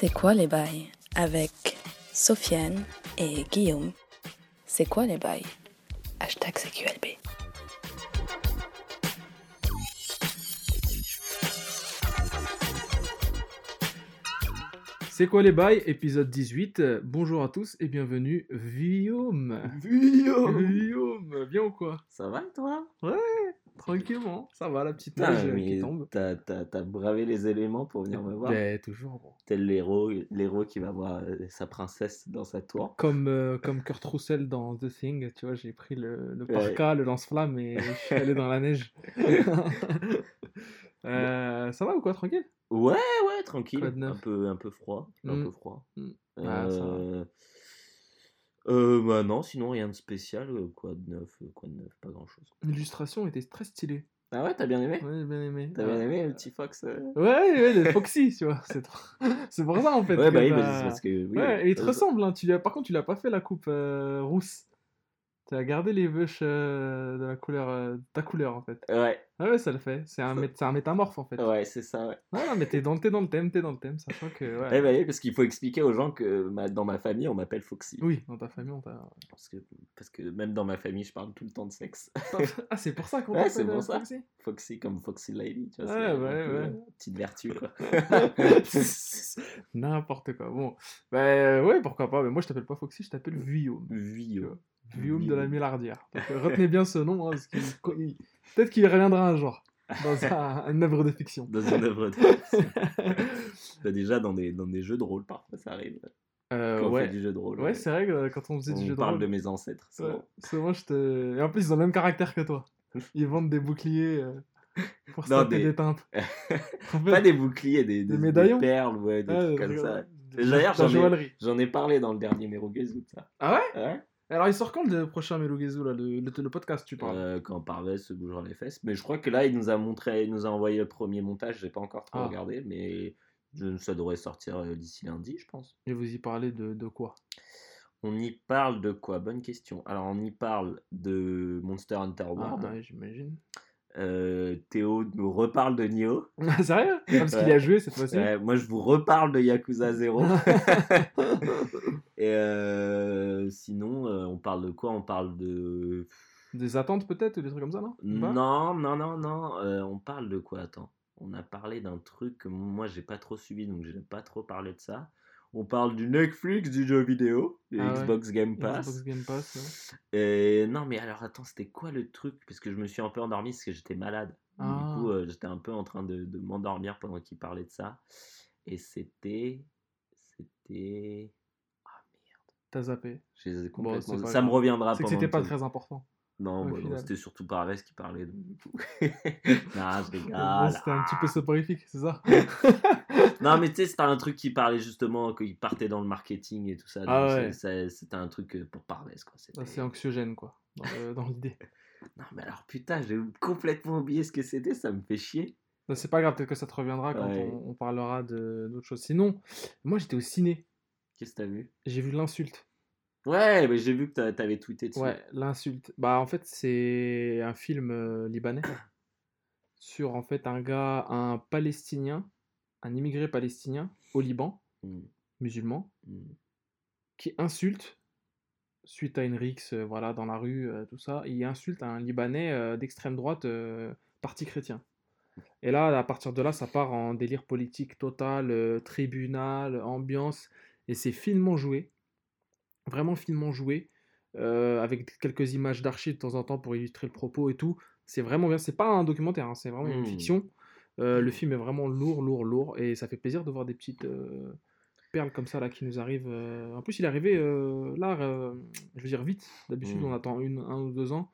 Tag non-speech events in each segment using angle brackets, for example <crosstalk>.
C'est quoi les bails avec Sofiane et Guillaume. C'est quoi les bails Hashtag CQLB. C'est quoi les bails Épisode 18. Euh, Bonjour à tous et bienvenue, Guillaume. Guillaume Guillaume, bien ou quoi? Ça va toi? Ouais, tranquillement. Ça va, la petite neige euh, qui tombe. T'as, t'as- t'as bravé les éléments pour venir me voir. Ben, toujours. bon. Tel l'héros, l'héros qui va voir euh, sa princesse dans sa tour. Comme, euh, comme Kurt Russell dans The Thing, tu vois, j'ai pris le, le Ouais. parka, le lance-flamme et je suis allé dans la neige. <laughs> Euh, ça va ou quoi, tranquille? Ouais, ouais, tranquille. Un peu, un peu froid. Un peu froid. Mm. Ah, ça va. Euh... bah non, sinon rien de spécial. euh, Quoi de neuf euh, Quoi de neuf Pas grand chose. L'illustration était très stylée. Ah ouais, t'as bien aimé? Ouais, j'ai bien aimé. T'as Ouais. bien aimé le petit Fox euh? Ouais, ouais, le Foxy, tu vois. C'est trop- <laughs> c'est pour ça en fait. Ouais, bah oui, bah, t'as- c'est parce que. Oui, Ouais, et il te ressemble. Hein. Tu lui as... Par contre, tu lui as pas fait la coupe euh, rousse. Tu as gardé les veuches euh, de la couleur, euh, ta couleur en fait. Ouais, Ah ouais, ça le fait. C'est un, mét- un métamorphe en fait. ouais, c'est ça, ouais. Ouais, non, mais t'es dans, dans le thème, t'es dans le thème, sachant que. <laughs> Ouais. Ouais, bah oui, parce qu'il faut expliquer aux gens que ma- dans ma famille, on m'appelle Foxy. Oui, dans ta famille, on t'a. Parce que, parce que même dans ma famille, je parle tout le temps de sexe. <laughs> ah, c'est pour ça qu'on Ouais, c'est pour euh, ça. Foxy Foxy comme Foxy Lady, tu vois. Ouais, ouais, ouais. Petite vertu, quoi. <laughs> N'importe quoi. Bon, bah ouais, pourquoi pas. Mais moi, je t'appelle pas Foxy, je t'appelle Guillaume. Vio. Guillaume de la. Millardière. Donc, euh, <laughs> retenez bien ce nom, hein, parce qu'il- il- peut-être qu'il reviendra un jour dans <laughs> un- une œuvre de fiction. Dans une œuvre de... <laughs> Bah, déjà, dans des, dans des jeux de rôle, parfois, ça arrive. Euh, Quand on fait ouais, du jeu de rôle. ouais c'est vrai que quand on faisait on du jeu de parle rôle, de mes ancêtres. ouais, souvent. souvent je te... Et en plus, ils ont le même caractère que toi. Ils vendent des boucliers euh, pour Non, des- des teintes. Pas des boucliers, des, Des des, médaillons des perles, ouais, des ouais, trucs comme ça. D'ailleurs, j'en ai-. J'en ai parlé dans le dernier Merugezu, ça. Ah ouais? Ouais Alors, il sort quand le prochain Melogezu, là, le, le, le podcast, tu parles Euh, quand Parvez se bougera les fesses. Mais je crois que là, il nous a montré, il nous a envoyé le premier montage. J'ai pas encore trop Ah. regardé, mais je, ça devrait sortir euh, d'ici lundi, je pense. Et vous y parlez de, de quoi? On y parle de quoi? Bonne question. Alors, on y parle de Monster Hunter Ah, World. ouais, j'imagine. Euh, Théo nous reparle de Nioh. <laughs> Sérieux? <laughs> Parce qu'il Ouais. a joué cette fois-ci Ouais, moi, je vous reparle de Yakuza 0. <laughs> Et euh, sinon, euh, on parle de quoi? On parle de. Des attentes peut-être, ou des trucs comme ça, non? Non, non, non, non. on parle de quoi? Attends. On a parlé d'un truc que moi, j'ai pas trop suivi, donc je n'ai pas trop parlé de ça. On parle du Netflix du jeu vidéo, du Ah ouais. Xbox Game Pass. Xbox Game Pass, ouais. Et non, mais alors attends, c'était quoi le truc? Parce que je me suis un peu endormi parce que j'étais malade. Ah. Du coup, euh, j'étais un peu en train de, de m'endormir pendant qu'il parlait de ça. Et c'était. C'était. Ah merde. T'as zappé. Complètement- ça me reviendra C'est que c'était pas très important. Non, bah non, c'était surtout Parvez qui parlait. donc du coup. <laughs> <laughs> non, je Bon, rigole. c'était un petit peu soporifique, c'est ça? <laughs> Non, mais tu sais, c'était un truc qui parlait justement, qu'il partait dans le marketing et tout ça. Ah ouais. C'était un truc euh, pour Parvez, quoi. C'était- C'est anxiogène, quoi, dans, l'idée. Non, mais alors putain, j'ai complètement oublié ce que c'était, ça me fait chier. Non, C'est pas grave, peut-être que ça te reviendra quand Ouais. on, on parlera d'autres choses. Sinon, moi j'étais au ciné, Qu'est-ce que t'as vu? J'ai vu l'insulte. Ouais, mais j'ai vu que t'a- t'avais tweeté dessus. Ouais, l'insulte. Bah en fait c'est un film euh, libanais <coughs> sur en fait un gars, un Palestinien, un immigré palestinien au Liban, Mm, musulman, mm. qui insulte suite à une rixe euh, voilà dans la rue euh, tout ça il insulte un libanais euh, d'extrême droite parti chrétien. Et là à partir de là ça part en délire politique total euh, tribunal ambiance et c'est finement joué vraiment finement joué euh, avec quelques images d'archives de temps en temps pour illustrer le propos et tout. C'est vraiment bien c'est pas un documentaire hein, c'est vraiment une Mm. fiction Euh, le film est vraiment lourd lourd lourd et ça fait plaisir de voir des petites euh, perles comme ça là qui nous arrivent. euh. En plus, il est arrivé là, je veux dire vite. D'habitude, on attend une, un ou deux ans.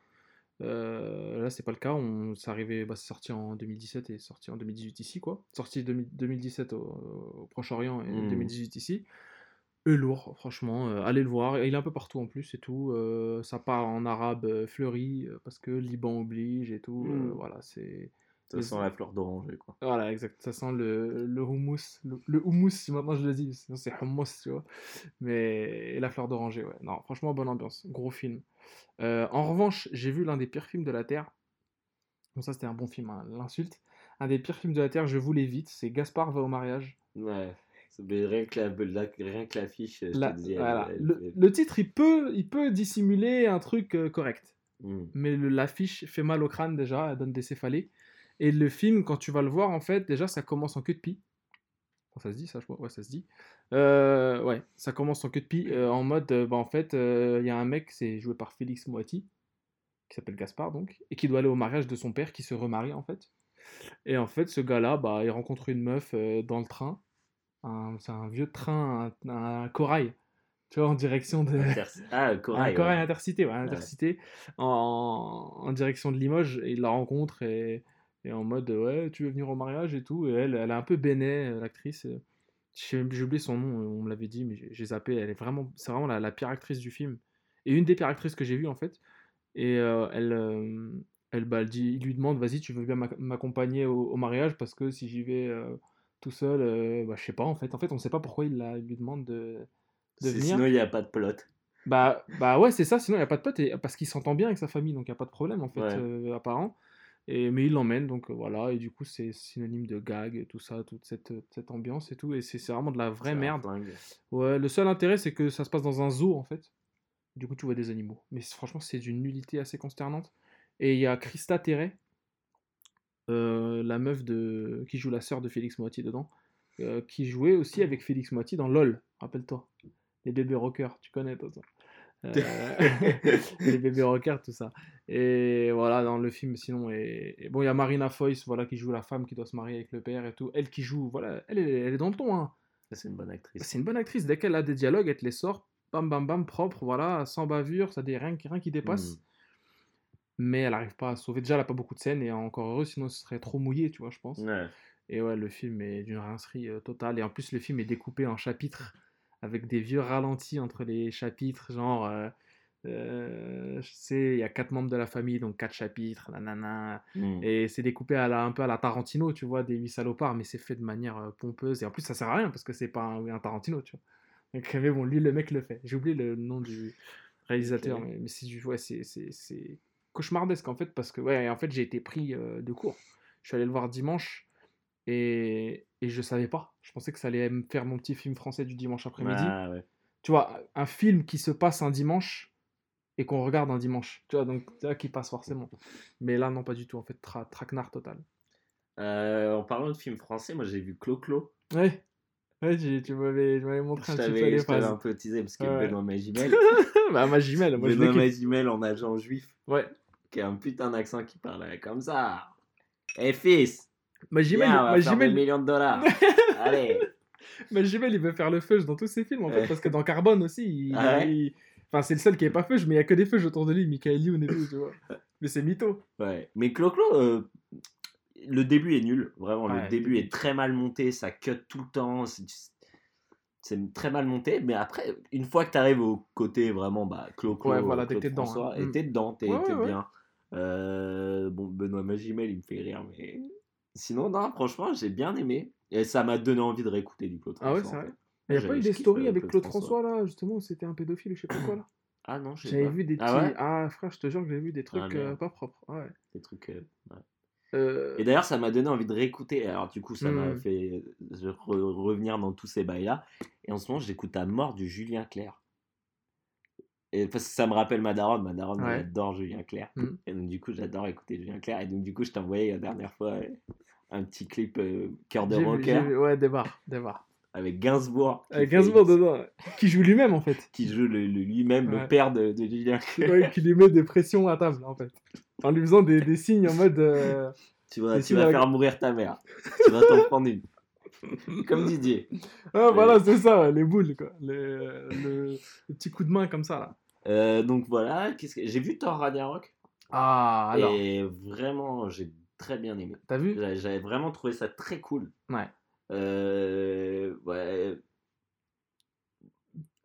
Là, c'est pas le cas. On, c'est arrivé, bah, c'est sorti en 2017 et sorti en 2018 ici, quoi. Sorti 2000 2017 au, au Proche-Orient et Mm. 2018 ici. Et lourd, franchement. allez le voir. Il est un peu partout en plus et tout. ça parle en arabe fleuri parce que Liban oblige et tout. euh, Mm. voilà, c'est. Ça sent la fleur d'oranger, quoi. Voilà, exact. Ça sent le, le houmous. Le, le houmous, si maintenant je le dis. Sinon, c'est hummus, tu vois. Mais et la fleur d'oranger, ouais. Non, franchement, bonne ambiance. Gros film. Euh, en revanche, j'ai vu l'un des pires films de la Terre. Bon, ça, c'était un bon film, hein, l'insulte. Un des pires films de la Terre, je vous l'évite. C'est Gaspard va au mariage. Ouais. Mais rien que la, la- rien que l'affiche, je La- te dis, elle- voilà. elle- le, elle- le titre, il peut, il peut dissimuler un truc euh, correct. Hmm. mais l'affiche fait mal au crâne déjà, elle donne des céphalées. Et le film, quand tu vas le voir, en fait, déjà, ça commence en queue de pie. Bon, ça se dit, ça, je crois? Ouais, ça se dit. Euh, ouais, ça commence en queue de pie, euh, en mode, euh, bah, en fait, il y a un mec, c'est joué par Félix Moati, qui s'appelle Gaspard, donc, et qui doit aller au mariage de son père, qui se remarie, en fait. Et en fait, ce gars-là, bah, il rencontre une meuf dans le train. C'est un vieux train, un, un corail, tu vois, en direction de... Ah, <laughs> Un Corail. corail ouais. intercité, ouais, intercité en, en direction de Limoges et il la rencontre et, et en mode ouais tu veux venir au mariage et tout. Et elle elle est un peu bénet euh, l'actrice. Euh, j'ai oublié son nom euh, on me l'avait dit mais j'ai zappé. Elle est vraiment c'est vraiment la, la pire actrice du film. Et une des pires actrices que j'ai vues en fait. Et euh, elle euh, elle, bah, elle dit, il lui demande vas-y tu veux bien m'ac- m'accompagner au, au mariage parce que si j'y vais euh, tout seul euh, bah, je sais pas en fait. En fait on sait pas pourquoi il, la- il lui demande de de venir. Sinon, il n'y a pas de plot. bah, bah ouais, c'est ça, sinon il n'y a pas de et, parce qu'il s'entend bien avec sa famille, donc il n'y a pas de problème en fait, Ouais. euh, apparent. Et, mais il l'emmène, donc euh, voilà, et du coup c'est synonyme de gag, et tout ça, toute cette, cette ambiance et tout, et c'est vraiment de la vraie merde. Ouais, le seul intérêt c'est que ça se passe dans un zoo en fait, du coup tu vois des animaux. Mais franchement c'est d'une nullité assez consternante. Et il y a Christa Terray, euh, la meuf de... qui joue la sœur de Félix Moiti dedans, euh, qui jouait aussi avec Félix Moiti dans LOL, rappelle-toi. Les bébés rockers, tu connais toi ça. Euh, <laughs> les bébés rockers, tout ça. Et voilà, dans le film, sinon. Et, et bon, il y a Marina Foïs, voilà, qui joue la femme qui doit se marier avec le père et tout. Elle qui joue, voilà, elle, est- elle est dans le ton, hein. C'est une bonne actrice. C'est une bonne actrice. Dès qu'elle a des dialogues, elle te les sort, bam, bam, bam, propre, voilà, sans bavure, ça des rien, qui- rien qui dépasse. Hmm. Mais elle arrive pas à sauver. Déjà, elle a pas beaucoup de scènes, et encore heureux, sinon ce serait trop mouillé, tu vois, je pense. Ouais. Et ouais, le film est d'une rincerie euh, totale. Et en plus, le film est découpé en chapitres, avec des vieux ralentis entre les chapitres, genre. euh, euh, je sais, il y a quatre membres de la famille, donc quatre chapitres, nanana. Hmm. Et c'est découpé à la, un peu à la Tarantino, tu vois, des huit salopards, mais c'est fait de manière euh, pompeuse. Et en plus, ça sert à rien parce que c'est pas un, un Tarantino, tu vois. Donc, mais bon, lui, le mec le fait. J'ai oublié le nom du réalisateur, mais, mais c'est du- ouais, c'est- cauchemardesque en fait, parce que ouais, en fait, j'ai été pris euh, de court. Je suis allé le voir dimanche et, et je savais pas. Je pensais que ça allait me faire mon petit film français du dimanche après-midi. Ah, ouais. Tu vois, un film qui se passe un dimanche et qu'on regarde un dimanche. Tu vois, donc là qui passe forcément. Mais là, non, pas du tout. En fait, tra traquenard total. Euh, en parlant de films français, moi j'ai vu Clo-Clo. Ouais. Ouais, tu m'avais tu m'avais montré Je un petit peu les je t'avais un peu teasé parce que Ouais. Benoît Magimel, <laughs> bah, ma Gmail, moi Benoît. Magimel en agent juif, Ouais. qui a un putain d'accent qui parlait comme ça. Eh fils, Ma Gmail, on ma des Gmail, millions de dollars. <laughs> Allez. ma Gmail, il veut faire le feuge dans tous ses films en fait, parce que dans Carbone aussi, il, Ah ouais il- Enfin, c'est le seul qui est pas feuge, mais il y a que des feuges autour de lui, Michael Youn et tout, tu vois. Mais c'est mytho. Ouais. Mais Clo-Clo, euh, le début est nul. Vraiment, Ouais, le début est très mal monté. Ça cut tout le temps. C'est très mal monté. Mais après, une fois que tu arrives au côté vraiment bah, Clo-Clo, Ouais, voilà, Claude t'es dedans, François, hein. Mm. t'es dedans, t'es Ouais, t'es ouais. bien. Euh, bon, Benoît Magimel, il me fait rire. Mais sinon, non, franchement, j'ai bien aimé. Et ça m'a donné envie de réécouter du Claude Ah ouais, François, c'est vrai. Il n'y a pas eu des stories euh, avec Claude François. François, là, justement, où c'était un pédophile ou je sais pas quoi là? Ah non, J'avais vu des petits. Ah Ah, ouais frère, je te jure que j'ai vu des trucs Ah, euh, pas propres. Ouais. Des trucs. euh, ouais. Euh, Et d'ailleurs, ça m'a donné envie de réécouter. Alors, du coup, ça m'a Hmm. fait re- revenir dans tous ces bails-là. Et en ce moment, j'écoute à mort du Julien Clerc. Et parce que ça me rappelle ma daronne. Ma daronne, Ouais. elle adore Julien Clerc. Hmm. Et donc, du coup, j'adore écouter Julien Clerc. Et donc, du coup, je t'ai envoyé la dernière fois euh, un petit clip euh, cœur de rocker Ouais, des bars. avec Gainsbourg. Avec Gainsbourg dedans, qui joue lui-même en fait. Qui joue lui-même Ouais. le père de, de Julien Clerc. Ouais, qui lui met des pressions à table en fait. En lui faisant des, des signes en mode. euh, Tu vas, tu vas faire mourir ta mère. tu vas t'en prendre une. Comme Didier. Ah voilà, c'est ça, les boules quoi. Les- le, le petit coup de main comme ça là. Euh, donc voilà, qu'est-ce que... j'ai vu Thor Ragnarok. Ah, alors. Et vraiment, j'ai très bien aimé. T'as vu? J'a- J'avais vraiment trouvé ça très cool. Ouais. Euh, ouais.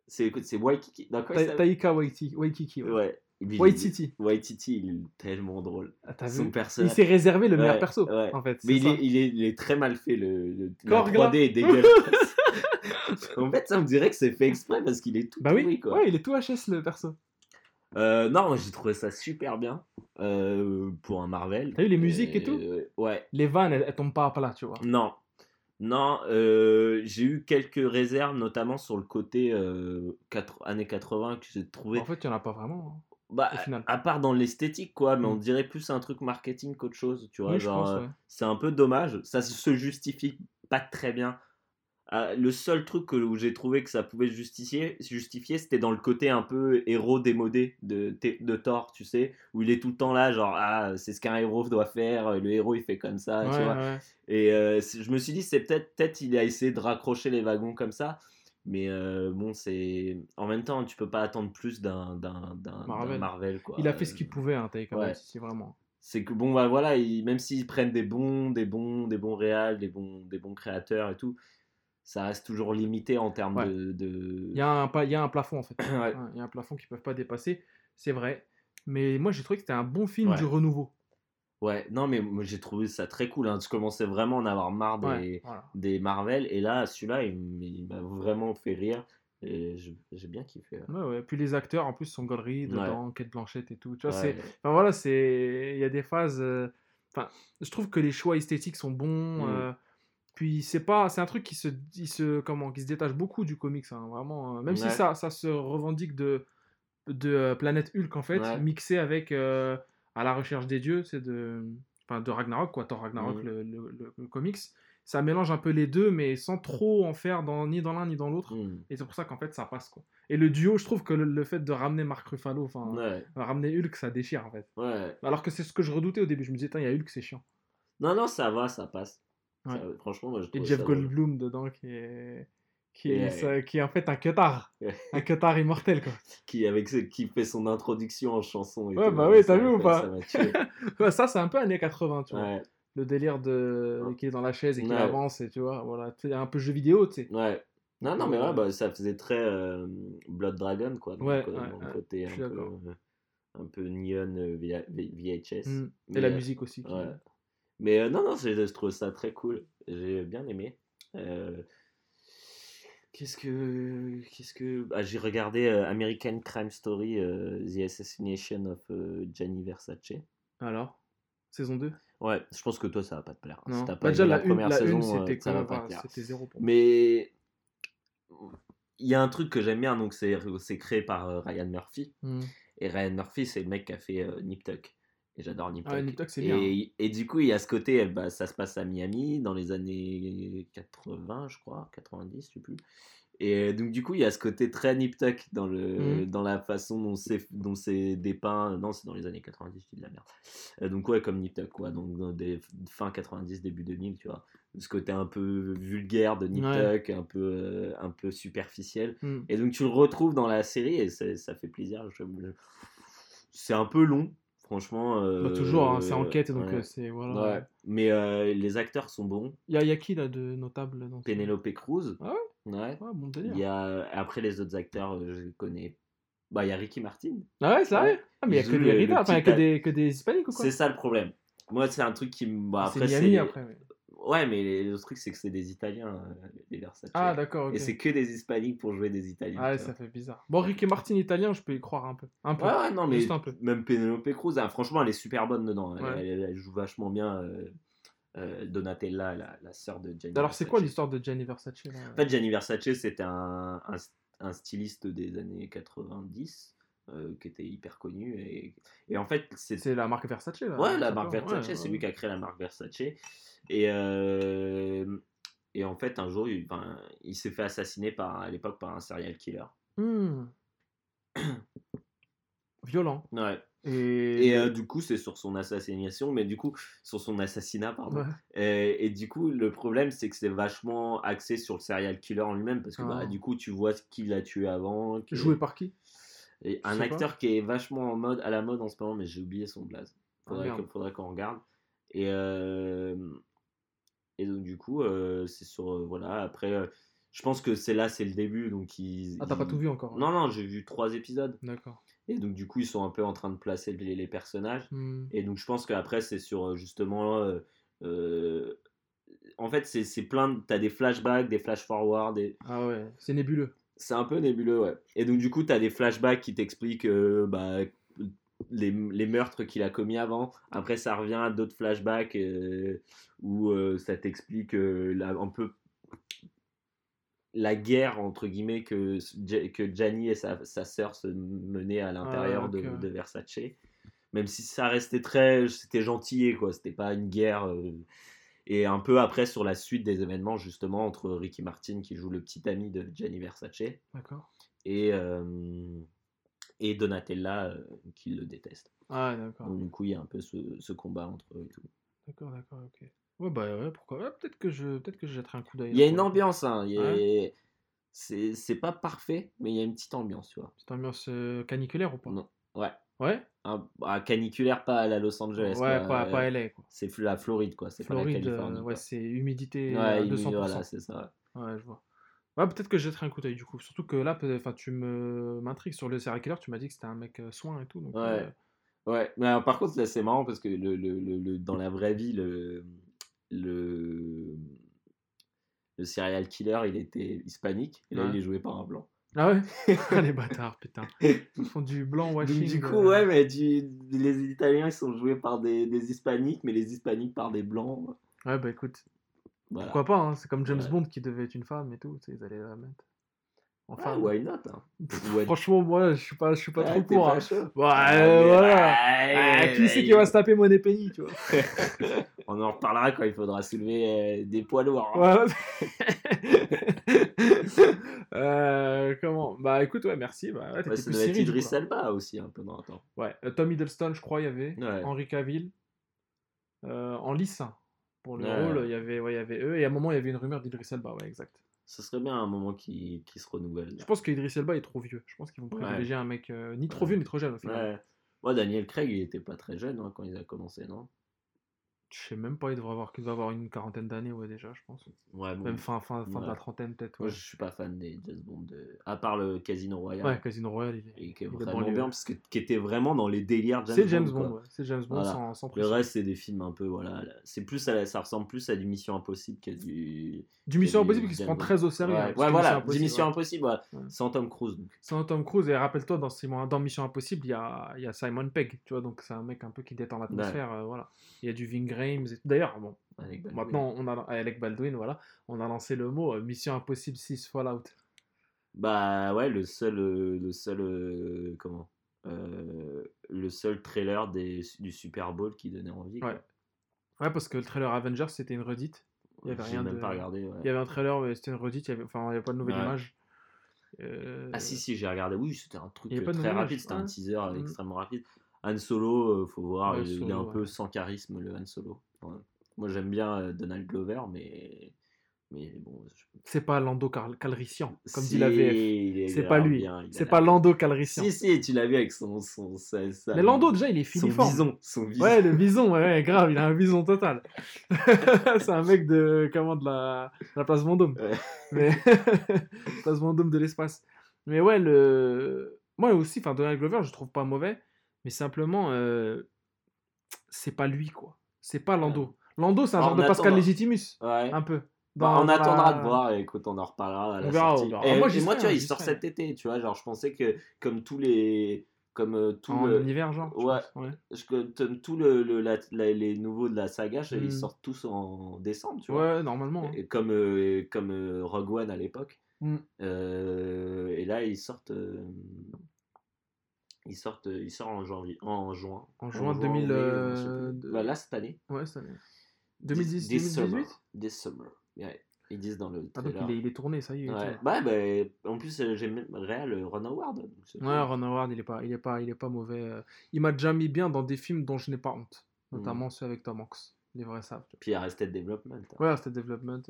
C'est c'est Waikiki. Il Ta- Taika Waititi. Waikiki. Ouais. Waititi. Waititi, il est tellement drôle. Ah, t'as Son vu? Il personnage. s'est réservé le meilleur Ouais, perso ouais. en fait. Mais il est, il, est, il est très mal fait, le, le la Korg, là 3D est dégueulasse. <laughs> en fait, ça me dirait que c'est fait exprès parce qu'il est tout Bah oui, pourri, quoi. ouais, il est tout HS le perso. Euh, non, moi j'ai trouvé ça super bien euh, pour un Marvel. T'as vu les musiques et tout Euh, Ouais. Les vannes, elles, elles tombent pas à plat, tu vois. Non. Non, j'ai eu quelques réserves, notamment sur le côté années 80 que j'ai trouvé. En fait, il n'y en a pas vraiment. hein, Bah, à part dans l'esthétique, quoi, mais on Mm. dirait plus un truc marketing qu'autre chose, tu vois. Oui, genre, ouais. c'est un peu dommage. Ça se justifie pas très bien. Ah, le seul truc que- où j'ai trouvé que ça pouvait justifier, justifier c'était dans le côté un peu héros démodé de, de Thor, tu sais, où il est tout le temps là, genre, ah, c'est ce qu'un héros doit faire, le héros il fait comme ça, tu vois. ouais. Et euh, je me suis dit, c'est peut-être, peut-être il a essayé de raccrocher les wagons comme ça. Mais euh, bon, c'est. En même temps, tu peux pas attendre plus d'un, Marvel. Marvel. quoi. Il a fait ce qu'il pouvait, hein, ouais. Waititi, vraiment. C'est que bon, bah voilà, ils- même s'ils prennent des bons, des bons, des bons réals, des bons, des bons créateurs et tout, ça reste toujours limité en termes Ouais. de. de... Il y, a un, il y a un plafond, en fait. <clears throat> Ouais. Il y a un plafond qu'ils peuvent pas dépasser, c'est vrai. Mais moi, j'ai trouvé que c'était un bon film Ouais. du renouveau. Ouais, non, mais j'ai trouvé ça très cool. Hein. Je commençais vraiment à en avoir marre des, voilà. des Marvel. Et là, celui-là, il, m'a vraiment fait rire. Et j'ai bien kiffé. ouais. Ouais. Puis les acteurs, en plus, sont Ouais. dedans, Kate Blanchett et tout. Tu vois, c'est... Enfin, voilà, c'est... Il y a des phases... euh, Enfin, je trouve que les choix esthétiques sont bons. Mm. euh, Puis c'est pas... C'est un truc qui se... il se... Comment... qui se détache beaucoup du comics, hein, vraiment. euh, Même si ça, ça se revendique de, de euh, Planète Hulk, en fait, Ouais. mixé avec euh, À la recherche des dieux, c'est de... Enfin, de Ragnarok, quoi. Thor Ragnarok, Mhm. le, le- le- le comics. Ça mélange un peu les deux, mais sans trop en faire dans, ni dans l'un ni dans l'autre. Mm. Et c'est pour ça qu'en fait, ça passe, quoi. Et le duo, je trouve que le, fait de ramener Mark Ruffalo, enfin, Ouais, ramener Hulk, ça déchire, en fait. ouais. Alors que c'est ce que je redoutais au début. Je me disais, il y a Hulk, c'est chiant. Non, non, ça va, ça passe. Ouais. Ça- franchement, moi je Et Jeff ça. Goldblum dedans, qui est... Qui est, ça- qui est en fait un cutard. <laughs> Un cutard immortel, quoi. qui, avec ce- qui fait son introduction en chanson. Et Ouais, tout, bah oui, ça t'as vu ou pas? <laughs> Ça c'est un peu années 80, tu vois. Le délire de... qu'il est dans la chaise et Ouais. avance, et tu vois, voilà. C'est un peu jeu vidéo, tu sais. ouais. Non, non, mais ouais, Ouais. bah, ça faisait très euh, Blood Dragon, quoi. Donc, Ouais, euh, ouais, côté un peu, euh, un peu neon euh, VHS. Mm. Mais, Et la euh, musique aussi. qui-. Mais euh, non, non, je trouve ça très cool. J'ai bien aimé. Euh, Qu'est-ce que. Qu'est-ce que. Ah, j'ai regardé euh, American Crime Story, The Assassination of Gianni Versace. Alors? Saison 2 Ouais, je pense que toi, ça va pas te plaire. hein. Si Non. t'as Bah, pas déjà, aimé la, la une, première la saison, une, c'était ça va pas te. C'était zéro pour moi. Mais il y a un truc que j'aime bien, donc c'est c'est créé par Ryan Murphy. Mm. Et Ryan Murphy, c'est le mec qui a fait euh, Nip Tuck. Et j'adore Nip Tuck. Ah Nip Tuck, c'est et, bien, et du coup, il y a ce côté, bah, ça se passe à Miami dans les années 80, je crois, 90, je sais plus. Et donc, du coup, il y a ce côté très Nip Tuck dans, le, Mhm. dans la façon dont c'est dont c'est dépeint. Non, c'est dans les années 90, je dis de la merde. Euh, donc, ouais, comme Nip Tuck, quoi. Donc, dans des fin 90, début 2000, tu vois. Ce côté un peu vulgaire de Nip Ouais. Tuck, un peu, euh, un peu superficiel. Mm. Et donc tu le retrouves dans la série et c'est- ça fait plaisir. Je- C'est un peu long, franchement. Bah, toujours, hein, c'est euh, enquête, donc ouais. euh, c'est... Voilà. Ouais. Mais euh, les acteurs sont bons. Il y a, y a qui, là, de notable dans Penelope Cruz. Ah ouais? Ouais, bon délire. Il y a... Après les autres acteurs, je connais. Bah, il y a Ricky Martin. Ah ouais, c'est vrai? Ah, mais il y a que des enfin, il y a que des, que des Hispaniques ou quoi? C'est ça le problème. Moi, c'est un truc qui me. Bah, C'est après, Miami, c'est. après. ouais. Ouais, mais le truc, c'est que c'est des Italiens, euh, les Versace. Ah, d'accord, ok. Et c'est que des Hispaniques pour jouer des Italiens. Ah ouais, ça fait bizarre. Bon, Ricky Martin italien, je peux y croire un peu. Un peu. Ouais, ouais, non, mais Juste un peu. même Penelope Cruz, hein, franchement, elle est super bonne dedans. Elle, Ouais. elle- elle joue vachement bien. euh, euh, Donatella, la, la sœur de Gianni Alors, c'est quoi l'histoire de Gianni Versace là? En fait, Gianni Versace, c'était un, un, un styliste des années 90 euh, qui était hyper connu. Et, et en fait, c'est C'est la marque Versace là Ouais, tout la marque. Versace, Ouais, c'est lui qui a créé la marque Versace. Et, euh, et en fait, un jour, il, ben, il s'est fait assassiner par, à l'époque par un serial killer. Hmm. Violent. Ouais. Et, Et euh, du coup, c'est sur son assassination, mais du coup, sur son assassinat, pardon. Ouais. Et, et du coup, le problème, c'est que c'est vachement axé sur le serial killer en lui-même, parce que bah, Ah. du coup, tu vois ce qu'il a tué avant. Joué par qui? Et un acteur qui est vachement en mode, à la mode en ce moment, mais j'ai oublié son blaze. Ah, Faudrait faudrait qu'on regarde. Et, euh, et donc, du coup, euh, c'est sur. euh, voilà, après, je pense que c'est là, c'est le début. Donc ils, Ah, t'as pas tout vu encore Non, non, j'ai vu trois épisodes. D'accord. Et donc, du coup, ils sont un peu en train de placer les, les personnages. Hmm. Et donc, je pense qu'après, c'est sur justement. en fait, c'est plein de. T'as des flashbacks, des flash-forward. Des... Ah ouais, c'est nébuleux. C'est un peu nébuleux, ouais. Et donc, du coup, t'as des flashbacks qui t'expliquent euh, bah, les, les meurtres qu'il a commis avant. Après, ça revient à d'autres flashbacks euh, où euh, ça t'explique un peu la guerre, entre guillemets, que, que Gianni et sa, sa sœur se menaient à l'intérieur ok. de, de Versace. Même si ça restait très. C'était gentil, quoi. C'était pas une guerre. Et un peu après, sur la suite des événements, justement, entre Ricky Martin, qui joue le petit ami de Gianni Versace, et, euh, et Donatella, euh, qui le déteste. Ah, d'accord. Donc, du coup, il y a un peu ce, ce combat entre eux et tout. D'accord, d'accord, ok. Ouais, bah ouais, pourquoi ouais, Peut-être que je peut-être que je jetterai un coup d'œil. Il y a là, une ambiance, hein. il y a- C'est c'est pas parfait, mais il y a une petite ambiance, tu vois. Cette ambiance euh, caniculaire ou pas? Non. Ouais. Ouais Un, caniculaire, pas à la Los Angeles. Ouais, quoi. pas, pas Euh, LA. C'est la Floride, quoi. C'est pas la Floride, Californie. euh, ouais, c'est humidité Ouais, à il- 200%. voilà, c'est ça. Ouais, je vois. Ouais, peut-être que je jetterai un coup d'œil du coup. Surtout que là, enfin, tu me m'intrigues sur le serial killer. Tu m'as dit que c'était un mec euh, soin et tout. Donc, Ouais. euh, Ouais, mais alors, par contre, là, c'est marrant parce que le, le, le- le- dans la vraie vie, le, le, le serial killer, il était hispanique. Et là, Ouais. il est joué par un blanc. Ah ouais? <laughs> Ah, Les bâtards, putain. Ils font du blanc Donc, washing. du coup, euh, ouais, mais du- les Italiens, ils sont joués par des, des hispaniques, mais les hispaniques par des blancs. Ouais, bah écoute, Voilà. pourquoi pas hein, C'est comme James Ouais. Bond qui devait être une femme et tout. tu Ils allaient la mettre. Ouais, Enfin, why not hein? Franchement, moi, je suis pas, je suis pas Ouais, trop pour. pas hein. Ouais, Ah, voilà. ouais, Ah, qui c'est qui va se taper Money Penny, tu vois? <laughs> On en reparlera quand il faudra soulever euh, des poids lourds. hein. Ouais. <laughs> Euh, comment? Bah écoute, ouais, merci. Bah, ouais, ça devait être Idris. Elba aussi, un peu dans le temps. Ouais, euh, Tom Hiddleston, je crois, il y avait. Henri Cavill. Euh, en lice, hein. pour le rôle, il y, avait, ouais, il y avait eux. Et à un moment, il y avait une rumeur d'Idris Elba, ouais, exact. Ce serait bien un moment qui, qui se renouvelle. Je pense qu'Idris Elba est trop vieux. Je pense qu'ils vont Ouais. privilégier un mec euh, ni trop Ouais. vieux ni trop jeune au final. Ouais. Moi, Daniel Craig, il était pas très jeune hein, quand il a commencé, non? Je sais même pas, il devrait avoir, doit avoir une quarantaine d'années, ouais, déjà, je pense. Ouais, bon. Même fin, fin, fin de la Ouais. trentaine, peut-être. Moi, je suis pas fan des James Bond, de- à part le Casino Royale. ouais, Casino Royale, il est. Et qui est il est vraiment banlieue. bien, parce que qui était vraiment dans les délires James C'est James Bond. Bond, ouais. C'est James Bond Voilà. sans, sans Le reste, c'est des films un peu, voilà. là, C'est plus, à la- ça ressemble plus à du Mission Impossible qu'à du. Du Mission du Impossible qui se prend Bond. très au sérieux. Ouais, voilà, du Mission. Impossible. Sans Tom Cruise. Donc. Sans Tom Cruise, et rappelle-toi, dans, Simon- dans Mission Impossible, il y a, il y a Simon Pegg, tu vois, donc c'est un mec un peu qui détend l'atmosphère, euh, voilà. Il y a du Ving Et- d'ailleurs, bon, maintenant, on a, Alec Baldwin, voilà, on a lancé le mot euh, Mission Impossible 6 Fallout. Bah ouais, le seul, euh, le seul, euh, comment, euh, le seul trailer des, du Super Bowl qui donnait envie. quoi. Ouais. Ouais, parce que le trailer Avengers, c'était une redite. Il y avait rien même de- pas regardé. ouais. Il y avait un trailer, mais c'était une redite, il y avait, enfin, il n'y avait pas de nouvelle Ouais. image. Euh, Ah si si, j'ai regardé. Oui, c'était un truc très rapide. C'était un ouais. teaser Mhm. extrêmement rapide. Han Solo, euh, faut voir, il, il est un peu sans charisme le Han Solo. Ouais. Moi j'aime bien euh, Donald Glover, mais mais bon. je- C'est pas Lando Cal- Calrissian, comme dit Si, la VF. C'est pas lui. C'est pas. Lando Calrissian. Si si, tu l'as vu avec son son Mais Lando, déjà, il est son filiforme. bison, son bison. Ouais, le bison, ouais, ouais, grave, il a un bison total. <laughs> c'est un mec de, comment, de la, de la place Vendôme. Ouais. Mais, <laughs> place Vendôme de l'espace. Mais ouais, le, moi aussi, enfin, Donald Glover, je trouve pas mauvais, mais simplement, euh, c'est pas lui, quoi. C'est pas Lando. Lando, c'est un Ah, genre de Pascal. Légitimus, Ouais. un peu. Bah, on attendra de voir, écoute, on en reparlera à la verra, sortie. Et, Ah, moi, et tu vois, hein, il sort cet été, tu vois, genre, je pensais que, comme tous les... Comme euh, tout En le... univers, genre. Ouais. ouais. je- tout le, le- la- la- les nouveaux de la saga, ils sortent tous en décembre, tu vois. Ouais, normalement. hein. Et Comme, euh, comme euh, Rogue One à l'époque. Mm. Et là, ils sortent... euh, sortent, ils sortent en janvier, en juin. En juin mai, 2000, je sais euh, de- Bah, là cette année. Ouais, cette année. 2010, This 2018 summer. This summer. Ouais. Ils disent dans le Ah, donc il est, il est tourné, ça y est. il Ouais, bah, bah, en plus, euh, j'aime même Réal euh, Ron Howard. donc Ouais, cool. Ron Howard, il est pas, il est pas, il est pas mauvais. euh. Il m'a déjà mis bien dans des films dont je n'ai pas honte, Mm. notamment ceux avec Tom Hanks. Les vrais savent. Puis il y a Arrested Development. hein. Ouais, c'était Development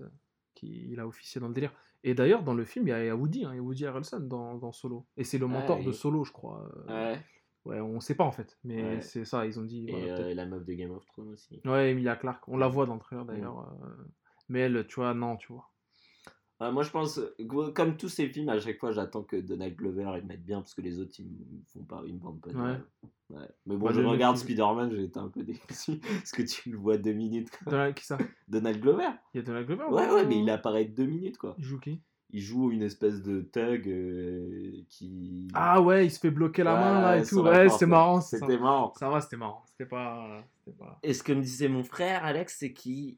il a officié dans le délire. Et d'ailleurs, dans le film, il y a, Woody, hein, il y a Woody Harrelson dans, dans Solo. Et c'est le Ouais, mentor de Solo, je crois. euh. Ouais. Ouais, on sait pas en fait, mais Ouais. c'est ça, ils ont dit. Et voilà, euh, la meuf de Game of Thrones aussi. Ouais, Emilia Clarke, on la Mm. voit dans le trailer d'ailleurs. euh, Mais elle, tu vois, non, tu vois. Ouais, moi, je pense, comme tous ces films, à chaque fois, j'attends que Donald Glover il mette bien parce que les autres, ils me font pas, ils me vendent pas. de Ouais. Mais bon, Moi, je regarde Spider-Man, j'ai été un peu déçu <laughs> parce que tu le vois deux minutes. quoi. Donald- Qui ça? Donald Glover Il y a Donald Glover Ouais, ouais, mais il apparaît deux minutes quoi. Il joue qui? Il joue une espèce de thug euh, qui. Ah ouais, il se fait bloquer la main là et tout. sur la Ouais, porte. c'était marrant. ça. C'était marrant. Ça va, c'était marrant. C'était pas. C'était pas. Et ce que me disait mon frère, Alex, c'est qu'il.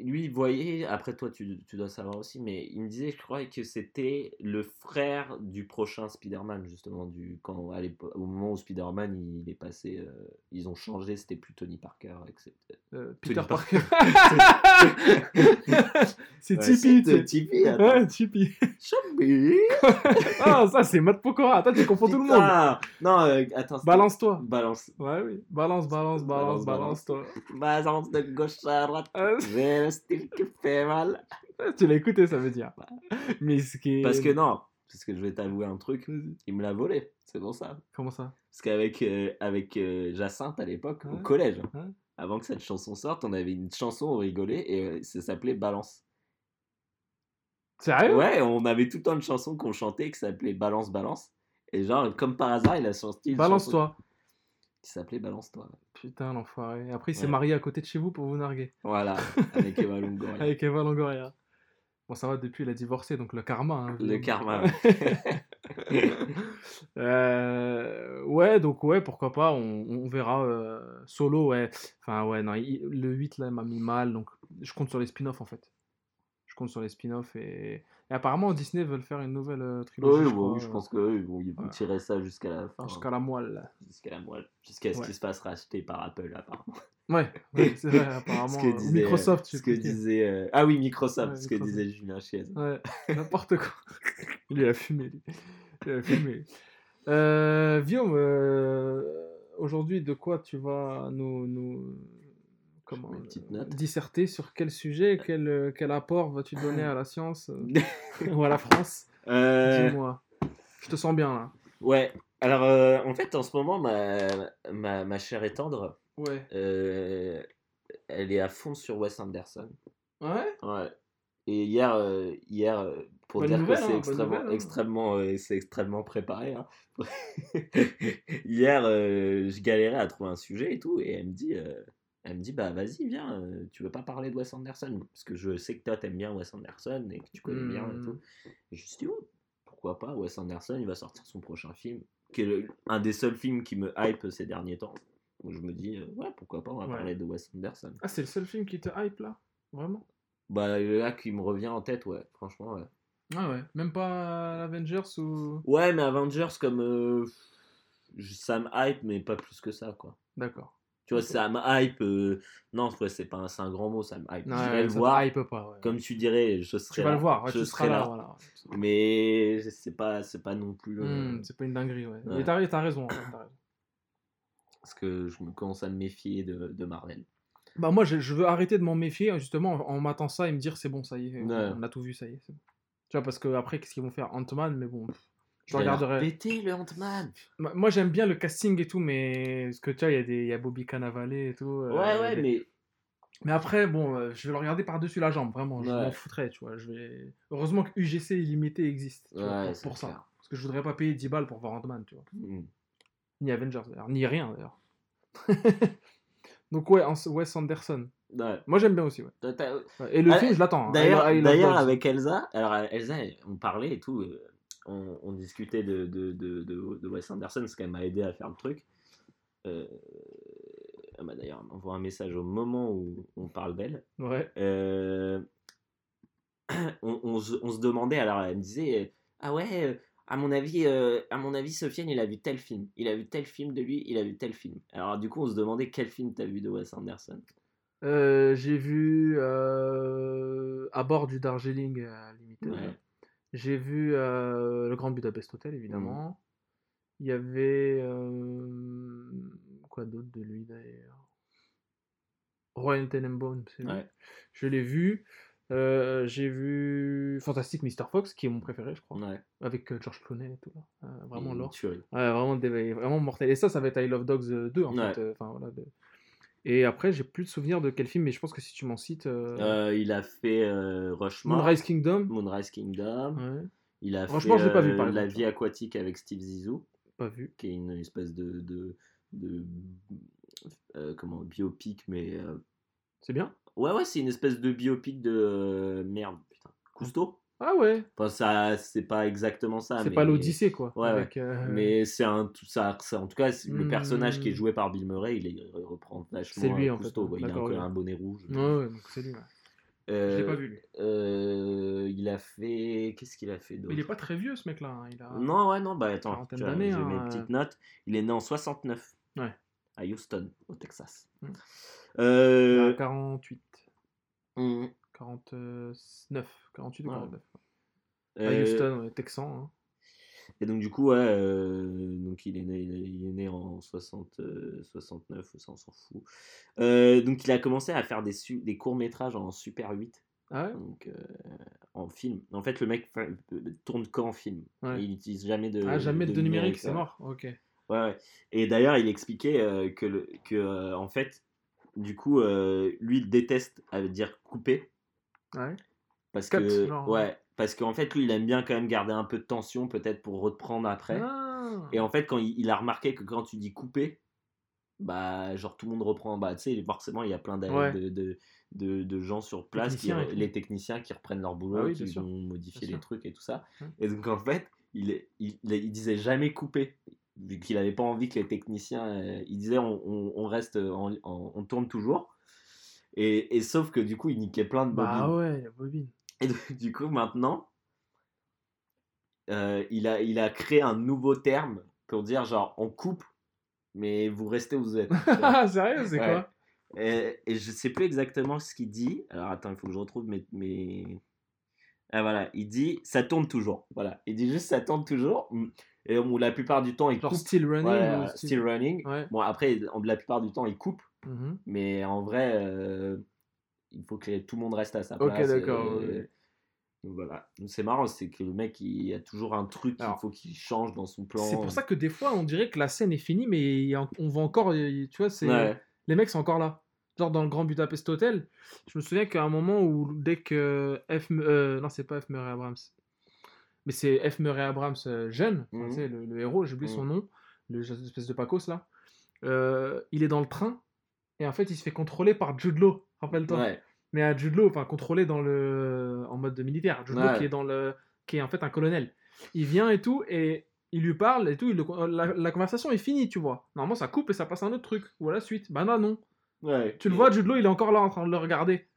Lui, il voyait, après toi, tu, tu dois savoir aussi, mais il me disait, je crois, que c'était le frère du prochain Spider-Man, justement, du, quand, à au moment où Spider-Man il est passé, euh, ils ont changé, c'était plus Tony Parker. etc. Euh, Peter Tony Parker. <laughs> c'est Tipeee. c'est. Tipeee. Ouais, Tipeee. <laughs> Ah, ça, c'est Matt Pokora. Toi, tu confonds tout le monde. Non, euh, attends. Balance-toi. Balance. Ouais, oui. Balance, balance, balance, Balance, balance-toi. Balance de gauche à droite. Style qui fait mal. tu l'as écouté, ça veut dire. Mais ce qui est. Parce que non, parce que je vais t'avouer un truc, il me l'a volé, c'est pour ça. Comment ça? Parce qu'avec euh, avec euh, Jacinthe à l'époque, au collège, Ouais. avant que cette chanson sorte, on avait une chanson, on rigolait et euh, ça s'appelait Balance. Sérieux? Ouais, on avait tout le temps une chanson qu'on chantait qui s'appelait Balance Balance. Et genre, comme par hasard, il a sorti chanson Balance-toi. Qui s'appelait Balance-toi. Putain, l'enfoiré. Après, il s'est Ouais. marié à côté de chez vous pour vous narguer. Voilà, <laughs> avec Eva Longoria. Avec Eva Longoria. Bon, ça va, depuis, il a divorcé, donc le karma. hein, Le karma. <laughs> Euh, ouais, donc ouais, pourquoi pas, on, on verra. euh, solo, ouais. Enfin, ouais, non, il- le 8 là m'a mis mal, donc je compte sur les spin-offs en fait. Compte sur les spin-offs et... et apparemment Disney veulent faire une nouvelle euh, trilogie. Oui, je, oui, je euh, pense qu'ils vont, ils vont Ouais. tirer ça jusqu'à la fin. Jusqu'à la moelle. Jusqu'à la moelle. Jusqu'à ce Ouais. qu'il se fasse racheter par Apple, apparemment. Ouais, ouais, <laughs> c'est vrai, apparemment. ce que euh, disait, Microsoft, ce que disait euh, ah oui Microsoft ce que disait Julien Chiez Ouais, <laughs> n'importe quoi. Lui, il a fumé. Lui. Il a fumé. Euh, Guillaume, euh, aujourd'hui, de quoi tu vas nous, nous comment, mets une petite euh, disserter Sur quel sujet Quel, euh, quel apport vas-tu donner à la science euh, <laughs> ou à la France? Euh, Dis-moi. Je te sens bien là. ouais alors en fait en ce moment ma, ma, ma chère et tendre Ouais. elle est à fond sur Wes Anderson Ouais? Ouais et hier euh, hier euh, pour Bonne dire nouvelle, que hein, c'est bonne extrêmement nouvelle, hein. extrêmement euh, c'est extrêmement préparé hein. <laughs> hier je galérais à trouver un sujet et tout et elle me dit elle me dit bah vas-y viens euh, tu veux pas parler de Wes Anderson? Parce que je sais que toi t'aimes bien Wes Anderson et que tu connais bien et tout. Et je me suis dit oh, pourquoi pas Wes Anderson il va sortir son prochain film qui est le- un des seuls films qui me hype ces derniers temps. Donc je me dis euh, ouais pourquoi pas on va Ouais. parler de Wes Anderson. Ah, c'est le seul film qui te hype là? Vraiment? Bah là qui me revient en tête ouais franchement ouais. Ah ouais. Même pas l'Avengers ou? ouais mais Avengers comme euh, ça me hype mais pas plus que ça quoi. D'accord. Tu vois ça me hype euh, non ouais, c'est pas un, c'est un grand mot ça me hype Non, je vais le voir hype pas. Ouais. comme tu dirais je serai tu vas là. le voir, ouais, je tu serai seras là. là voilà. mais c'est pas c'est pas non plus euh, Hmm, c'est pas une dinguerie, ouais. Mais t'as t'as raison, t'as raison. parce que je me commence à me méfier de, de Marvel Bah moi, je, je veux arrêter de m'en méfier, justement, en, en m'attendant ça et me dire c'est bon, ça y est, on- a tout vu, ça y est, c'est bon. Tu vois, parce que après, qu'est-ce qu'ils vont faire? Ant-Man, mais bon, pff, je regarderai. péter le Ant-Man Moi, j'aime bien le casting et tout, mais parce que tu vois, il y a des, il y a Bobby Cannavale et tout. euh, ouais ouais des- mais Mais après, bon, euh, je vais le regarder par-dessus la jambe, vraiment, je Ouais. m'en foutrais, tu vois. Je vais... Heureusement que UGC illimité existe, tu vois, Ouais, pour, ça. clair. Parce que je voudrais pas payer 10 balles pour voir Ant-Man, tu vois. hmm. Ni Avengers, d'ailleurs, ni rien, d'ailleurs. <laughs> Donc ouais, Wes Anderson. Ouais. Moi, j'aime bien aussi, ouais. Et le Ah, film, je l'attends. hein. D'ailleurs, d'ailleurs avec Elsa, alors Elsa, on parlait et tout, euh, on, on discutait de, de, de, de, Wes Anderson, ce qu'elle m'a aidé à faire le truc. Euh, elle m'a d'ailleurs envoyé un message au moment où on parle d'elle. Ouais. Euh, <clears throat> on, on se, on se demandait, alors elle me disait, ah ouais, euh, à mon avis, euh, à mon avis, Sofiane, il a vu tel film, il a vu tel film de lui, il a vu tel film. Alors du coup, on se demandait quel film t'as vu de Wes Anderson. Euh, j'ai vu euh, à bord du Darjeeling Limited. Ouais. J'ai vu euh, le Grand Budapest Hotel, évidemment. Mhm. Il y avait euh, quoi d'autre de lui d'ailleurs? Royal Tenenbaum, c'est lui. Ouais. Je l'ai vu. Euh, j'ai vu Fantastic Mr. Fox, qui est mon préféré, je crois, Ouais. avec euh, George Clooney et tout. là. Euh, vraiment Une l'or. tuerie. Ouais, vraiment, mortel. Et ça, ça va être I Love Dogs euh, 2, en Ouais. fait. Enfin, voilà, de- Et après, j'ai plus de souvenirs de quel film, mais je pense que si tu m'en cites. euh, Euh, il a fait euh, Rushmore, Moonrise Kingdom. Moonrise Kingdom. Ouais, Il a Franchement, fait je l'ai pas vu, euh, par La exemple. vie aquatique avec Steve Zissou, pas vu. qui est une espèce de, de, de euh, comment biopic, mais euh, C'est bien ouais ouais, c'est une espèce de biopic de euh, merde, putain, Cousteau. Ah ouais. Enfin, ça, c'est pas exactement ça. C'est pas l'Odyssée, quoi. Ouais, ouais. avec, euh, Mais c'est un tout ça, en tout cas le personnage qui est Hmm. joué par Bill Murray, il, est- il reprend vachement C'est lui, euh, en fait, hein. Il a oui. un bonnet rouge. Ouais, ouais, donc c'est lui. ouais. Euh, Je l'ai pas vu, lui. euh, il a fait qu'est-ce qu'il a fait d'autre il est pas très vieux, ce mec-là. hein, Il a... Non, ouais, non, bah attends, j'ai hein, mes euh. petites notes. Il est né en 69. Ouais. À Houston, au Texas. Hmm. Il Euh, a 48. hmm, 49. 48 ou Ouais. 49. À euh, Houston, ouais, Texan. hein. Et donc du coup, ouais, euh, donc il est né, il est, il est né en 60, euh, 69, ça on s'en fout. Euh, donc il a commencé à faire des, des courts métrages en Super 8, Ah ouais? Donc euh, en film. En fait, le mec euh, tourne qu'en film. Ouais. Il n'utilise jamais de. Ah, jamais de, numérique, c'est ouais. mort. Ok. Ouais, ouais. Et d'ailleurs, il expliquait euh, que, le, que euh, en fait, du coup, euh, lui, il déteste à dire couper. Ouais. Parce Cut, que, genre. ouais, parce qu'en fait, lui, il aime bien quand même garder un peu de tension, peut-être pour reprendre après. Ah. Et en fait, quand il, il a remarqué que quand tu dis couper, bah, genre tout le monde reprend. Bah, tu sais, forcément, il y a plein Ouais. de, de, de, de gens sur place, Techniciens les techniciens qui reprennent leur boulot, Ah oui, qui vont modifier Bien les sûr. trucs et tout ça. Et donc, en fait, il, il, disait jamais couper, vu qu'il avait pas envie que les techniciens. euh, il disait on, on, on reste, en- en- on tourne toujours. Et, et sauf que du coup, il niquait plein de bobines. Bah ouais, la bobine. Et donc, <laughs> du coup, maintenant, euh, il, a, il a créé un nouveau terme pour dire genre on coupe, mais vous restez où vous êtes. <laughs> Ah, sérieux, c'est Ouais. quoi et, et je sais plus exactement ce qu'il dit. Alors attends, il faut que je retrouve mes. mes... Ah voilà, il dit ça tourne toujours. Voilà, il dit juste ça tourne toujours. Et la plupart du temps, il Genre coupe. still running Voilà, ou still running. Ouais. Bon, après, la plupart du temps, il coupe. Mhm. Mais en vrai, euh, il faut que tout le monde reste à sa Ok, place. d'accord, et- ouais, ouais. donc voilà. C'est marrant, c'est que le mec, il a toujours un truc qu'il faut qu'il change dans son plan. C'est pour ça que des fois, on dirait que la scène est finie, mais y on va encore. Tu vois, c'est Ouais. les mecs sont encore là. Genre dans le Grand Budapest Hotel, je me souviens qu'à un moment où dès que F. euh, non, c'est pas F. Murray Abrams. Mais c'est F. Murray Abrams euh, jeune, enfin, tu sais, le, le héros, j'ai oublié son Mhm. nom, le espèce de Pacos là. Euh, il est dans le train et en fait il se fait contrôler par Jude Law, rappelle-toi. Ouais. Mais à Jude Law, enfin contrôlé dans le en mode de militaire. Jude Law qui est dans le qui est en fait un colonel. Il vient et tout et il lui parle et tout. il le- la, la conversation est finie, tu vois. Normalement ça coupe et ça passe à un autre truc ou à la suite. Bah non non. Ouais. Tu le vois, Jude Law, il est encore là en train de le regarder.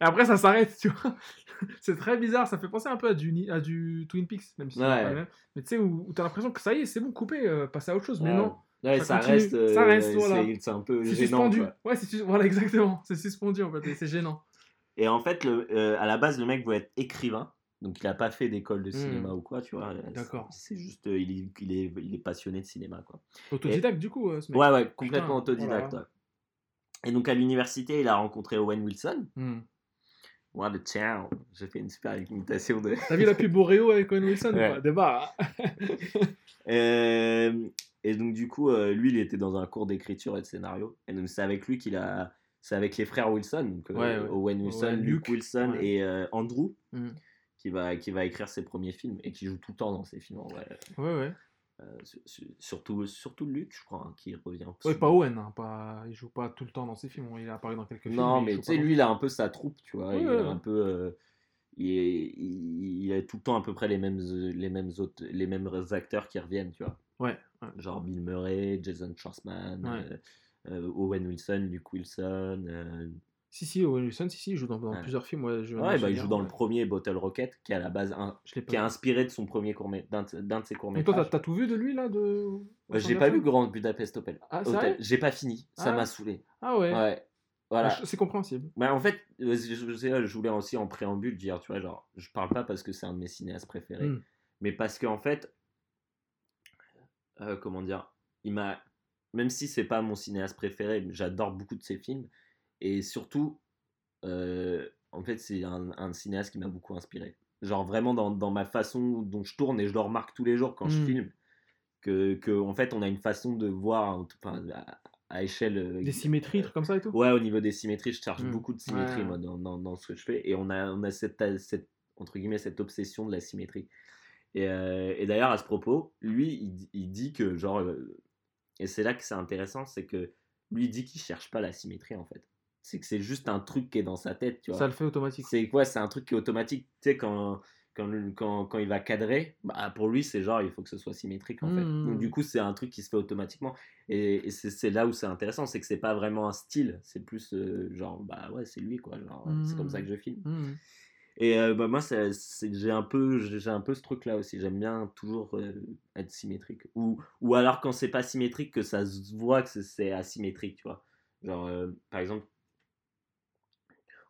Et après ça s'arrête, tu vois. <laughs> c'est très bizarre. Ça fait penser un peu à du à du Twin Peaks, même si c'est Ouais. pas le même. Mais tu sais où, où t'as l'impression que ça y est, c'est bon, coupé, euh, passer à autre chose. Mais non. Ouais, ça ça, continue. reste. euh, Ça reste, c'est- voilà. C'est un peu gênant. suspendu. quoi. Ouais, c'est voilà exactement. C'est suspendu en fait. C'est gênant. Et en fait, le, euh, à la base, le mec voulait être écrivain. Donc il a pas fait d'école de Hmm. cinéma ou quoi, tu vois. D'accord. C'est juste, euh, il est, il, est, il est passionné de cinéma, quoi. Autodidacte du coup, euh, ce mec. Ouais, ouais, complètement Putain, autodidacte. voilà. ouais. Et donc à l'université, il a rencontré Owen Wilson. Hmm. Moi, le ciao. J'ai fait une super imitation de. T'as vu la pub Oreo avec Owen Wilson Ouais. Débat. hein <laughs> Euh, et donc du coup, euh, lui, il était dans un cours d'écriture et de scénario. Et donc c'est avec lui qu'il a, c'est avec les frères Wilson, donc euh, Ouais, ouais. Owen Wilson, Owen, Luke Luke, Wilson ouais. et euh, Andrew, Mhm. qui va, qui va écrire ses premiers films et qui joue tout le temps dans ses films. En vrai. Ouais, ouais. Euh, su- su- surtout, surtout Luke, je crois, hein, qui revient. Ouais, souvent. pas Owen. Hein, pas... Il joue pas tout le temps dans ses films. Il a apparu dans quelques films. Non, mais tu sais, lui, il a un peu sa troupe, tu vois. Ouais, il ouais, a ouais. un peu. euh, il, est- il, il a tout le temps à peu près les mêmes, les mêmes, autres, les mêmes acteurs qui reviennent, tu vois. Ouais. ouais. Genre Bill Murray, Jason Schwartzman, Ouais. euh, euh, Owen Wilson, Luke Wilson. euh, Si, si, Owen Wilson, si, si, il joue dans, dans Ouais. plusieurs films. Ouais, je Ouais, bah, il joue dans le premier Bottle Rocket, qui est à la base un, Je l'ai qui est pas vu. inspiré de son premier court d'un de, ses courts Donc toi, t'as métrages. tout vu de lui là de... J'ai pas vu Grand Budapest Hotel. Ah, Hotel. J'ai pas fini, ça Ah. m'a saoulé. Ah ouais. Ouais. Voilà. Ah, C'est compréhensible. Bah, en fait, euh, je, je, sais, je voulais aussi en préambule dire, tu vois, genre, je parle pas parce que c'est un de mes cinéastes préférés, Hmm. mais parce qu'en fait, euh, comment dire, il m'a, même si c'est pas mon cinéaste préféré, j'adore beaucoup de ses films, et surtout, euh, en fait, c'est un, un cinéaste qui m'a beaucoup inspiré. Genre vraiment dans, dans ma façon dont je tourne, et je le remarque tous les jours quand je Hmm. filme, que, que, en fait, on a une façon de voir, enfin, à, à échelle... euh, Des symétries, trucs comme ça et tout? Ouais, au niveau des symétries, je cherche Mm. beaucoup de symétrie Ouais. moi, dans, dans, dans ce que je fais. Et on a, on a cette, cette, entre guillemets, cette obsession de la symétrie. Et, euh, et d'ailleurs, à ce propos, lui, il, dit- il dit que, genre, euh, et c'est là que c'est intéressant, c'est que lui, il dit qu'il cherche pas la symétrie, en fait. C'est que c'est juste un truc qui est dans sa tête, tu vois. Ça le fait automatique. C'est quoi C'est un truc qui est automatique. Tu sais, quand, quand, quand, quand il va cadrer, bah, pour lui, c'est genre, il faut que ce soit symétrique en fait. Donc, du coup, c'est un truc qui se fait automatiquement. Et, et c'est là où c'est intéressant, c'est que c'est pas vraiment un style, c'est plus euh, genre, bah ouais, c'est lui quoi, genre, c'est comme ça Mhm. que je filme. Mhm. Et euh, bah, moi, c'est- c'est- j'ai un, peu- j'ai un peu ce truc là aussi, j'aime bien toujours euh, être symétrique. Ou, ou alors, quand c'est pas symétrique, que ça se voit que c'est- asymétrique, tu vois. Genre, euh, par exemple,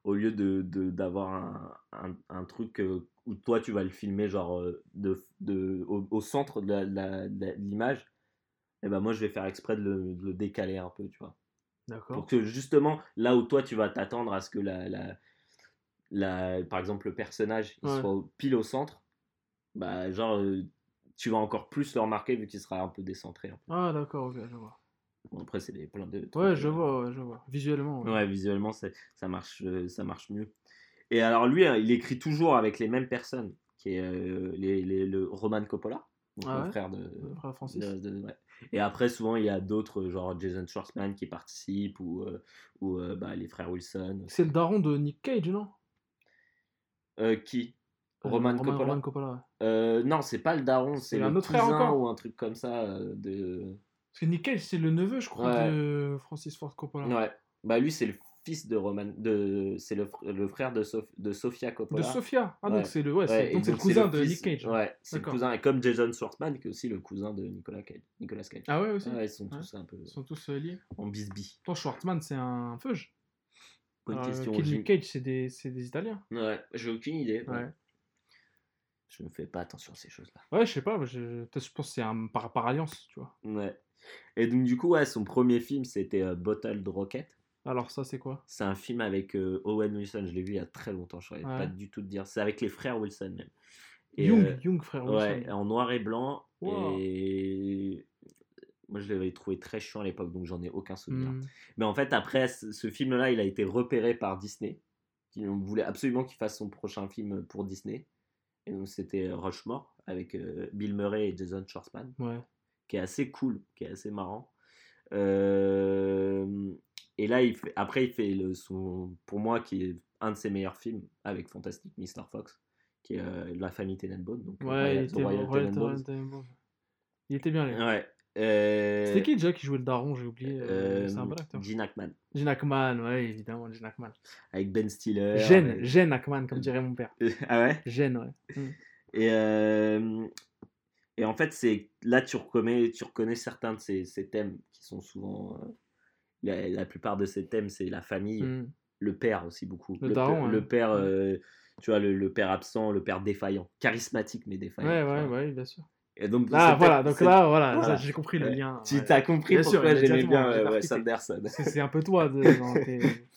au lieu de de- d'avoir un, un, un truc où toi tu vas le filmer genre de, de, au, au centre de la- la- l'image, et ben moi je vais faire exprès de le, décaler un peu, tu vois. Pour D'accord. que justement, là où toi tu vas t'attendre à ce que la, la, la- par exemple le personnage il Ouais. soit pile au centre, bah genre euh, tu vas encore plus le remarquer vu qu'il sera un peu décentré. un peu. Ah, d'accord, ok, je vois. Bon, après c'est plein de trucs, Ouais, je euh, vois, ouais, je vois. Visuellement, ouais. Ouais, visuellement, ça marche, euh, ça marche mieux. Et alors, lui, hein, il écrit toujours avec les mêmes personnes, qui est euh, les, les- le Roman Coppola, donc Ah le frère de, Le frère Francis. de-. Et après, souvent, il y a d'autres, genre Jason Schwartzman qui participent, ou, euh, ou bah, les frères Wilson. C'est le daron de Nick Cage, non? Euh, qui? Euh, Roman Coppola? Roman Coppola, ouais. Euh, Non, c'est pas le daron, c'est un autre frère encore ou un truc comme ça. de... Parce que Nick Cage, c'est le neveu, je crois, Ouais. de Francis Ford Coppola. Ouais. Bah, lui, c'est le fils de Roman, de... c'est le, fr- le frère de, Sof- de Sofia Coppola. De Sofia. Ah, Ouais. donc c'est le, ouais, donc le cousin de fils- Nick Cage. Ouais, c'est le cousin. Et comme Jason Schwartzman, qui est aussi le cousin de Nicolas Cage. Nicolas Cage. Ah ouais, aussi ils sont tous un peu Ils sont tous liés. en bisbis. Toi, Schwartzman, c'est un feuge. Bonne Alors, question. Cage, c'est des, des Italiens. Ouais, j'ai aucune idée. ouais. Ouais. Je ne fais pas attention à ces choses-là. Ouais, je sais pas, je, je pense que c'est un par, par alliance, tu vois. Ouais. Et donc, du coup, ouais, son premier film, c'était euh, Bottled Rocket. Alors, ça, c'est quoi? C'est un film avec euh, Owen Wilson. Je l'ai vu il y a très longtemps. Je ne saurais Ouais. pas du tout te dire. C'est avec les frères Wilson, même. Et, Young, euh, Young, frère Ouais, Wilson. en noir et blanc. Wow. Et moi, je l'avais trouvé très chiant à l'époque, donc j'en ai aucun souvenir. Hmm. Mais en fait, après, ce ce film-là, il a été repéré par Disney. Qui voulait absolument qu'il fasse son prochain film pour Disney. Et donc, c'était Rushmore avec euh, Bill Murray et Jason Schwartzman, Ouais. qui est assez cool, qui est assez marrant. Euh, et là, il fait, après, il fait le, son, pour moi, qui est un de ses meilleurs films avec Fantastic Mr. Fox, qui est euh, La famille Tenenbaum. Donc, Ouais, Royal- il était, Royal Royal. Tenenbaums. Il était bien, lui. Ouais. Euh, C'était qui déjà qui jouait le daron? J'ai oublié. euh, euh, c'est un bon acteur. Gene Hackman. Gene Hackman, ouais, évidemment, Gene Hackman. Avec Ben Stiller. Gene, avec- Gene Hackman, comme dirait mon père. <laughs> ah ouais? Gene, ouais. Et, euh, et en fait, c'est là tu reconnais, tu reconnais certains de ces, ces thèmes qui sont souvent. euh, la, la plupart de ces thèmes, c'est la famille, Hmm. le père aussi beaucoup. Le daron, le ouais. père, Mm. euh, tu vois, le, le père absent, le père défaillant, charismatique mais défaillant. Ouais, ouais, ouais, bien sûr. Et donc, Ah, voilà, donc là, voilà, j'ai compris le lien. Tu t'as compris Bien pourquoi j'aimais bien euh, Wes percuté. Anderson. Parce que c'est un peu toi. De, <laughs>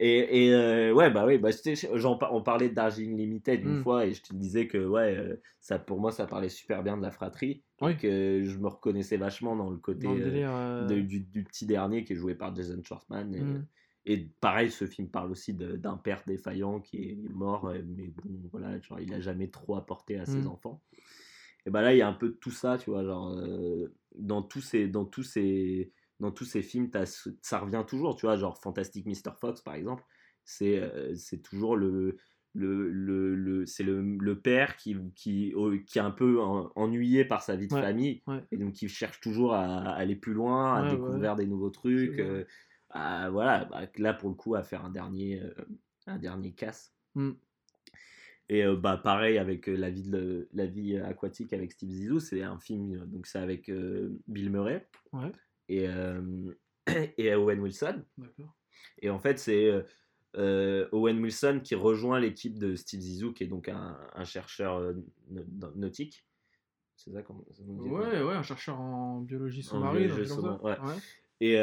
Et, et, euh, ouais, bah oui, bah, j'en on parlait d'Argin Limited une Mm. fois et je te disais que ouais, euh, ça, pour moi, ça parlait super bien de la fratrie. Oui. Et que je me reconnaissais vachement dans le côté dans le délire. euh, de- du, du petit dernier qui est joué par Jason Schwartzman. Et, Mm. et pareil, ce film parle aussi de- d'un père défaillant qui est mort, mais bon, voilà, genre, il a jamais trop apporté à ses Mm. enfants. Et bah là, il y a un peu de tout ça, tu vois, genre, euh, dans tous ces. Dans tous ces dans tous ces films, ça revient toujours, tu vois, genre Fantastic Mr. Fox, par exemple, c'est euh, c'est toujours le, le, le, le- c'est le, le père qui, qui, qui est un peu en- ennuyé par sa vie de Ouais, famille, ouais. et donc qui cherche toujours à, à aller plus loin, à Ouais, découvrir des nouveaux trucs, euh, à, voilà, bah, là pour le coup, à faire un dernier, euh, un dernier casse. Mm. Et euh, bah pareil avec euh, la vie de la vie aquatique avec Steve Zissou, c'est un film euh, donc c'est avec euh, Bill Murray Ouais, et <clears throat> et Owen Wilson. Et en fait, c'est Owen Wilson qui rejoint l'équipe de Steve Zissou, qui est donc un, un chercheur na- nautique. C'est ça qu'on dit, Ouais, ouais, un chercheur en biologie sous-marine. sous-marine, ouais. Et,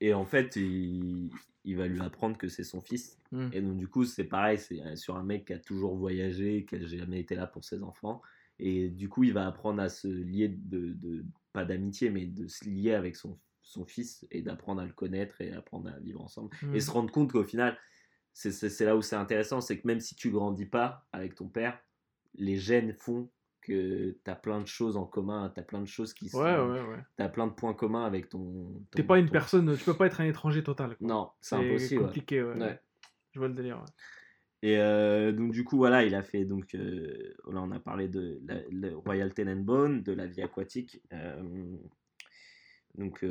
et en fait, il, il va lui apprendre que c'est son fils. Mm. Et donc, du coup, c'est pareil, c'est euh, sur un mec qui a toujours voyagé, qui n'a jamais été là pour ses enfants. Et du coup, il va apprendre à se lier, de, de- pas d'amitié, mais de se lier avec son, son fils et d'apprendre à le connaître et apprendre à vivre ensemble. Et se rendre compte qu'au final, c'est là où c'est intéressant, c'est que même si tu grandis pas avec ton père, les gènes font que tu as plein de choses en commun, tu as plein de choses qui sont. Ouais, ouais, ouais. Tu as plein de points communs avec ton. T'es ton- pas une ton- personne, tu peux pas être un étranger total. quoi. Non, c'est C'est impossible. ouais. compliqué, ouais. Ouais. Je vois le délire. Et euh, donc, du coup, voilà, il a fait. Donc, euh, là, on a parlé de la, le Royal Tenenbaum, de la vie aquatique. euh, donc,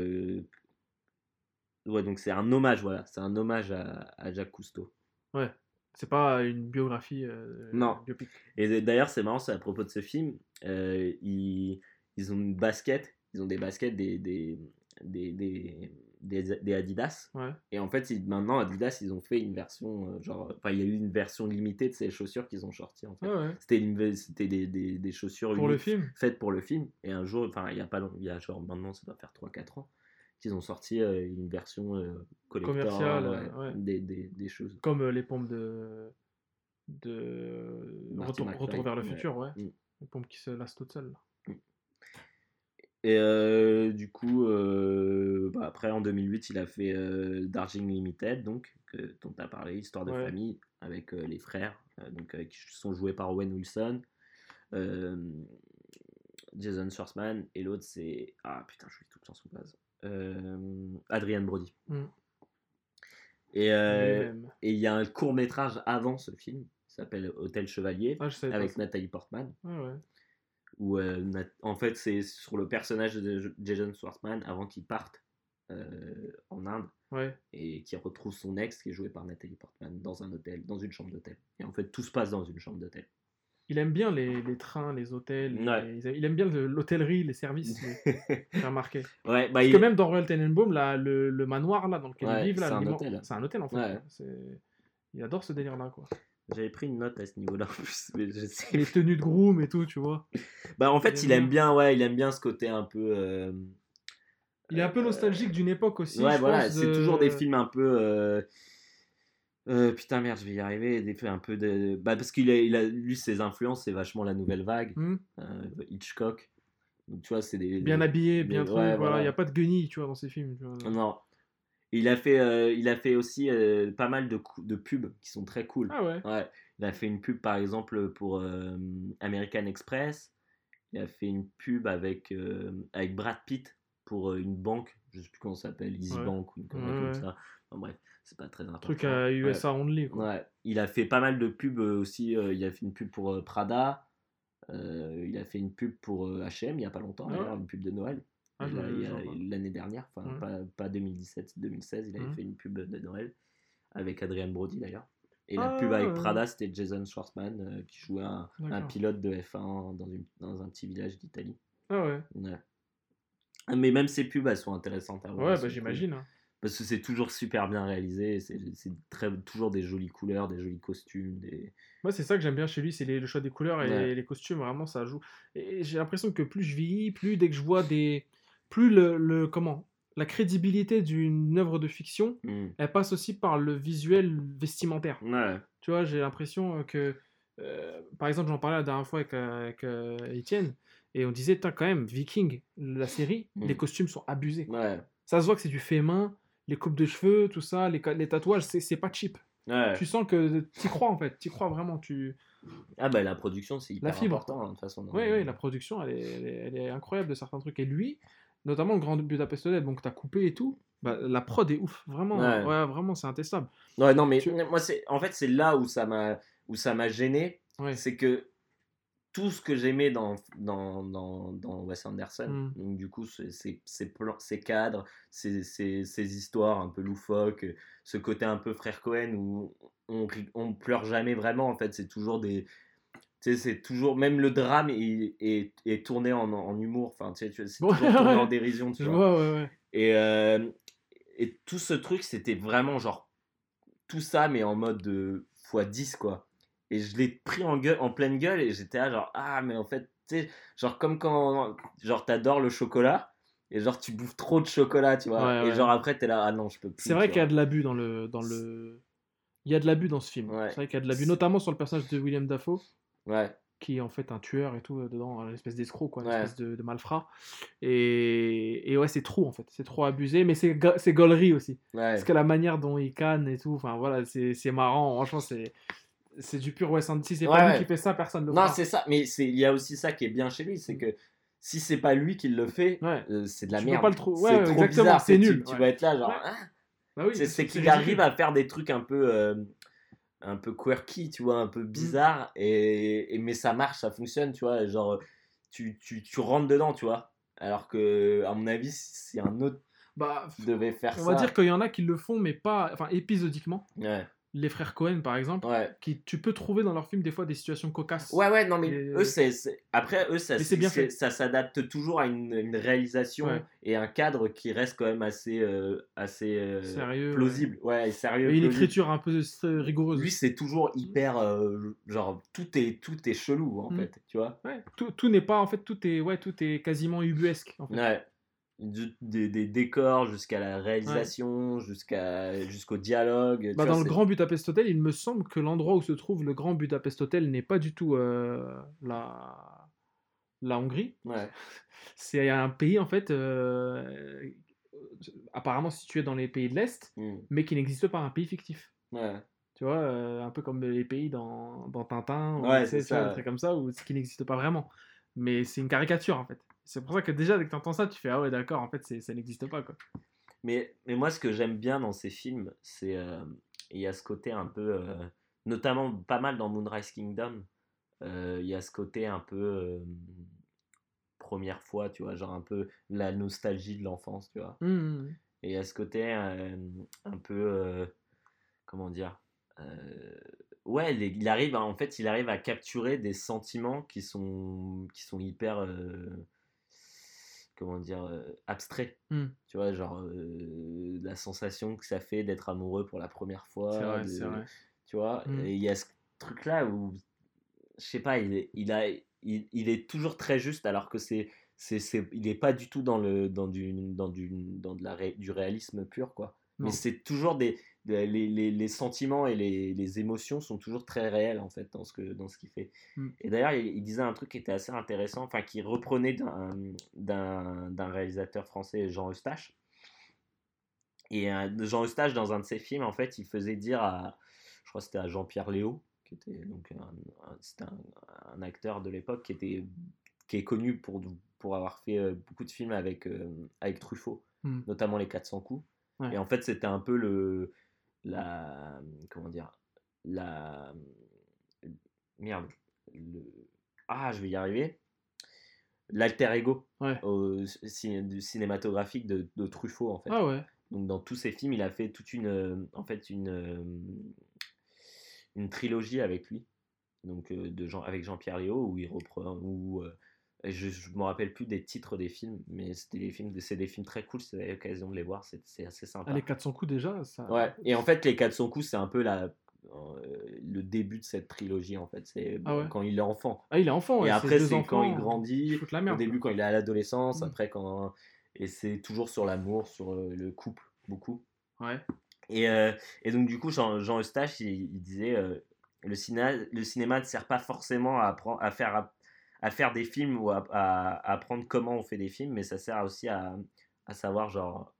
ouais, donc c'est un hommage, voilà. C'est un hommage à, à Jacques Cousteau. Ouais. C'est pas une biographie. euh, Non. biopic. Et d'ailleurs, c'est marrant, c'est à propos de ce film. euh, ils, ils ont une basket, ils ont des baskets, des, des, des, des, des- Adidas. Ouais. Et en fait, ils- maintenant, Adidas, ils ont fait une version, euh, genre, enfin, il y a eu une version limitée de ces chaussures qu'ils ont sorties. En fait. Ouais, ouais. C'était c'était des, chaussures Pour le film. faites pour le film. Et un jour, enfin, il y a pas long, il y a genre maintenant, ça doit faire 3-4 ans, qu'ils ont sorti euh, une version euh, Commerciale, ouais, ouais. Des, des, des choses. Comme euh, les pompes de. Retour, vers le futur, ouais. Mm. Les pompes qui se lassent toutes seules. là. Et euh, du coup, euh, bah, après en 2008, il a fait euh, Darjeeling Limited, donc, que, dont tu as parlé, Histoire de Ouais. famille, avec euh, les frères, euh, donc, euh, qui sont joués par Owen Wilson, euh, Jason Schwartzman, et l'autre c'est. Ah putain, je suis tout le temps son blaze. Euh, Adrian Brody. Mm. Et euh, et il y a un court métrage avant ce film, qui s'appelle Hôtel Chevalier, Ah, avec. Nathalie Portman ouais. où euh, Nat- en fait c'est sur le personnage de Jason Schwartzman avant qu'il parte euh, en Inde Ouais. et qui retrouve son ex qui est joué par Nathalie Portman dans un hôtel, dans une chambre d'hôtel. Et en fait tout se passe dans une chambre d'hôtel. Il aime bien les, les trains, les hôtels. Ouais. les- il aime bien le- l'hôtellerie, les services. <laughs> J'ai remarqué. Ouais, bah Parce il... que même dans Royal Tenenbaum, là, le, le manoir là, dans lequel Ouais, ils vivent, là, c'est un hôtel. c'est un hôtel en fait. Il adore ce délire là, quoi. j'avais pris une note à ce niveau-là en plus, mais je sais. Les tenues de groom et tout, tu vois. Bah en fait il aime bien. bien, ouais, il aime bien ce côté un peu. euh, Il est un peu euh, nostalgique d'une époque aussi. Ouais, je voilà, c'est de- toujours des films un peu. euh, euh, putain, merde, je vais y arriver. Des un peu de. Bah, parce qu'il a, il a, lui, ses influences, c'est vachement la nouvelle vague. Hmm, euh, Hitchcock. Donc, tu vois, c'est des. bien habillé, des- bien ouais, truc. voilà, il n'y a pas de guenilles, tu vois, dans ces films. tu vois. Non. Il a fait, euh, il a fait aussi pas mal de, de pubs qui sont très cool. Ah ouais. Ouais. Il a fait une pub, par exemple, pour American Express. Il a fait une pub avec, avec Brad Pitt pour une banque. Je sais plus comment ça s'appelle, Easy Ouais. Bank ou une Ouais, comme ça. Enfin, bref, c'est pas très important. Truc à Ouais. USA only, quoi. Ouais, il a fait pas mal de pubs euh, aussi. euh, il a fait une pub pour euh, Prada. il a fait une pub pour H&M il y a pas longtemps, Ah ouais d'ailleurs, une pub de Noël. Ah. L'année dernière, enfin Ouais. pas, pas 2017, 2016, il avait Mhm. fait une pub de Noël avec Adrian Brody d'ailleurs. Et la Ah, pub avec ouais. Prada, c'était Jason Schwartzman euh, qui jouait un, pilote de F1 dans, une, dans un petit village d'Italie. Ah ouais. Ouais. Ah, Mais même ces pubs, elles sont intéressantes à voir. Ouais, bah j'imagine. hein. Parce que c'est toujours super bien réalisé, c'est toujours des jolies couleurs, des jolis costumes. Des... Moi, c'est ça que j'aime bien chez lui, c'est le choix des couleurs et Ouais. les costumes, vraiment, ça joue. Et j'ai l'impression que plus je vieillis, plus dès que je vois des. Plus le. le- comment La crédibilité d'une œuvre de fiction, Hmm. elle passe aussi par le visuel vestimentaire. Ouais, Tu vois, j'ai l'impression euh, que. euh, par exemple, j'en parlais la dernière fois avec, euh, avec, euh, Étienne, et on disait, quand même, Viking, la série, Mm. les costumes sont abusés. ouais, Ça se voit que c'est du fait main, les coupes de cheveux, tout ça, les, tatouages, c'est pas cheap. ouais. Tu sens que tu crois en fait, tu crois vraiment. Tu... Ah bah la production, c'est hyper La fibre. important hein, de toute façon. Oui, oui, la production, elle est, elle, est, elle est incroyable de certains trucs. Et lui, notamment le Grand Budapest Hotel, donc t'as coupé et tout, bah, la prod est ouf, vraiment. Ouais. Ouais, vraiment, c'est intestable. Ouais, non, mais Tu- moi, c'est en fait, c'est là où ça m'a où ça m'a gêné. Ouais. C'est que tout ce que j'aimais dans, dans, dans, dans Wes Anderson, Mm. donc du coup, ces plans- ces cadres, ces, ces, ces histoires un peu loufoques, ce côté un peu frère Cohen où on, on pleure jamais vraiment, en fait, c'est toujours des. Tu sais, c'est toujours. Même le drame est, est, est tourné en, en humour, enfin, tu sais, c'est <laughs> toujours tourné en dérision, tu vois. vois, ouais, ouais. Et, euh, et tout ce truc, c'était vraiment genre tout ça, mais en mode de x10, quoi. Et je l'ai pris en, gueule, en pleine gueule et j'étais là, genre, ah, mais en fait, tu sais, genre comme quand, genre, t'adores le chocolat et genre, tu bouffes trop de chocolat, tu vois. Ouais, et genre, après, t'es là, ah non, je peux plus. C'est vrai qu'il y a de l'abus dans le, dans le. Il y a de l'abus dans ce film. Ouais. C'est vrai qu'il y a de l'abus, notamment sur le personnage de William Dafoe, Ouais, qui est en fait un tueur et tout euh, dedans, une espèce d'escroc, quoi, une Ouais. espèce de, de malfrat. Et, et ouais, c'est trop en fait, c'est trop abusé, mais c'est c'est gaulerie aussi. ouais. Parce que la manière dont il canne et tout, enfin voilà, c'est c'est marrant. Franchement, c'est c'est du pur Wes Anderson. Si c'est Ouais, pas lui qui fait ça, personne ne le Non, fera. c'est ça, mais il y a aussi ça qui est bien chez lui, c'est que si c'est pas lui qui le fait, Ouais. euh, c'est de la Tu peux merde. pas le trou- c'est trop exactement, bizarre, c'est nul, Tu, vas être là, genre, ah, Bah oui, c'est qu'il arrive à faire des trucs un peu euh, un peu quirky, tu vois, un peu bizarre, et, et- mais ça marche, ça fonctionne, tu vois, genre, tu, tu, tu rentres dedans, tu vois. Alors que, à mon avis, si un autre Bah, devait faire on ça. va dire qu'il y en a qui le font, mais pas. Enfin, épisodiquement. Ouais, Les frères Cohen, par exemple, ouais. qui tu peux trouver dans leurs films des fois des situations cocasses. Ouais, ouais, non, mais Et- eux, c'est. Après, eux, ça, bien fait. ça s'adapte toujours à une, une réalisation Ouais. et un cadre qui reste quand même assez, euh, assez euh, Sérieux, plausible. Ouais, sérieux. Et une écriture un peu euh, rigoureuse. Lui, c'est toujours hyper. euh, genre, tout est, tout est chelou, en Mm. fait, tu vois. Ouais, tout, tout n'est pas en fait tout est ouais tout est quasiment ubuesque en fait. Ouais. Du- des, des décors jusqu'à la réalisation, jusqu'à jusqu'au dialogue. Bah, vois, dans le Grand Budapest Hotel, il me semble que l'endroit où se trouve le Grand Budapest Hotel n'est pas du tout euh, la la Hongrie. Ouais. <laughs> C'est un pays en fait euh, apparemment situé dans les pays de l'Est, Mm. mais qui n'existe pas, un pays fictif. Ouais. Tu vois, euh, un peu comme les pays dans, dans Tintin, ou, Ouais, c'est ça, des trucs comme ça, où, ce qui n'existe pas vraiment. Mais c'est une caricature en fait. C'est pour ça que déjà, dès que tu entends ça, tu fais Ah ouais, d'accord, en fait, ça n'existe pas quoi. Mais, mais moi, ce que j'aime bien dans ces films, c'est. euh, Il y a ce côté un peu. euh, notamment pas mal dans Moonrise Kingdom. euh, Il y a ce côté un peu. première fois, tu vois, genre un peu la nostalgie de l'enfance, tu vois. Mmh. Et il y a ce côté un peu. comment dire Ouais, il arrive, en fait, il arrive à capturer des sentiments qui sont, qui sont hyper. euh, comment dire euh, abstraits. Mm. Tu vois, genre euh, la sensation que ça fait d'être amoureux pour la première fois. Vrai, de- vrai. Tu vois, Mm. et il y a ce truc-là où, je sais pas, il est, il, a, il, il est toujours très juste alors que c'est. C'est, il n'est pas du tout dans, le, dans, du, dans, du, dans de la ré- du réalisme pur, quoi. Non. Mais c'est toujours des- les, les, les sentiments et les, les émotions sont toujours très réels en fait dans ce que dans ce qu'il fait. Mm. Et d'ailleurs, il, il disait un truc qui était assez intéressant, enfin qui reprenait d'un réalisateur français, Jean Eustache. Et euh, Jean Eustache, dans un de ses films, en fait, il faisait dire à, je crois c'était à Jean-Pierre Léo, qui était donc un, un- c'était un, un acteur de l'époque qui était qui est connu pour pour avoir fait euh, beaucoup de films avec euh, avec Truffaut, Mm. notamment les 400 coups. Ouais. Et en fait, c'était un peu le la comment dire la merde le ah je vais y arriver l'alter ego Ouais. au du cinématographique de, de Truffaut en fait Ah ouais. donc dans tous ses films il a fait toute une en fait une une trilogie avec lui donc de Jean avec Jean-Pierre Léo où il reprend où euh, je, je me rappelle plus des titres des films mais c'était des films c'est des films très cool avez l'occasion de les voir c'est c'est assez sympa Ah, les 400 coups déjà, ça. Ouais, et en fait, les 400 coups, c'est un peu la, euh, le début de cette trilogie, en fait. C'est Ah ouais. quand il est enfant. Ah, il est enfant. et après, c'est quand il enfants, grandit. la Au merde. début, quand il est à l'adolescence, Mm. après, quand. Et c'est toujours sur l'amour, sur euh, le couple, beaucoup. Ouais. Et, euh, et donc, du coup, Jean, Jean Eustache, il, il disait euh, le, cinéma, le cinéma ne sert pas forcément à, apprendre, à, faire, à, à faire des films ou à, à- à apprendre comment on fait des films, mais ça sert aussi à, à savoir, genre,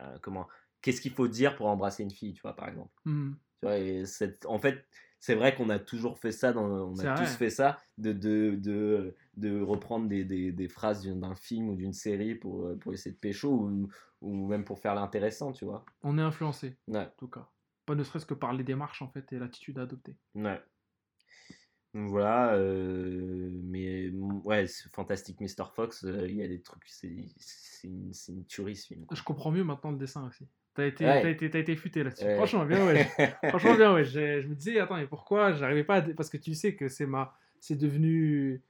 euh, comment. Qu'est-ce qu'il faut dire pour embrasser une fille, tu vois, par exemple. Mm. Tu vois, et en fait, c'est vrai qu'on a toujours fait ça, dans, on a vrai. tous fait ça, de, de, de, de reprendre des, des, des phrases d'un film ou d'une série pour, euh, pour essayer de pécho ou, ou même pour faire l'intéressant, tu vois. On est influencé, Ouais, en tout cas. Pas ne serait-ce que par les démarches en fait et l'attitude à adopter. ouais. Donc voilà, euh, mais ouais, ce Fantastic Mr. Fox, euh, il y a des trucs, c'est c'est une, une tuerie ce film. quoi. Je comprends mieux maintenant le dessin aussi. T'as été, Ouais. t'as été, t'as été futé là-dessus. Ouais. Franchement, bien ouais. <laughs> Franchement, bien ouais. Je me disais, attends, et pourquoi j'arrivais pas à... Parce que tu sais que c'est ma... c'est devenu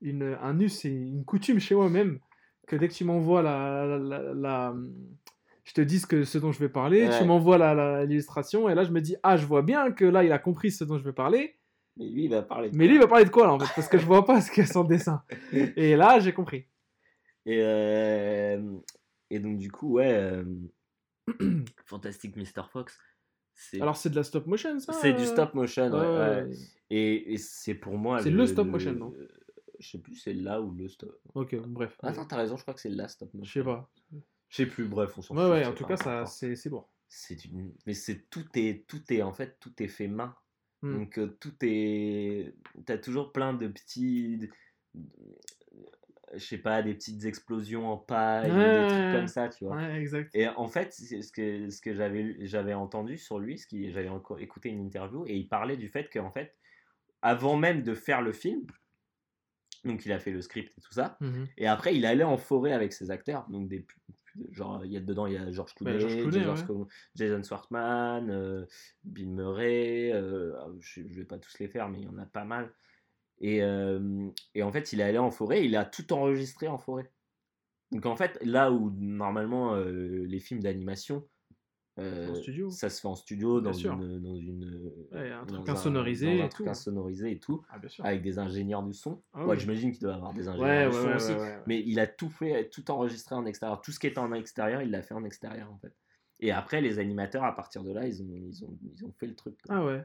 une... un us et une coutume chez moi-même que dès que tu m'envoies la... la, la- la- Je te dis ce, que, ce dont je vais parler, Ouais. tu m'envoies la- la- l'illustration, et là je me dis, ah, je vois bien que là il a compris ce dont je vais parler, Mais lui, il va parler. de mais lui il va parler de quoi là en fait? Parce que je vois pas ce qu'il y a le dessin. <laughs> Et là j'ai compris. Et, euh, et donc, du coup, ouais, euh, <clears throat> Fantastic Mr. Fox, Alors c'est de la stop motion ça c'est du euh stop motion. ouais, Ouais, ouais. Et, et c'est pour moi. C'est le stop motion, non? Je sais plus, c'est là ou le stop. Ok, bref. Attends, t'as raison, je crois que c'est la stop motion. Je sais pas. Je sais plus, bref, on s'en Ouais, fout. ouais, c'est en tout cas, ça, c'est c'est lourd. C'est une... Mais c'est tout est tout est en fait tout est fait main. Hmm. Donc euh, tout est t'as toujours plein de petits je sais pas, des petites explosions en paille, Ouais, des trucs comme ça, tu vois. Ouais, exact. Et en fait, c'est ce que, ce que j'avais entendu sur lui, ce qui, j'avais encore écouté une interview, et il parlait du fait qu'en fait, avant même de faire le film, donc il a fait le script et tout ça, Mhm. et après il allait en forêt avec ses acteurs, donc des genre il y a dedans il y a George Bah, Clooney, George Clooney, Jason, ouais. Sco- Jason Schwartzman, euh, Bill Murray, euh, je, je vais pas tous les faire, mais il y en a pas mal. Et, euh, et en fait, il est allé en forêt, il a tout enregistré en forêt. Donc en fait, là où normalement les films d'animation, euh, En studio. ça se fait en studio dans une, dans une Ouais, un truc dans insonorisé dans un et truc tout. insonorisé et tout, Ah, avec des ingénieurs du son. Ah Ouais, oui. j'imagine qu'il doit avoir des ingénieurs ouais, du son aussi. Mais il a tout fait, tout enregistré en extérieur. Tout ce qui était en extérieur, il l'a fait en extérieur en fait. Et après, les animateurs, à partir de là, ils ont, ils ont, ils ont fait le truc. quoi. Ah ouais.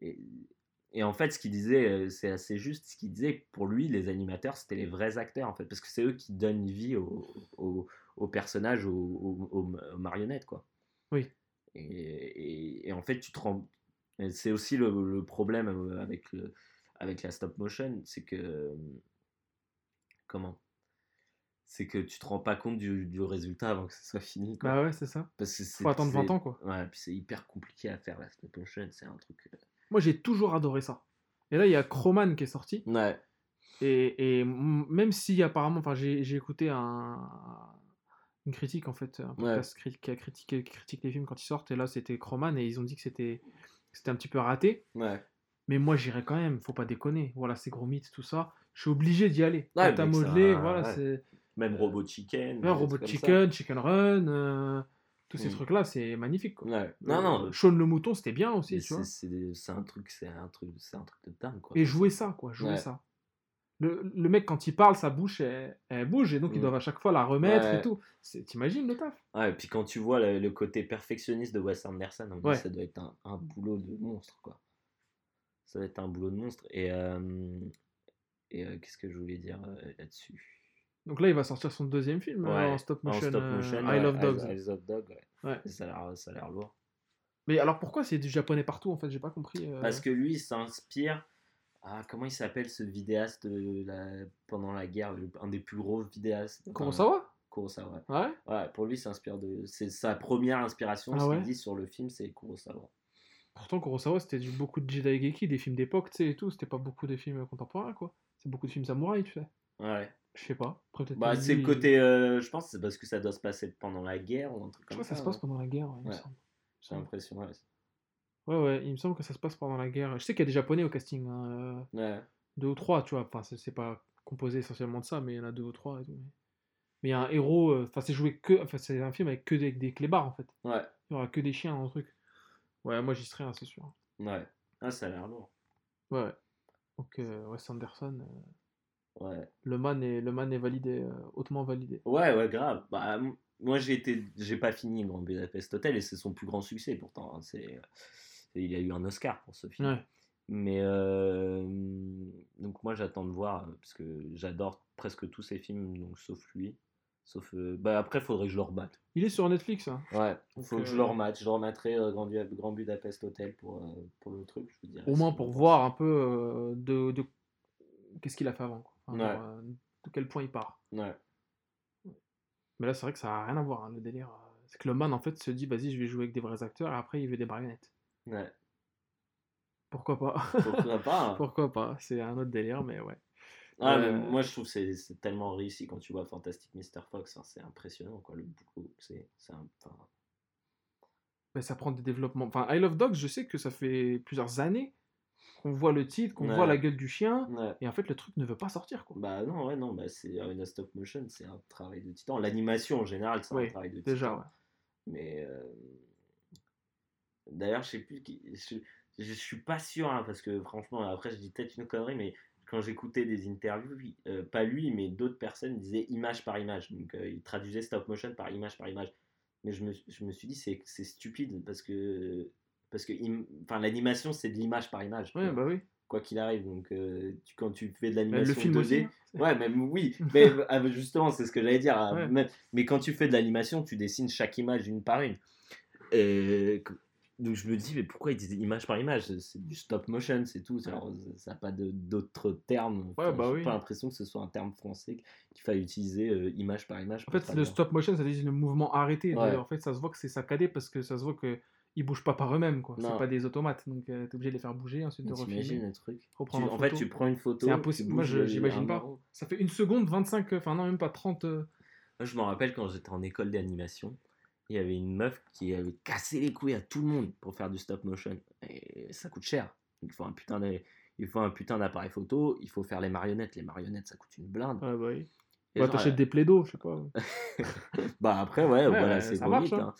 Et, et en fait, ce qu'il disait, euh, c'est assez juste. Ce qu'il disait, pour lui, les animateurs, c'était les vrais acteurs en fait. Parce que c'est eux qui donnent vie aux au, aux personnages, aux marionnettes quoi. Oui. Et, et- et en fait, tu te rends. C'est aussi le, le problème avec, le, avec la stop motion, c'est que. Comment? C'est que tu te rends pas compte du, du résultat avant que ce soit fini. Quoi. Bah ouais, c'est ça. Parce que Faut attendre 20 c'est- ans, quoi. Ouais, puis c'est hyper compliqué à faire la stop motion, c'est un truc. Moi, j'ai toujours adoré ça. Et là, il y a Croman qui est sorti. Ouais, Et, et même si apparemment, enfin, j'ai écouté un, une critique en fait, un podcast cri- qui a critiqué qui critique les films quand ils sortent. Et là, c'était Croman et ils ont dit que c'était c'était un petit peu raté. ouais. Mais moi, j'irai quand même. Faut pas déconner. Voilà, c'est gros mythes, tout ça. Je suis obligé d'y aller. Ouais, ça- voilà, c'est Même Robot Chicken. ouais, Robot trucs ça. Chicken, Chicken Run, euh, tous ces Mm. trucs-là, c'est magnifique. Quoi. Ouais. Non, non. Euh, Shaun le mouton, c'était bien aussi, mais tu vois. c'est- c'est c'est un truc, c'est un truc, c'est un truc de dingue quoi. Et jouer ça, quoi, jouer Ouais. ça. Le, le mec, quand il parle, sa bouche, elle, elle bouge, et donc ils Mm. doivent à chaque fois la remettre Ouais. et tout. T'imagines le taf? Ouais, et puis quand tu vois le, le côté perfectionniste de Wes Anderson, Ouais. ça doit être un, un boulot de monstre quoi. Ça doit être un boulot de monstre. Et, euh, et euh, qu'est-ce que je voulais dire euh, là-dessus? Donc là, il va sortir son deuxième film Ouais, en stop En motion, stop motion, I Love Dogs. Eyes of Dog, ouais. Ça a l'air- lourd. Mais alors pourquoi c'est du japonais partout, en fait? J'ai pas compris. Parce que lui, il s'inspire. Ah, comment il s'appelle ce vidéaste de la... pendant la guerre, le- un des plus gros vidéastes enfin, Kurosawa? Kurosawa. Ouais Ouais, pour lui, il s'inspire de. C'est sa première inspiration. Ah ce ouais? qu'il dit sur le film, c'est Kurosawa. Pourtant, Kurosawa, c'était du, beaucoup de Jidaigeki, des films d'époque, tu sais, et tout. C'était pas beaucoup de films contemporains, quoi. C'est beaucoup de films samouraïs, tu sais. Ouais. Je sais pas. Après, peut-être Bah, que c'est lui, le côté. euh, je pense que c'est parce que ça doit se passer pendant la guerre ou un truc Je comme crois que ça se ça, passe non pendant la guerre, il me Ouais. semble. J'ai l'impression, ouais. Ouais, ouais, il me semble que ça se passe pendant la guerre. Je sais qu'il y a des japonais au casting, hein, euh, Ouais. deux ou trois, tu vois. Enfin, c'est pas composé essentiellement de ça, mais il y en a deux ou trois et tout. Mais il y a un héros, euh, enfin, c'est joué que. Enfin, c'est un film avec que des, des clébards, en fait. Ouais. Il y aura que des chiens dans le truc. Ouais, moi j'y serai, hein, c'est sûr. Ouais. Ah, ça a l'air lourd. Ouais, ouais. Donc, euh, Wes Anderson, euh, Ouais. le, man est, le man est validé, hautement validé. Ouais, ouais, grave. Bah, moi, j'ai été, j'ai pas fini Grand Budapest Hotel et c'est son plus grand succès pourtant. hein. C'est- il a eu un Oscar pour ce film. Ouais. Mais euh, donc moi, j'attends de voir euh, parce que j'adore presque tous ses films, donc sauf lui. Sauf, euh, bah après, faudrait que je le remette. Il est sur Netflix, hein. Ouais, Donc, faut que je euh, le remette. Je le remettrai euh, Grand, Grand Budapest Hotel pour, pour le truc. Je vous dirai Au moins pour voir un peu de, de- qu'est-ce qu'il a fait avant. quoi. Enfin, Ouais. genre, de quel point il part. Ouais. Mais là, c'est vrai que ça a rien à voir, hein, le délire. C'est que le man, en fait, se dit, vas-y, je vais jouer avec des vrais acteurs, et après, il veut des marionnettes. Ouais. Pourquoi pas? Pourquoi <laughs> pas? Pourquoi pas? C'est un autre délire, mais ouais. Ah, mais Euh, moi je trouve que c'est tellement réussi quand tu vois Fantastic Mr. Fox, hein, c'est impressionnant quoi, le boulot, c'est un- enfin, Mais ça prend des développements. Enfin, I Love Dogs, je sais que ça fait plusieurs années qu'on voit le titre, qu'on Ouais. voit la gueule du chien, ouais. et en fait, le truc ne veut pas sortir, quoi. Bah non, ouais, non, bah c'est une stop motion, c'est un travail de titan. L'animation en général, c'est un travail de Déjà, titan. ouais. Mais euh, d'ailleurs, je sais plus qui, je, je suis pas sûr hein, parce que franchement, après je dis peut-être une connerie, mais quand j'écoutais des interviews, euh, pas lui, mais d'autres personnes disaient image par image. Donc euh, ils traduisaient stop motion par image par image. Mais je me, je me suis dit c'est c'est stupide parce que parce que enfin l'animation c'est de l'image par image. Ouais, bah oui. Quoi qu'il arrive, donc euh, tu- quand tu fais de Bah, l'animation le film 2D, aussi. hein. <laughs> Ouais, même oui, <laughs> mais ah, mais justement, c'est ce que j'allais dire. ah, Ouais. même- mais quand tu fais de l'animation, tu dessines chaque image une par une. Et, donc je me dis, mais pourquoi ils disent image par image? C'est du stop motion, c'est tout. Alors, ça n'a pas d'autres termes. Ouais, bah j'ai oui. pas l'impression que ce soit un terme français qu'il faille utiliser euh, image par image. En fait, le stop motion, ça dit le mouvement arrêté. Ouais. En fait, ça se voit que c'est saccadé parce que ça se voit que ils bougent pas par eux-mêmes, quoi. C'est pas des automates, donc tu t'es obligé de les faire bouger, ensuite de refilmer. le truc? Tu- en fait, tu prends une photo. C'est impossible. Moi, j'imagine pas. Ça fait une seconde, 25, enfin non, même pas 30. euh, Moi, je me rappelle quand j'étais en école d'animation, il y avait une meuf qui avait cassé les couilles à tout le monde pour faire du stop motion. Et ça coûte cher. Il faut un putain d'a- il faut un putain d'appareil photo, il faut faire les marionnettes. Les marionnettes, ça coûte une blinde. Ouais, bah oui. Bah, genre, t'achètes des plaidos, je sais pas. <laughs> Bah après, ouais, Ouais, voilà, c'est vite, hein. hein.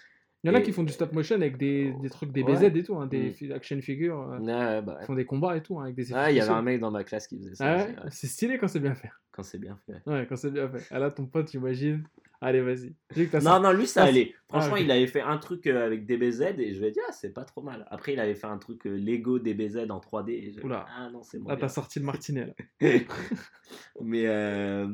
Il y en a Et- qui font du stop motion avec des, des trucs, des Ouais. BZ et tout, hein, des Mm. action figures. euh, Ouais, bah, Ils font des combats et tout, hein, avec des il y avait un mec dans ma classe qui faisait ça. Ah c'est stylé quand c'est bien fait. Quand c'est bien fait. Ouais, quand c'est bien fait. Ah là, ton pote, j'imagine. Allez, vas-y. Non, non, lui, ça Ah, allait. Franchement, il avait fait un truc euh, avec DBZ et je vais dire, ah, c'est pas trop mal. Après, il avait fait un truc euh, Lego DBZ en 3D. Et je... Oula. Ah non, c'est Là, moins t'as sorti le martinet, là. <laughs> Mais euh,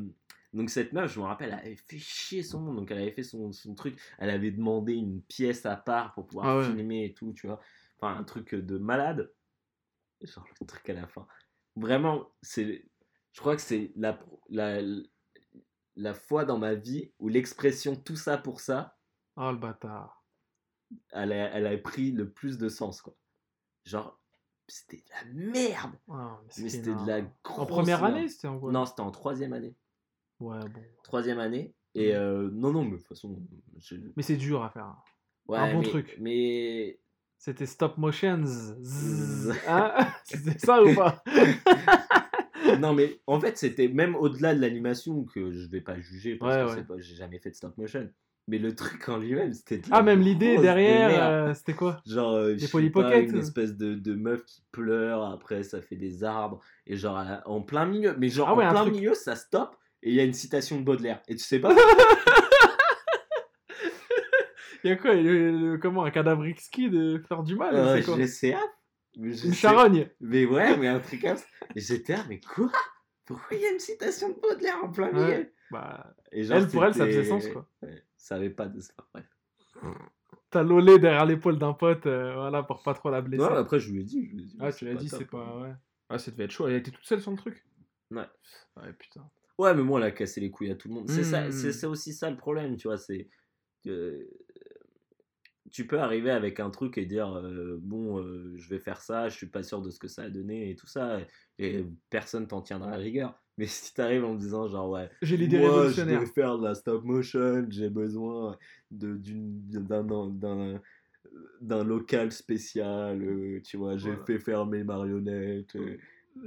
donc cette meuf, je me rappelle, elle avait fait chier son monde. Donc elle avait fait son, son truc. Elle avait demandé une pièce à part pour pouvoir Ah ouais. filmer et tout, tu vois. Enfin, un truc de malade. Genre le truc à la fin. Vraiment, c'est. Je crois que c'est la, la, la fois dans ma vie où l'expression tout ça pour ça, Oh, le bâtard. elle a, elle a pris le plus de sens, quoi. Genre, c'était de la merde. Ah, Mais mesquin, c'était de la grosse En première merde. année, c'était en quoi? Non, c'était en troisième année. Ouais, bon. troisième année. Et euh, non, non, mais de toute façon. je- Mais c'est dur à faire. Ouais, un bon mais- truc. Mais. C'était stop motion. zzz, Zzz. hein <laughs> C'était ça ou pas? <laughs> <laughs> non, mais en fait, c'était même au-delà de l'animation que je vais pas juger parce Ouais, que ouais. pas, j'ai jamais fait de stop motion. Mais le truc en lui-même, c'était. Ah, même l'idée derrière, euh, c'était quoi? Genre, euh, je sais pas, une espèce de, de meuf qui pleure, après ça fait des arbres, et genre en plein milieu, mais genre Ah ouais, en plein truc- milieu, ça stoppe, et il y a une citation de Baudelaire. Et tu sais pas? <laughs> Il y a quoi le- le- Comment Un cadavre exquis de faire du mal Euh, c'est mais je Une sais- charogne Mais ouais, mais un truc comme ça. Et j'étais là, mais quoi? Pourquoi il y a une citation de Baudelaire en plein milieu? Ouais. Bah, Et genre, elle, pour elle, ça faisait sens, quoi. Ouais, ça avait pas de sens. Bref. T'as lolé derrière l'épaule d'un pote, euh, voilà, pour pas trop la blesser. Ouais, après, je lui ai dit. Je lui ai dit ah, tu l'as dit, c'est pas. Ouais. Ah, ça devait être chaud. Elle était toute seule sur le truc? Ouais. Ouais, putain. Ouais, mais moi, elle a cassé les couilles à tout le monde. C'est ça, Hmm. c'est aussi ça le problème, tu vois. C'est tu peux arriver avec un truc et dire euh, bon, euh, je vais faire ça, je suis pas sûr de ce que ça a donné et tout ça, et, et personne t'en tiendra à rigueur. Mais <laughs> si t'arrives en me disant genre ouais, J'ai l'idée je vais faire de la stop motion, j'ai besoin de d'une d'un d'un local spécial, euh, tu vois, j'ai Voilà. fait faire mes marionnettes. euh.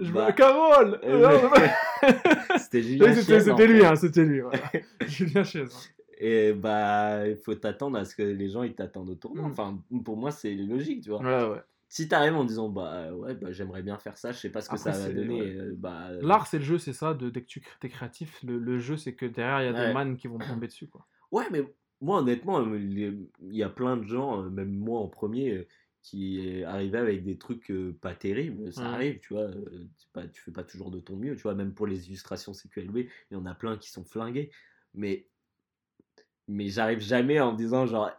Je Bah, veux Carole <laughs> C'était <laughs> Julien C'était lui, hein, c'était lui. Voilà. Julien Chaise. Et bah, il faut t'attendre à ce que les gens ils t'attendent au tournant. Mm. Enfin, pour moi, c'est logique, tu vois. Ouais, ouais. Si t'arrives en disant, bah ouais, bah, j'aimerais bien faire ça, je sais pas ce que Après, ça va donner. ouais. euh, Bah, euh, L'art, c'est le jeu, c'est ça. De, dès que tu es créatif, le, le jeu, c'est que derrière, il y a des mannes qui vont tomber dessus. Quoi. Ouais, mais moi, honnêtement, euh, il y a plein de gens, même moi en premier, qui arrivaient avec des trucs pas terribles. Ça Ouais. arrive, tu vois. c'est pas- tu fais pas toujours de ton mieux, tu vois. Même pour les illustrations CQLB, il y en a plein qui sont flingués. Mais, mais j'arrive jamais en me disant, genre,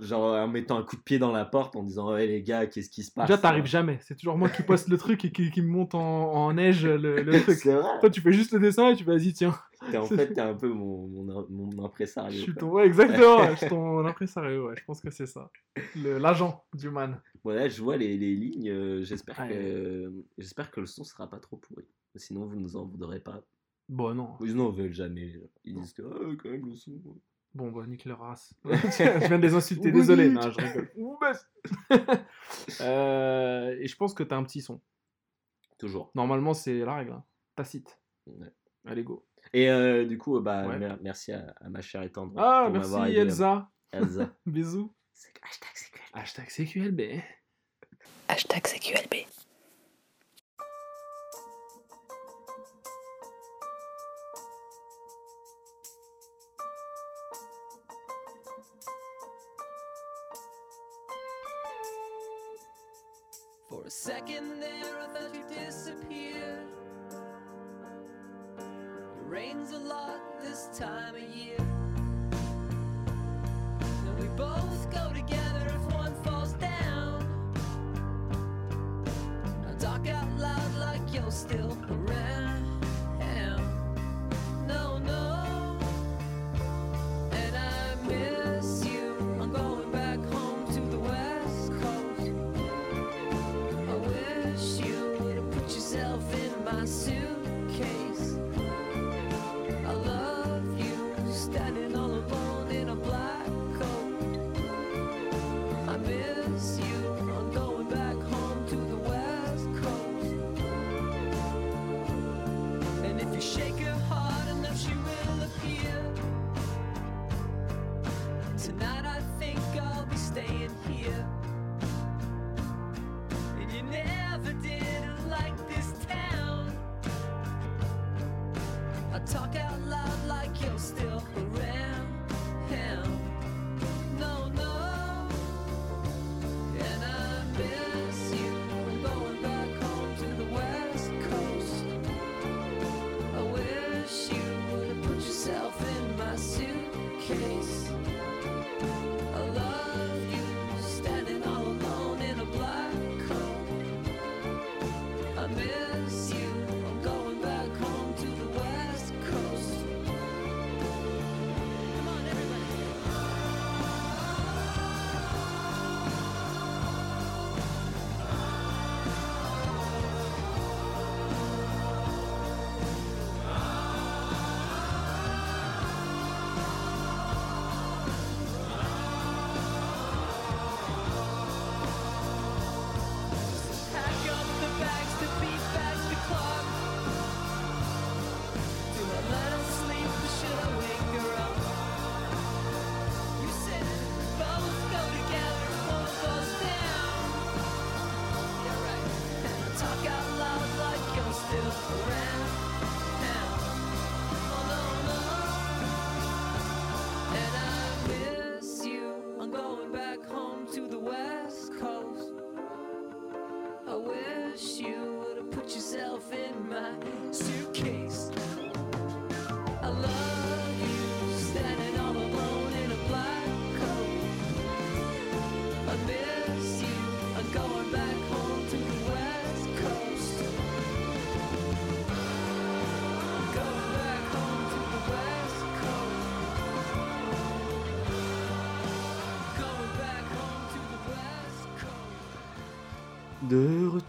genre en mettant un coup de pied dans la porte en disant, ouais, les gars, qu'est-ce qui se passe Déjà, t'arrives jamais. C'est toujours moi qui poste le truc et qui, qui me monte en, en neige le, le <laughs> truc. Vrai. Toi, tu fais juste le dessin et tu vas-y, tiens. T'es- en fait, t'es un peu mon, mon, mon impresario. <laughs> Je suis ton. Ouais, exactement. je suis ton impresario. Ouais, je pense que c'est ça. L'agent du man. Voilà, je vois les, les lignes. euh, j'espère Ouais. que j'espère que le son sera pas trop pourri. Sinon, vous nous en voudrez pas. Bon, non. Ils n'en veulent jamais. Ils disent que ah, quand même le son. Bon, bah, nique leur race. <laughs> je viens de les insulter, désolé. Non, je rigole. <laughs> Euh, et je pense que t'as un petit son. Toujours. Normalement, c'est la règle. hein. Tacite. Ouais. Allez, go. Et euh, du coup, bah, Ouais. mer- merci à, à ma chère et tendre. Ah, pour merci m'avoir aidé. Elsa. Elsa. <laughs> Bisous. Hashtag CQL. Hashtag CQLB. Hashtag CQLB.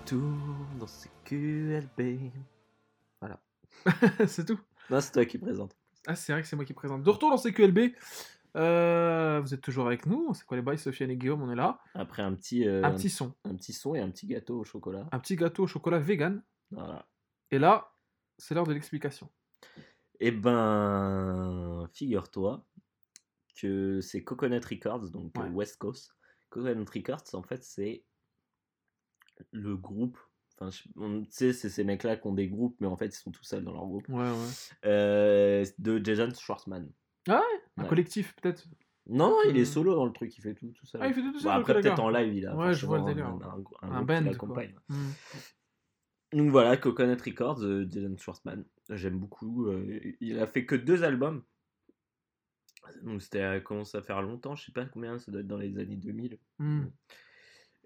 Retour dans CQLB. <laughs> c'est tout. Non, c'est toi qui présente. Ah, c'est vrai que c'est moi qui présente. De retour dans CQLB. Euh, vous êtes toujours avec nous. C'est quoi les bails Sofiane et Guillaume, on est là. Après un petit, euh, Un petit son. un petit son et un petit gâteau au chocolat. Un petit gâteau au chocolat vegan. Voilà. Et là, c'est l'heure de l'explication. Eh ben, figure-toi que c'est Coconut Records, donc Ouais. West Coast. Coconut Records, en fait, c'est le groupe. Enfin, tu sais, c'est ces mecs-là qui ont des groupes, mais en fait, ils sont tout seuls dans leur groupe. Ouais, ouais. Euh, de Jason Schwartzman. Ah ouais? Un collectif, peut-être? Non, non, il est solo dans le truc, il fait tout, tout seul. Ah, il fait tout seul. après, peut-être en live, il a Ouais, je vois le délire. un, un, Un groupe band, l'accompagne. Hmm. Donc voilà, Coconut Records, euh, Jason Schwartzman, j'aime beaucoup. euh, il a fait que deux albums. Donc c'était commence à faire longtemps, je sais pas combien, ça doit être dans les années 2000. Hmm.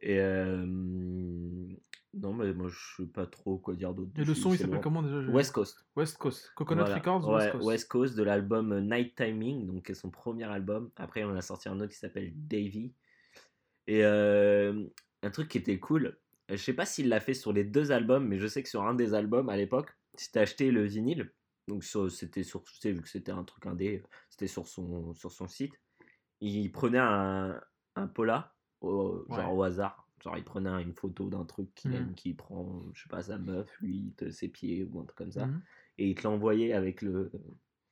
Et euh, non, mais moi je sais pas trop quoi dire d'autre. Et le son, il s'appelle comment déjà West Coast. West Coast. Coconut Voilà. Records ou Ouais, West Coast? West Coast de l'album euh, Night Timing, donc qui est son premier album. Après, on a sorti un autre qui s'appelle Davy. Et euh, un truc qui était cool, je sais pas s'il l'a fait sur les deux albums, mais je sais que sur un des albums à l'époque, si t'as acheté le vinyle, donc c'était sur, tu sais, vu que c'était un truc indé, c'était sur son, sur son site, il prenait un, un pola, au, genre Ouais. au hasard. Genre, il prenait une photo d'un truc qu'il aime, qui prend, je sais pas, sa meuf, lui, ses pieds ou un truc comme ça Mhm. et il te l'envoyait avec le.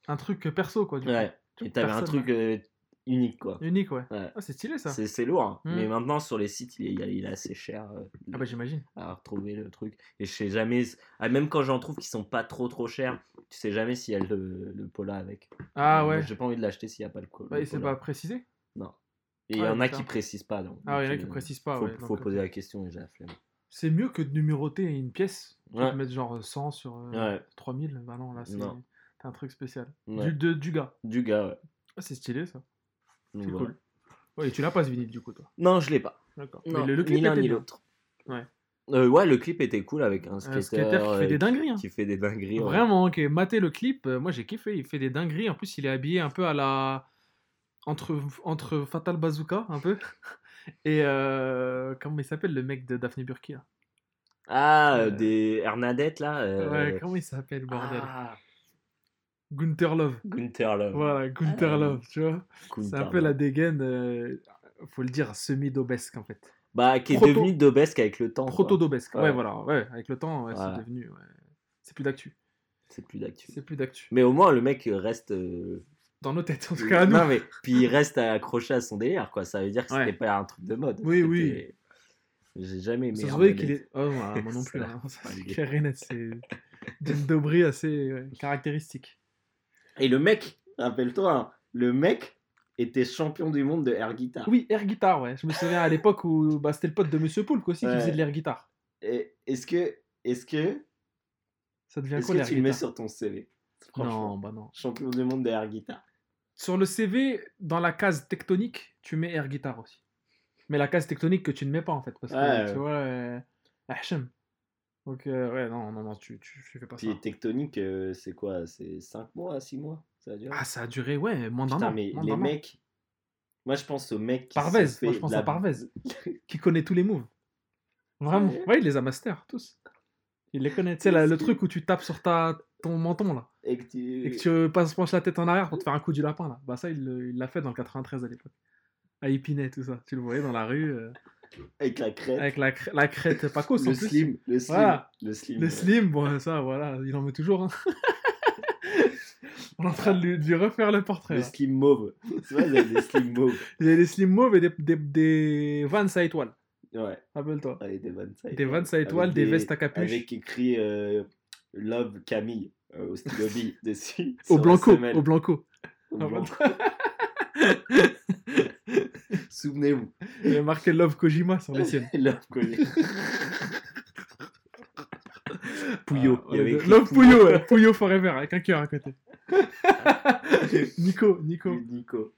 Un truc euh, perso, quoi. Du coup. Ouais. Truc Et t'avais un truc euh, unique, quoi. Unique, ouais. Ouais. Ah, c'est stylé ça. C'est lourd. hein. Mm. Mais maintenant, sur les sites, il est, il est- assez cher euh, Ah bah j'imagine. à retrouver le truc. Et je sais jamais. ah, même quand j'en trouve qui sont pas trop trop chers, tu sais jamais s'il y a le, le Pola avec. Ah Moi, ouais. J'ai pas envie de l'acheter s'il y a pas le, co- le Ouais, et c'est pas précisé Non. Et il y Ouais, en a qui précisent pas. Donc, Ah il y en a qui euh, précisent pas, Faut, ouais, faut donc, poser euh, la question et j'ai la flemme. C'est mieux que de numéroter une pièce. Ouais. peux mettre genre 100 sur euh, Ouais. 3000. Bah non, là c'est un truc spécial. Ouais. Du, de- du gars. Du gars, ouais. Ah, c'est stylé ça. C'est voilà. cool. Ouais, et tu l'as pas ce vinyle du coup, toi? Non, je l'ai pas. D'accord. Non, Mais le, le clip ni l'un ni l'autre. Ouais. Euh, ouais, le clip était cool avec un Un skater, skater qui fait euh, des dingueries. hein. qui fait des dingueries. Vraiment, ok. Maté le clip, euh, moi j'ai kiffé. Il fait des dingueries. En plus, il est habillé un peu à la. Entre, entre Fatal Bazooka, un peu. <laughs> Et euh, comment il s'appelle le mec de Daphne Burki là? Ah, Euh, des Hernadettes là. euh, Ouais, comment il s'appelle, bordel? Ah, Gunther Love. Gunther Love. Voilà, Gunther Ah. Love, tu vois? C'est un peu Love. la dégaine, faut le dire, semi-dobesque en fait. Bah, qui est Proto- devenu Dobesque avec le temps. Proto-dobesque. Ouais. Ouais. voilà. Ouais, avec le temps, ouais, Voilà. c'est devenu. C'est plus d'actu. C'est plus d'actu. C'est plus d'actu. Mais au moins, le mec reste. euh, Dans nos têtes, en tout cas, à nous. non, mais puis il reste accroché à son délire, quoi. Ça veut dire que Ouais. c'était pas un truc de mode. Oui, oui. J'ai jamais aimé. Ça se qu'il est. Oh, voilà, moi <laughs> non plus. Hein. C'est d'une dobrie assez ouais, caractéristique. Et le mec, rappelle-toi, hein, le mec était champion du monde de air guitar. Oui, air guitar, ouais. Je me souviens à l'époque où bah, c'était le pote de Monsieur Poulpe aussi Ouais. qui faisait de l'air guitar. Est-ce que, est-ce que, Ça devient est-ce que tu le mets sur ton CV Franchement. Non, bah non. Champion du monde de air guitar. Sur le CV, dans la case tectonique, tu mets air guitar aussi. Mais la case tectonique que tu ne mets pas en fait. Parce que Ouais, tu ouais. vois, euh, Hachem. Donc, euh, ouais, non, non, non, tu, tu, tu fais pas ça. Puis tectonique, euh, c'est quoi? C'est 5 mois, 6 mois Ça a duré? Ah, ça a duré, ouais, moins d'un an. mais les mecs. Moi, je pense aux mecs qui. se Parvez, fait moi, je pense à Parvez. <laughs> Qui connaît tous les moves. Vraiment. Ouais. Ouais, il les a master, tous. Il les connaît. Tu sais, le truc où tu tapes sur ta, ton menton, là. Et que tu. Et que tu passes, penches la tête en arrière pour te faire un coup du lapin, là. Bah, ça, il le- l'a fait dans le 93 à l'époque. À Épinay, tout ça. Tu le voyais dans la rue, euh, Avec la crête. avec la, cr- la crête Paco, le en plus. slim. Le slim. Voilà. Le slim. Le ouais. slim, bon, ça, voilà, il en met toujours. Hein. <laughs> On est en train de lui, de lui refaire le portrait. Le là. slim mauve. C'est vrai, il y a des slim mauves. Il y a des slim mauves et des, des, des Vans à étoiles. Ouais. Rappelle-toi. Des Vans à Des étoiles. À des vestes à capuche. Avec écrit euh, Love Camille euh, au stylo <laughs> dessus. Au blanco, au blanco. Au. <laughs> Souvenez-vous. Il y a marqué Love Kojima sur les siennes. <laughs> Love Camille. Pouillot. Ah, ouais, Love Pouillot, ouais. Pouillot Forever, avec un cœur à côté. Nico, Nico. Nico.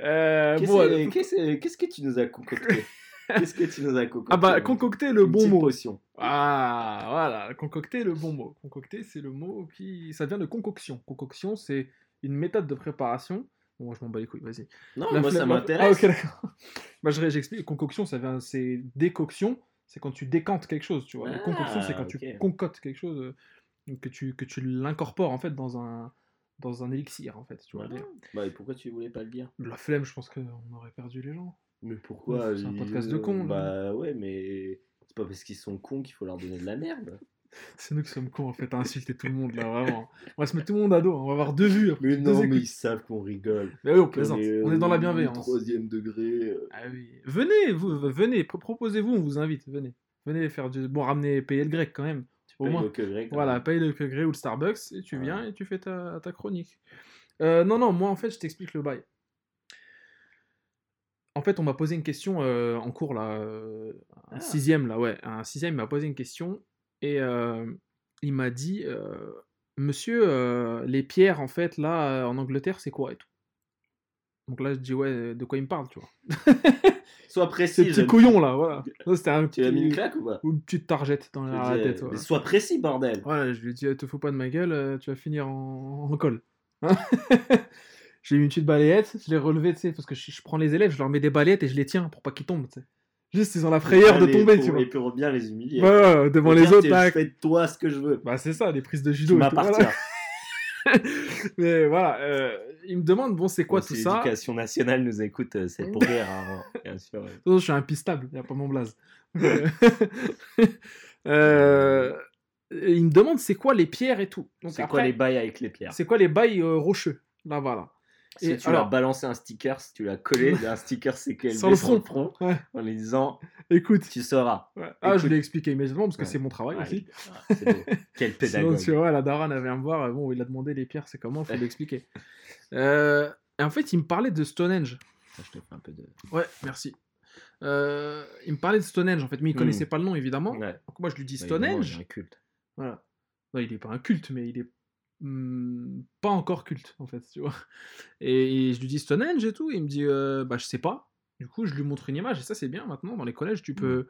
Euh, Qu'est-ce bon, que- euh, qu'est-ce qu'est-ce que tu nous as concocté? Qu'est-ce que tu nous as concocté? Ah bah, concocter le Une bon mot. potion. Ah, voilà, concocter le bon mot. Concocter, c'est le mot qui. Ça vient de concoction. Concoction, c'est une méthode de préparation. Bon, je m'en bats les couilles, vas-y. Non, La moi ça m'intéresse. Ah, ok, d'accord. <laughs> bah, je- j'explique. Concoction, ça vient. C'est décoction, c'est quand tu décantes quelque chose, tu vois. Ah, concoction, c'est quand ok. tu concotes quelque chose, euh, que tu, que tu l'incorpores, en fait, dans un, dans un élixir, en fait, tu vois. Ah. Bah et pourquoi tu voulais pas le dire? La flemme, je pense qu'on aurait perdu les gens. Mais pourquoi C'est un podcast de cons, Bah ouais, mais c'est pas parce qu'ils sont cons qu'il faut leur donner de la merde. <laughs> C'est nous qui sommes cons, en fait, à insulter tout le monde, là, vraiment. On va se mettre tout le monde à dos, on va avoir deux vues. après, Mais non, mais ils savent qu'on rigole. Mais oui, on plaisante. est, On est dans la bienveillance. Troisième degré. euh. Ah oui. Venez, vous, venez, pro- proposez-vous, on vous invite, venez. Venez faire du... Bon, ramenez, payer le grec quand même. Tu Au payes moins. le que grec. hein. Voilà, paye le Grey ou le Starbucks, et tu Ouais. viens et tu fais ta, ta chronique. Euh, non, non, moi en fait, je t'explique le bail. En fait, on m'a posé une question euh, en cours, là, euh, un Ah. sixième, là, ouais, un sixième il m'a posé une question, et euh, il m'a dit, euh, monsieur, euh, les pierres, en fait, là, euh, en Angleterre, c'est quoi et tout? Donc là, je dis, ouais, de quoi il me parle, tu vois? <laughs> Sois précis. petit jeune- couillon, là, voilà. C'était un Tu as mis une petit... claque ou pas? ou une petite targette dans la dis, tête, mais Sois précis, bordel. Ouais, je lui ai dit, te fous pas de ma gueule, tu vas finir en, en colle. Hein? <laughs> J'ai eu une petite balayette, je l'ai relevé, tu sais, parce que je, je prends les élèves, je leur mets des balayettes et je les tiens pour pas qu'ils tombent, tu sais. Juste, ils ont la frayeur de Allez, tomber, tu vois. Et pour bien les humilier. Ouais, ouais, devant les autres, tu-. Je fais de toi ce que je veux. Bah, c'est ça, les prises de Tu judo. voilà. m'appartiens. <laughs> Mais voilà, euh, il me demande, bon, c'est quoi Bon, tout ça L'éducation nationale nous écoute, euh, c'est pour rire, hein, bien sûr. Non, je suis impistable, il n'y a pas mon blaze. <laughs> Euh, il me demande c'est quoi les pierres et tout. C'est quoi les bails avec les pierres C'est quoi les bails euh, rocheux? Là, voilà. Si Et tu alors- leur balançais un sticker, si tu l'as collé, <laughs> un sticker CQLB Sur le sur le front. front, Ouais. en lui disant Écoute. Tu sauras. Ouais. Ah, je Écoute. l'ai expliqué immédiatement parce que Ouais. c'est mon travail aussi. <laughs> Quel Sinon, pédagogue. tu vois, la daronne elle vient me voir. euh, Bon, il a demandé les pierres, c'est comment, faut <laughs> lui expliquer. Euh, et en fait, il me parlait de Stonehenge. Je te fais un peu de. Ouais, merci. Euh, il me parlait de Stonehenge en fait, mais il Hmm. connaissait pas le nom évidemment. Donc moi je lui dis Bah, Stonehenge. il y a un culte. Voilà. Non, il est pas un culte, mais il est hmm, pas encore culte, en fait, tu vois. Et, je lui dis Stonehenge et tout, et il me dit, euh, bah, je sais pas. Du coup, je lui montre une image, et ça, c'est bien maintenant. Dans les collèges, tu peux.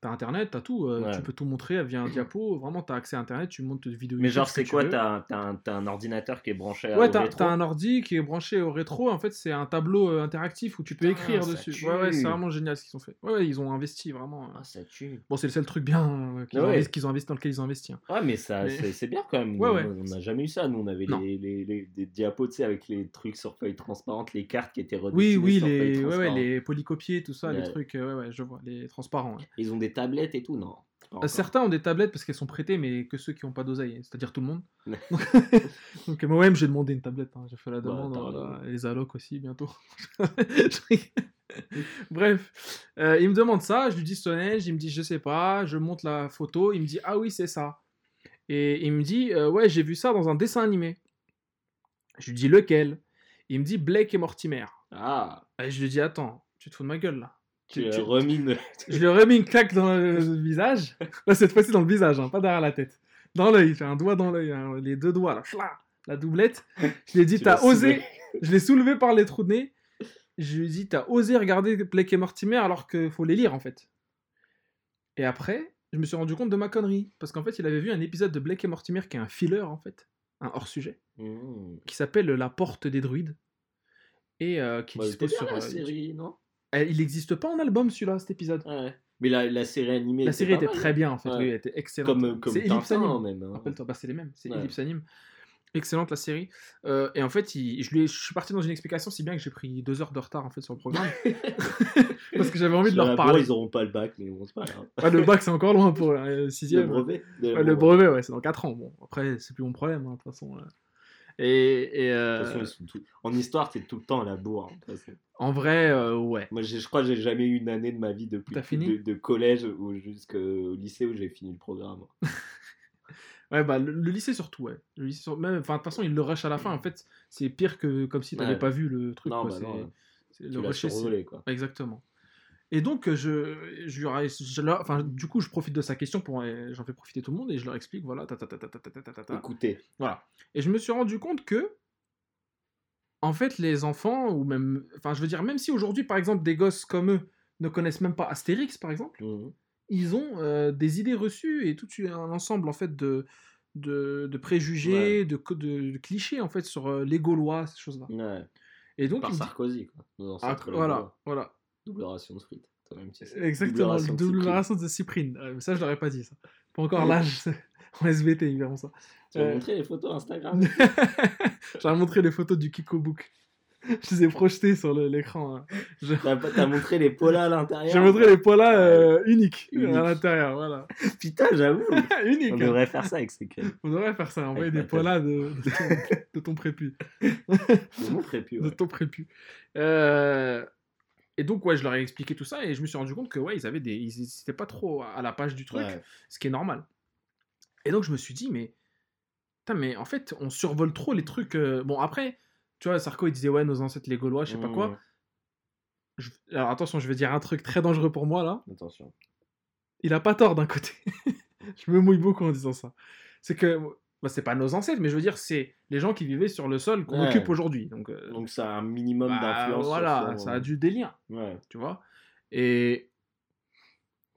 T'as internet, t'as tout, euh, Ouais. tu peux tout montrer via un <clears throat> diapo. Vraiment, t'as accès à internet, tu montes tes vidéos. Mais genre, c'est quoi. T'as un, un- ordinateur qui est branché à Ouais, au t'as rétro t'as un ordi qui est branché au rétro. En fait, c'est un tableau euh, interactif où tu peux écrire dessus. tue. Ouais, ouais, c'est vraiment génial ce qu'ils ont fait. Ouais, ouais, ils ont investi vraiment. euh. Ah, ça tue. Bon, c'est le seul truc bien euh, qu'ils Ouais. ont investi dans lequel ils ont investi. hein. Ouais, mais ça, Mais- c'est bien quand même. Ouais, ouais. On n'a jamais eu ça. Nous, on avait les, les, diapos, tu sais, avec les trucs sur feuilles transparentes, les cartes qui étaient Oui, redessinées oui, sur feuilles les, ouais, ouais, les polycopiés, tout ça, les Ouais. trucs, ouais, ouais, je vois, les transparents. ouais. Ils ont des tablettes et tout, non Euh. Certains ont des tablettes parce qu'elles sont prêtées, mais que ceux qui n'ont pas d'oseille, c'est-à-dire tout le monde. <laughs> Donc, moi-même, j'ai demandé une tablette, hein, j'ai fait la Bah, demande, t'as voilà, raison. et les allocs aussi, bientôt. <laughs> Bref, euh, il me demande ça, je lui dis Stonehenge, il me dit je sais pas, je monte la photo, il me dit ah oui, c'est ça. Et il me dit euh, ouais, j'ai vu ça dans un dessin animé. Je lui dis lequel? Il me dit Blake et Mortimer. Ah, Et je lui dis attends, tu te fous de ma gueule là. Tu remis une. <laughs> Je lui ai remis une claque dans le visage. Là, cette fois-ci dans le visage, hein, pas derrière la tête. Dans l'œil, j'ai un doigt dans l'œil, hein, les deux doigts, là, chla, la doublette. Je lui ai dit, t'as osé. <laughs> Je l'ai soulevé par les trous de nez. Je lui ai dit, t'as osé regarder Blake et Mortimer alors qu'il faut les lire en fait. Et après, je me suis rendu compte de ma connerie. Parce qu'en fait, il avait vu un épisode de Blake et Mortimer qui est un filler en fait, un hors-sujet, Mmh. qui s'appelle La Porte des Druides. Et euh, qui Bah, dispose sur. la euh, série, non? Il n'existe pas en album celui-là, cet épisode? Ouais. Mais la, la série animée. La était série était mal, très bien en fait, Ouais. oui, elle était excellente. Comme, comme c'est Ellipse Tintin, Anime. même. hein. Rappelle-toi, bah, c'est les mêmes, c'est Ouais. Ellipse Anime. Excellente la série. Euh, et en fait, il- je, lui ai- je suis parti dans une explication, si bien que j'ai pris deux heures de retard en fait sur le programme. <laughs> parce que j'avais envie de leur parler. ils auront pas le bac, mais bon, c'est pas grave. Ouais, le bac, c'est encore loin pour le Le sixième. brevet. de- Ouais, le brevet, ouais, c'est dans 4 ans. Bon, après, c'est plus mon problème, hein, de toute façon. là. Et, et, euh, De toute façon, ils sont tout- En histoire, c'est tout le temps la bourre. hein, en vrai, euh, ouais. Moi, je crois que j'ai jamais eu une année de ma vie depuis de, de collège ou jusqu'au lycée où j'ai fini le programme. <laughs> Ouais, bah, le, le lycée surtout, ouais. Le lycée sur- même, enfin, de toute façon, il le rush à la fin. En fait, c'est pire que comme si t'avais Ouais. pas vu le truc. non, quoi, bah non, tu le c'est- survolé, quoi. Exactement. Et donc, euh, je, je leur ai- je leur- enfin, du coup, je profite de sa question pour, j'en fais profiter tout le monde et je leur explique, voilà, ta ta ta ta ta ta ta ta. Écoutez, Voilà. Et je me suis rendu compte que, en fait, les enfants, ou même, enfin, je veux dire, même si aujourd'hui, par exemple, des gosses comme eux ne connaissent même pas Astérix, par exemple, mhm. ils ont euh, des idées reçues et tout un ensemble, en fait, de, de, de préjugés, Ouais. de, de, de clichés, en fait, sur euh, les Gaulois, ces choses-là. ouais. Et donc, par dit- Sarkozy, quoi. Nos Ah, ancêtres, les voilà, voilà. Double ration de frites. Exactement, de double ration de Cyprine. Euh, ça, je l'aurais pas dit, ça. Pas encore Ouais. l'âge. en SVT, ils verront ça. Tu vas Euh. montrer les photos Instagram <laughs> J'aurais montré les photos du Kiko Book. <laughs> Je les ai projetées sur l'écran. hein. Je- T'as montré les polas à l'intérieur J'ai montré les polas euh, uniques, Uniques. à l'intérieur, voilà. <laughs> Putain, j'avoue. Unique. On hein. devrait faire ça avec ces queues. On devrait faire ça, envoyer des polas de, de, ton, de ton prépu. Je montrerai plus. De ton prépu. Euh, Et donc, ouais, je leur ai expliqué tout ça et je me suis rendu compte que, ouais, ils avaient des. Ils étaient pas trop à la page du truc, Ouais. ce qui est normal. Et donc, je me suis dit, mais. Putain, mais en fait, on survole trop les trucs. euh, Bon, après, tu vois, Sarko, il disait, ouais, nos ancêtres, les Gaulois, je sais pas quoi. Je- Alors, attention, je vais dire un truc très dangereux pour moi, là. Attention. il a pas tort d'un côté. <laughs> je me mouille beaucoup en disant ça. C'est que, bah, c'est pas nos ancêtres, mais je veux dire, c'est les gens qui vivaient sur le sol qu'on Ouais. occupe aujourd'hui. Donc, euh, Donc ça a un minimum bah, d'influence. sur voilà, ça a du délire, Ouais. tu vois. Et,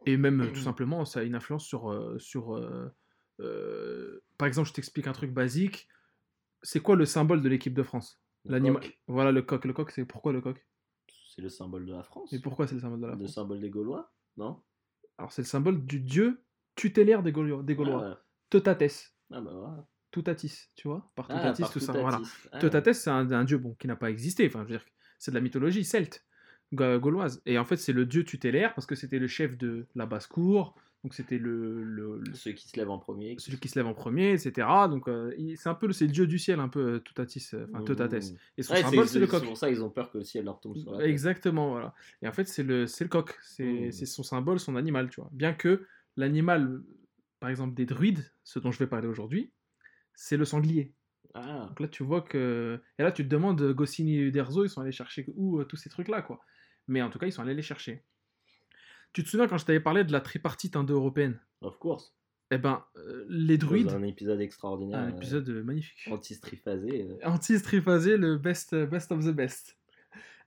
et même, euh, tout simplement, ça a une influence sur. euh, sur euh, par exemple, je t'explique un truc basique. C'est quoi le symbole de l'équipe de France? Le L'animal. Voilà, le coq. Le coq, c'est pourquoi le coq? C'est le symbole de la France. Et pourquoi c'est le symbole de la Le France? symbole des Gaulois Non? Alors, c'est le symbole du dieu tutélaire des Gaulois. Des Gaulois. Ah, ouais. Ah bah voilà. Toutatis, tu vois Par Ah, Toutatis, par tout ça. Toutatis. Voilà. Ah, Toutates, c'est un, un dieu bon, qui n'a pas existé. Enfin, je veux dire, c'est de la mythologie celte, ga- gauloise. Et en fait, c'est le dieu tutélaire parce que c'était le chef de la basse-cour. Donc, c'était le, le- le- Ceux qui se lèvent en premier. celui qui se lève en premier, etc. Donc, euh, c'est un peu le, c'est le dieu du ciel, un peu euh, Toutatis, euh, enfin Toutates. Et son Ouais, symbole, c'est le C'est coq. pour ça qu'ils ont peur que le ciel leur tombe sur la tête. Exactement, voilà. Et en fait, c'est le, c'est le coq. C'est c'est son symbole, son animal, tu vois. Bien que l'animal, par exemple, des druides, ce dont je vais parler aujourd'hui, c'est le sanglier. Ah, Donc là, tu vois que. Et là, tu te demandes, euh, Goscinny et Uderzo, ils sont allés chercher où euh, tous ces trucs-là, quoi. Mais en tout cas, ils sont allés les chercher. Tu te souviens quand je t'avais parlé de la tripartite indo-européenne? Of course. Eh ben, euh, les druides, un épisode extraordinaire. un euh, épisode euh, magnifique. Anti-striphasé. Anti-striphasé, le best, best of the best.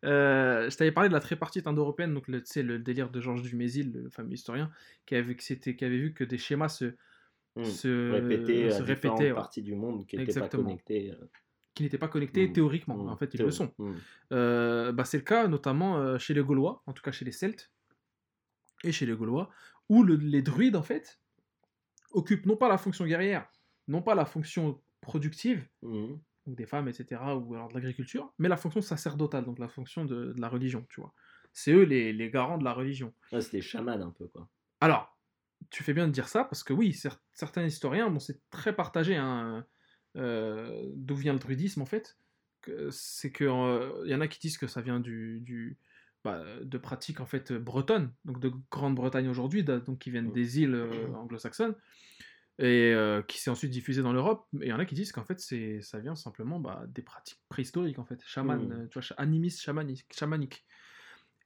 Euh, je t'avais parlé de la tripartite indo-européenne, donc le, le délire de Georges Dumézil, le fameux historien, qui avait, qui vu que des schémas se, hmm, se, répétés se à différentes répétaient, ouais, parties du monde qui n'étaient pas connectées. euh, qui n'étaient pas connectés Mm. théoriquement. hmm, En fait, ils le sont. hmm. Euh, bah, c'est le cas notamment chez les Gaulois, en tout cas chez les Celtes et chez les Gaulois, où le- les druides, en fait, occupent non pas la fonction guerrière, non pas la fonction productive, Donc des femmes, etc., ou alors de l'agriculture, mais la fonction sacerdotale, donc la fonction de, de la religion, tu vois. C'est eux les, les garants de la religion. Ouais, C'était chaman un peu, quoi. Alors, tu fais bien de dire ça, parce que oui, cer- certains historiens, bon, c'est très partagé, hein, euh, d'où vient le druidisme, en fait. C'est que euh, y en a qui disent que ça vient du, du bah, de pratiques en fait bretonnes, donc de Grande-Bretagne aujourd'hui, donc qui viennent des îles euh, anglo-saxonnes, et euh, qui s'est ensuite diffusé dans l'Europe. Et il y en a qui disent qu'en fait, c'est ça vient simplement bah, des pratiques préhistoriques, en fait, chaman, Mm. euh, tu vois, cha- animisme chamanique.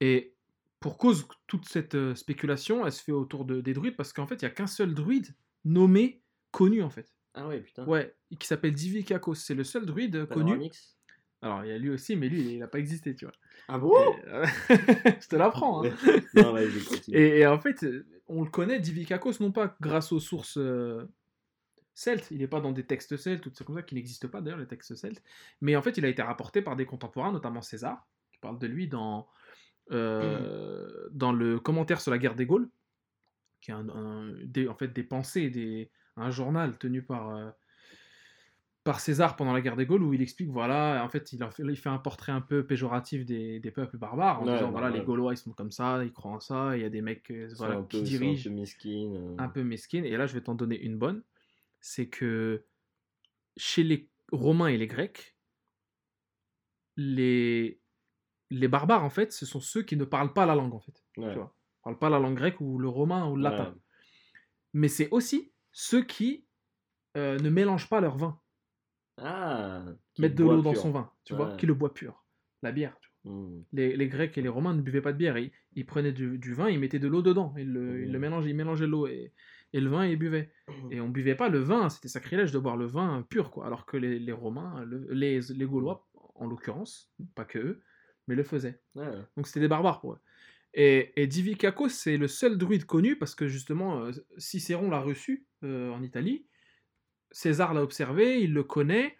Et pour cause toute cette euh, spéculation, elle se fait autour de, des druides, parce qu'en fait, il n'y a qu'un seul druide nommé, connu en fait. Ah ouais, putain. Ouais, qui s'appelle Divikakos. C'est le seul druide Pas connu. Alors, il y a lui aussi, mais lui, il n'a pas existé, tu vois. Ah bon Et, euh, <laughs> je te l'apprends. hein. <laughs> Non, ouais. Et, et en fait, on le connaît, Divicacos, non pas grâce aux sources euh, celtes, il n'est pas dans des textes celtes, tout ça comme ça, qui n'existent pas d'ailleurs, les textes celtes, mais en fait, il a été rapporté par des contemporains, notamment César, qui parle de lui dans, euh, dans le commentaire sur la guerre des Gaules, qui est un, un- des, en fait des pensées, des, un journal tenu par, par César pendant la guerre des Gaules, où il explique, voilà, en fait, il, en fait, il fait un portrait un peu péjoratif des, des peuples barbares, en Ouais, disant, ouais, voilà, ouais. les Gaulois, ils sont comme ça, ils croient en ça, il y a des mecs euh, voilà, un peu, qui sont dirigent un peu mesquines. euh. un peu mesquine. Et là, je vais t'en donner une bonne. C'est que chez les Romains et les Grecs, les, les barbares, en fait, ce sont ceux qui ne parlent pas la langue, en fait. Tu vois. Ils parlent pas la langue grecque ou le romain ou le latin. Mais c'est aussi ceux qui euh, ne mélangent pas leur vin. Ah mettent de l'eau dans son vin, tu vois, qui le boit pur. La bière, tu vois. Hmm. Les, les Grecs et les Romains ne buvaient pas de bière. Ils, ils prenaient du, du vin, ils mettaient de l'eau dedans. Ils le, ils le Mhm. mélangeaient, ils mélangeaient l'eau et, et le vin, ils buvaient. Et on buvait pas le vin, c'était sacrilège de boire le vin pur, quoi. Alors que les, les Romains, le- les, les Gaulois, en l'occurrence, pas que eux, mais le faisaient. Ouais. Donc c'était des barbares pour eux. Et, et c'est le seul druide connu parce que justement, euh, Cicéron l'a reçu euh, en Italie. César l'a observé, il le connaît.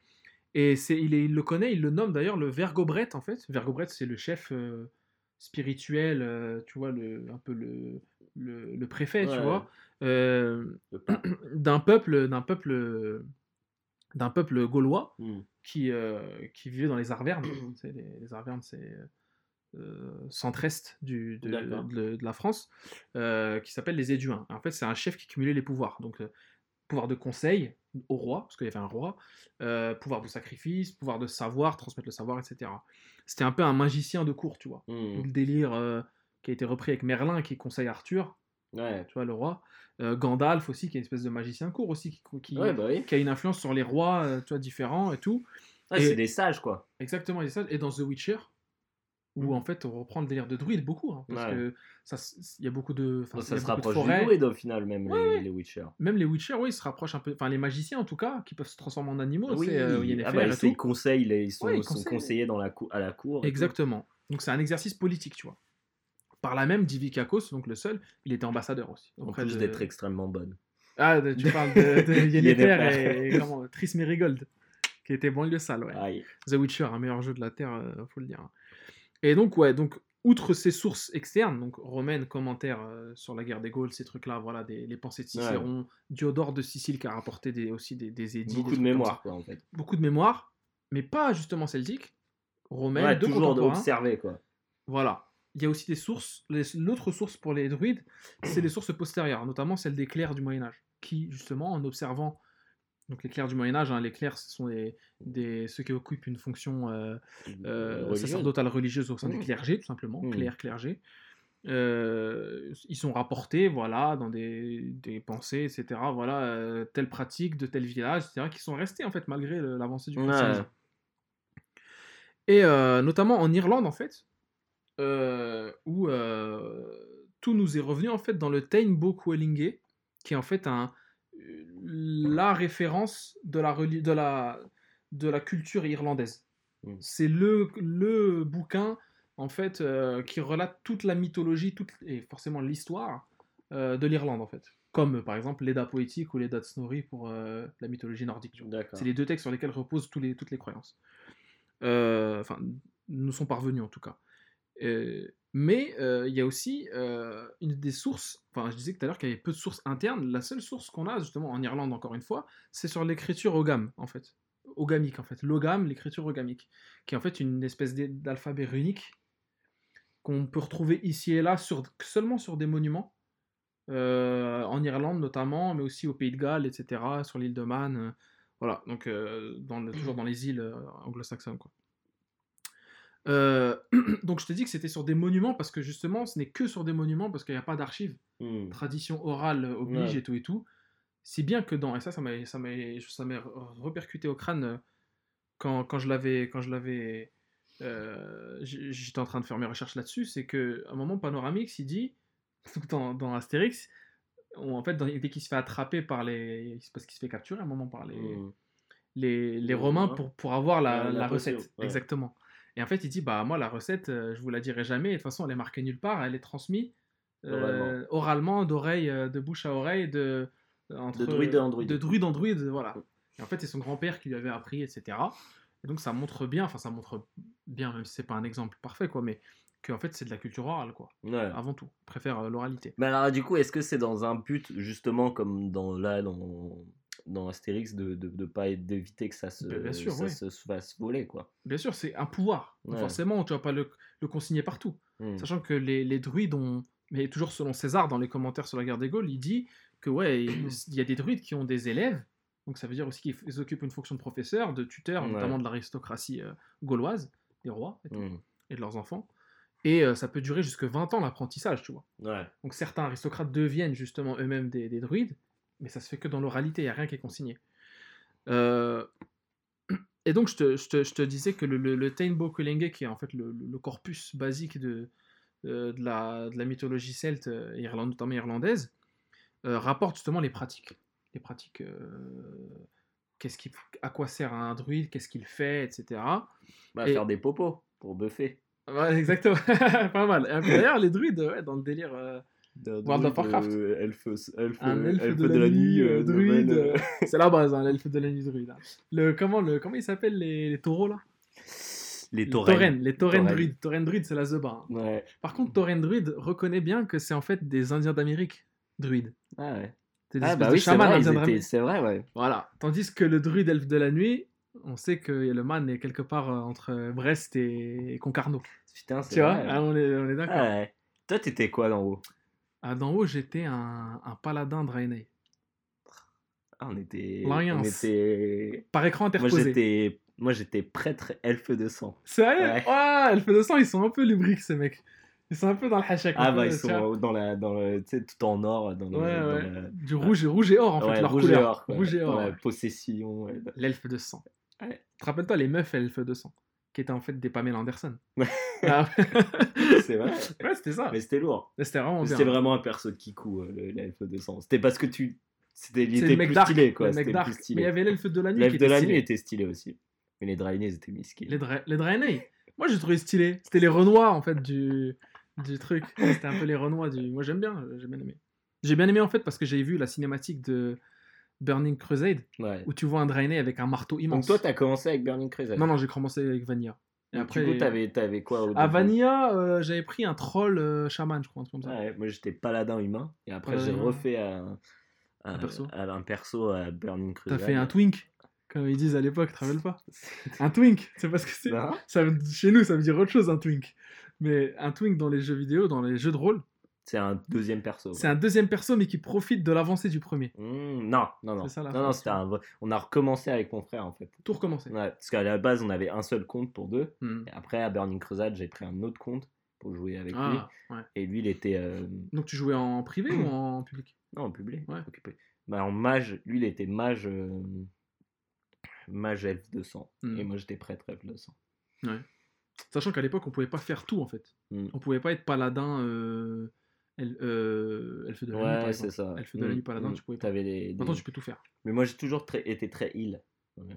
Et c'est, il, le connaît, il le nomme d'ailleurs le Vergobrette en fait. Vergobrette, c'est le chef euh, spirituel, euh, tu vois, le, un peu le, le, le préfet, tu vois, euh, <clears throat> d'un peuple, d'un peuple, d'un peuple gaulois Hmm. qui, qui vivait dans les Arvernes. Les, les Arvernes, c'est euh, centre-est du- de, D'accord. de- de la France, euh, qui s'appelle les Éduins. En fait, c'est un chef qui cumulait les pouvoirs. Donc, euh, pouvoir de conseil au roi, parce qu'il y avait un roi, euh, pouvoir de sacrifice, pouvoir de savoir, transmettre le savoir, etc. C'était un peu un magicien de cour, tu vois. Hmm. Le délire euh, qui a été repris avec Merlin, qui conseille Arthur, Ouais. tu vois, le roi. Euh, Gandalf aussi, qui est une espèce de magicien de cour aussi, qui, qui, Ouais, bah oui. qui a une influence sur les rois, tu vois, différents et tout. Ouais, c'est des sages, quoi. Exactement, a ça. Et dans The Witcher, où en fait on reprend le délire de druide beaucoup, hein, parce Ouais. que ça, il y a beaucoup de, il y ça a se beaucoup de rapproche du druide au final, même, Ouais, les, ouais. les Witcher. Même les Witcher, oui, ils se rapprochent un peu. Enfin, les magiciens en tout cas, qui peuvent se transformer en animaux. Oui, euh, Yennefer ah bah, et c'est- ils tout. conseillent, les- ils sont, Ouais, ils sont conseillent. conseillés dans la à la cour. tout. Exactement. Donc c'est un exercice politique, tu vois. Par là même, Divicacos, donc le seul, il était ambassadeur aussi. En plus de- d'être extrêmement bonne. Ah, tu parles de, de <laughs> Yennefer et, et <laughs> comment Triss Merigold, qui était banlieue sale, ouais. Aïe. The Witcher, un meilleur jeu de la Terre, euh, faut le dire. Et donc, ouais, donc, outre ces sources externes, donc romaines, commentaires euh, sur la guerre des Gaules, ces trucs-là, voilà, des, les pensées de Cicéron, Diodore de Sicile qui a rapporté des, aussi des, des édits. Beaucoup des de mémoire, quoi, en fait. Beaucoup de mémoire, mais pas justement celtique, romaine, Ouais, de toujours d'observer, quoi. Voilà. Il y a aussi des sources. L'autre source pour les druides, c'est les sources postérieures, notamment celles des clercs du Moyen-Âge, qui, justement, en observant. Donc, les clercs du Moyen-Âge, hein, les clercs, ce sont des, des- ceux qui occupent une fonction euh, euh, sacerdotale religieuse au sein du Mmh. clergé, tout simplement, Mmh. clerc, clergé. Euh, ils sont rapportés, voilà, dans des, des pensées, etc. Voilà, telle pratique de tel village, etc., qui sont restés, en fait, malgré l'avancée du Ouais. christianisme. Et notamment en Irlande, en fait, où tout nous est revenu, en fait, dans le Tainbo Quelinge, qui est en fait un, la référence de la, de la, de la culture irlandaise. Mm. C'est le, le bouquin, en fait, euh, qui relate toute la mythologie, toute, et forcément l'histoire euh, de l'Irlande, en fait. Comme, par exemple, l'Edda poétique ou l'Edda de Snorri pour euh, la mythologie nordique. C'est les deux textes sur lesquels reposent tous les, toutes les croyances. Enfin, nous sont parvenus en tout cas. Euh, mais il y a aussi une des sources, enfin je disais tout à l'heure qu'il y avait peu de sources internes, la seule source qu'on a justement en Irlande encore une fois, c'est sur l'écriture ogam en fait. Ogamique en fait. L'ogam, l'écriture ogamique, qui est en fait une espèce d'alphabet runique qu'on peut retrouver ici et là seulement sur des monuments, en Irlande notamment, mais aussi au Pays de Galles, etc., sur l'île de Man. voilà, donc toujours dans les îles anglo-saxonnes. Quoi. Euh, <clears throat> donc je te dis que c'était sur des monuments parce que justement ce n'est que sur des monuments parce qu'il n'y a pas d'archives. Hmm. Tradition orale oblige Ouais. et tout et tout. Si bien que dans, et ça ça m'a repercuté au crâne euh, quand, quand je l'avais quand je l'avais euh, j'étais en train de faire mes recherches là-dessus, c'est que à un moment Panoramix il dit <laughs> dans, dans Astérix on- en fait dans- dès qu'il se fait attraper par les parce qu'il se fait capturer à un moment par les Hmm. les, les Les Romains pour, pour avoir la, La- la la potion, recette. ouais. Exactement. Et en fait, il dit bah moi la recette, euh, je vous la dirai jamais. Et de toute façon, elle est marquée nulle part. Elle est transmise euh, oralement, d'oreille, euh, de bouche à oreille, de entre, druide en druide. de druide en druide, voilà. Et en fait, c'est son grand-père qui lui avait appris, etc. Et donc ça montre bien, enfin ça montre bien, même si c'est pas un exemple parfait, quoi, mais qu'en fait c'est de la culture orale, quoi, Ouais. avant tout. Préfère euh, l'oralité. Mais alors, du coup, est-ce que c'est dans un but, justement, comme dans là, dans, dans Astérix, de de, de pas d'éviter que ça se, Bien- sûr, ça ouais. se fasse voler, quoi Bien sûr, c'est un pouvoir. Ouais. Forcément, tu vas pas le, le consigner partout. Hmm. Sachant que les, les druides ont. Mais toujours selon César, dans les commentaires sur la guerre des Gaules, il dit que ouais, il <clears throat> y a des druides qui ont des élèves. Donc ça veut dire aussi qu'ils occupent une fonction de professeur, de tuteur, Ouais. notamment de l'aristocratie euh, gauloise, des rois et, tout, Hmm. et de leurs enfants. Et euh, ça peut durer jusque 20 ans l'apprentissage, tu vois. Ouais. Donc certains aristocrates deviennent justement eux-mêmes des, des druides, mais ça se fait que dans l'oralité, il n'y a rien qui est consigné. Euh, <clears throat> Et donc je te, je te- je te disais que le, le, le Kulenge, qui est en fait le, corpus basique de, euh, de, la, de la mythologie celte, euh, irlande, notamment irlandaise, euh, rapporte justement les pratiques. Les pratiques, euh, qu'est-ce qui, à quoi sert un druide, qu'est-ce qu'il fait, etc. Bah, Et- faire des popos pour buffer. Ouais, <laughs> exactement, pas mal. D'ailleurs, les druides, ouais, dans le délire... World of Warcraft. elfe, elfe, Un elfe, de, la, nuit, euh, druide. euh, <laughs> c'est la base, hein, l'elfe de la nuit druide. hein. Le, comment, le, comment ils s'appellent les, les taureaux là? Les Les taurennes. Les taurennes druides. Taurennes druides, c'est la zeba. hein. Ouais. Par contre, taurennes druides reconnaît bien que c'est en fait des Indiens d'Amérique druides. Ah ouais. C'est des Ah bah oui, c'est chamans vrai, étaient- vrai, ouais. Voilà. Tandis que le druide elfe de la nuit, on sait que le man est quelque part euh, entre Brest et, et Concarneau. Putain, c'est Tu vois. Ah, On est, on est d'accord. Ah ouais. Toi, t'étais quoi d'en haut? D'en haut, j'étais un, un paladin Draenei. Ah, on était. L'Alliance. On était. Par écran interposé. Moi, j'étais prêtre elfe de sang. Sérieux? Ouais. Ouais, Elfe de sang, ils sont un peu lubriques, ces mecs. Ils sont un peu dans le hachak. Ah bah, ils sont dans la, dans le, tu sais, tout en or, dans, le, Ouais, dans ouais. la- Du rouge, rouge et or, en fait, leur rouge couleur. et or. Rouge et or. ouais. possession. L'elfe de sang. Ouais. Te rappelles toi les meufs elfes de sang? Qui étaient en fait des Pamela Anderson. Ah, <laughs> c'est vrai. ouais, c'était ça. Mais c'était lourd. C'était vraiment. C'était vraiment un perso de Kikou, euh, le- l'elfe de sang. C'était parce que tu. C'était, il était le mec plus dark. stylé, quoi. le mec C'était dark. plus Mais il stylé. y avait l'elfe de la nuit L'elfe de la stylé. nuit était stylé aussi. Mais les Draenei étaient misqués. Les, dra les Draenei. Moi, j'ai trouvé stylé. C'était les Renois, en fait, du, du truc. C'était un peu les Renois du... Moi, j'aime bien. J'ai bien aimé. J'ai bien aimé, en fait, parce que j'ai vu la cinématique de Burning Crusade, Ouais. où tu vois un Draenei avec un marteau Donc immense. toi, t'as commencé avec Burning Crusade. Non, non, j'ai commencé avec Vanilla. Et Donc, après, du coup, t'avais, t'avais quoi au à Vanilla, euh, j'avais pris un troll euh, chaman, je crois, un truc comme ça. Ouais, moi j'étais paladin humain et après j'ai refait un, un, Un perso. à un perso à Burning T'as Crusade. fait un twink, comme ils disent à l'époque, tu te rappelles pas <laughs> Un twink, c'est parce que c'est. Chez nous, ça veut dire autre chose, un twink. Mais un twink dans les jeux vidéo, dans les jeux de rôle, C'est un deuxième perso. c'est un deuxième perso, mais qui profite de l'avancée du premier. Mmh, non, non, non. Ça, non, non, un On a recommencé avec mon frère en fait. Tout recommencer. Ouais, parce qu'à la base on avait un seul compte pour deux. Hmm. Et après à Burning Crusade j'ai pris un autre compte pour jouer avec Ah, ouais. lui. Et lui il était euh, Donc tu jouais en privé ou en <clears throat> public? Non en public. Ouais. occupé. Bah, en mage, lui il était mage euh, mage elfe de sang. Hmm. Et moi j'étais prêtre elfe de sang. Sachant qu'à l'époque, on pouvait pas faire tout en fait. On pouvait pas être paladin, euh, euh, elfe de la nuit, par Ouais, c'est exemple. ça. Elfe de la Mm, nuit, paladin, mm. tu pouvais pas. T'avais des, des- Maintenant, tu peux tout faire. Mais moi, j'ai toujours très- été très heal.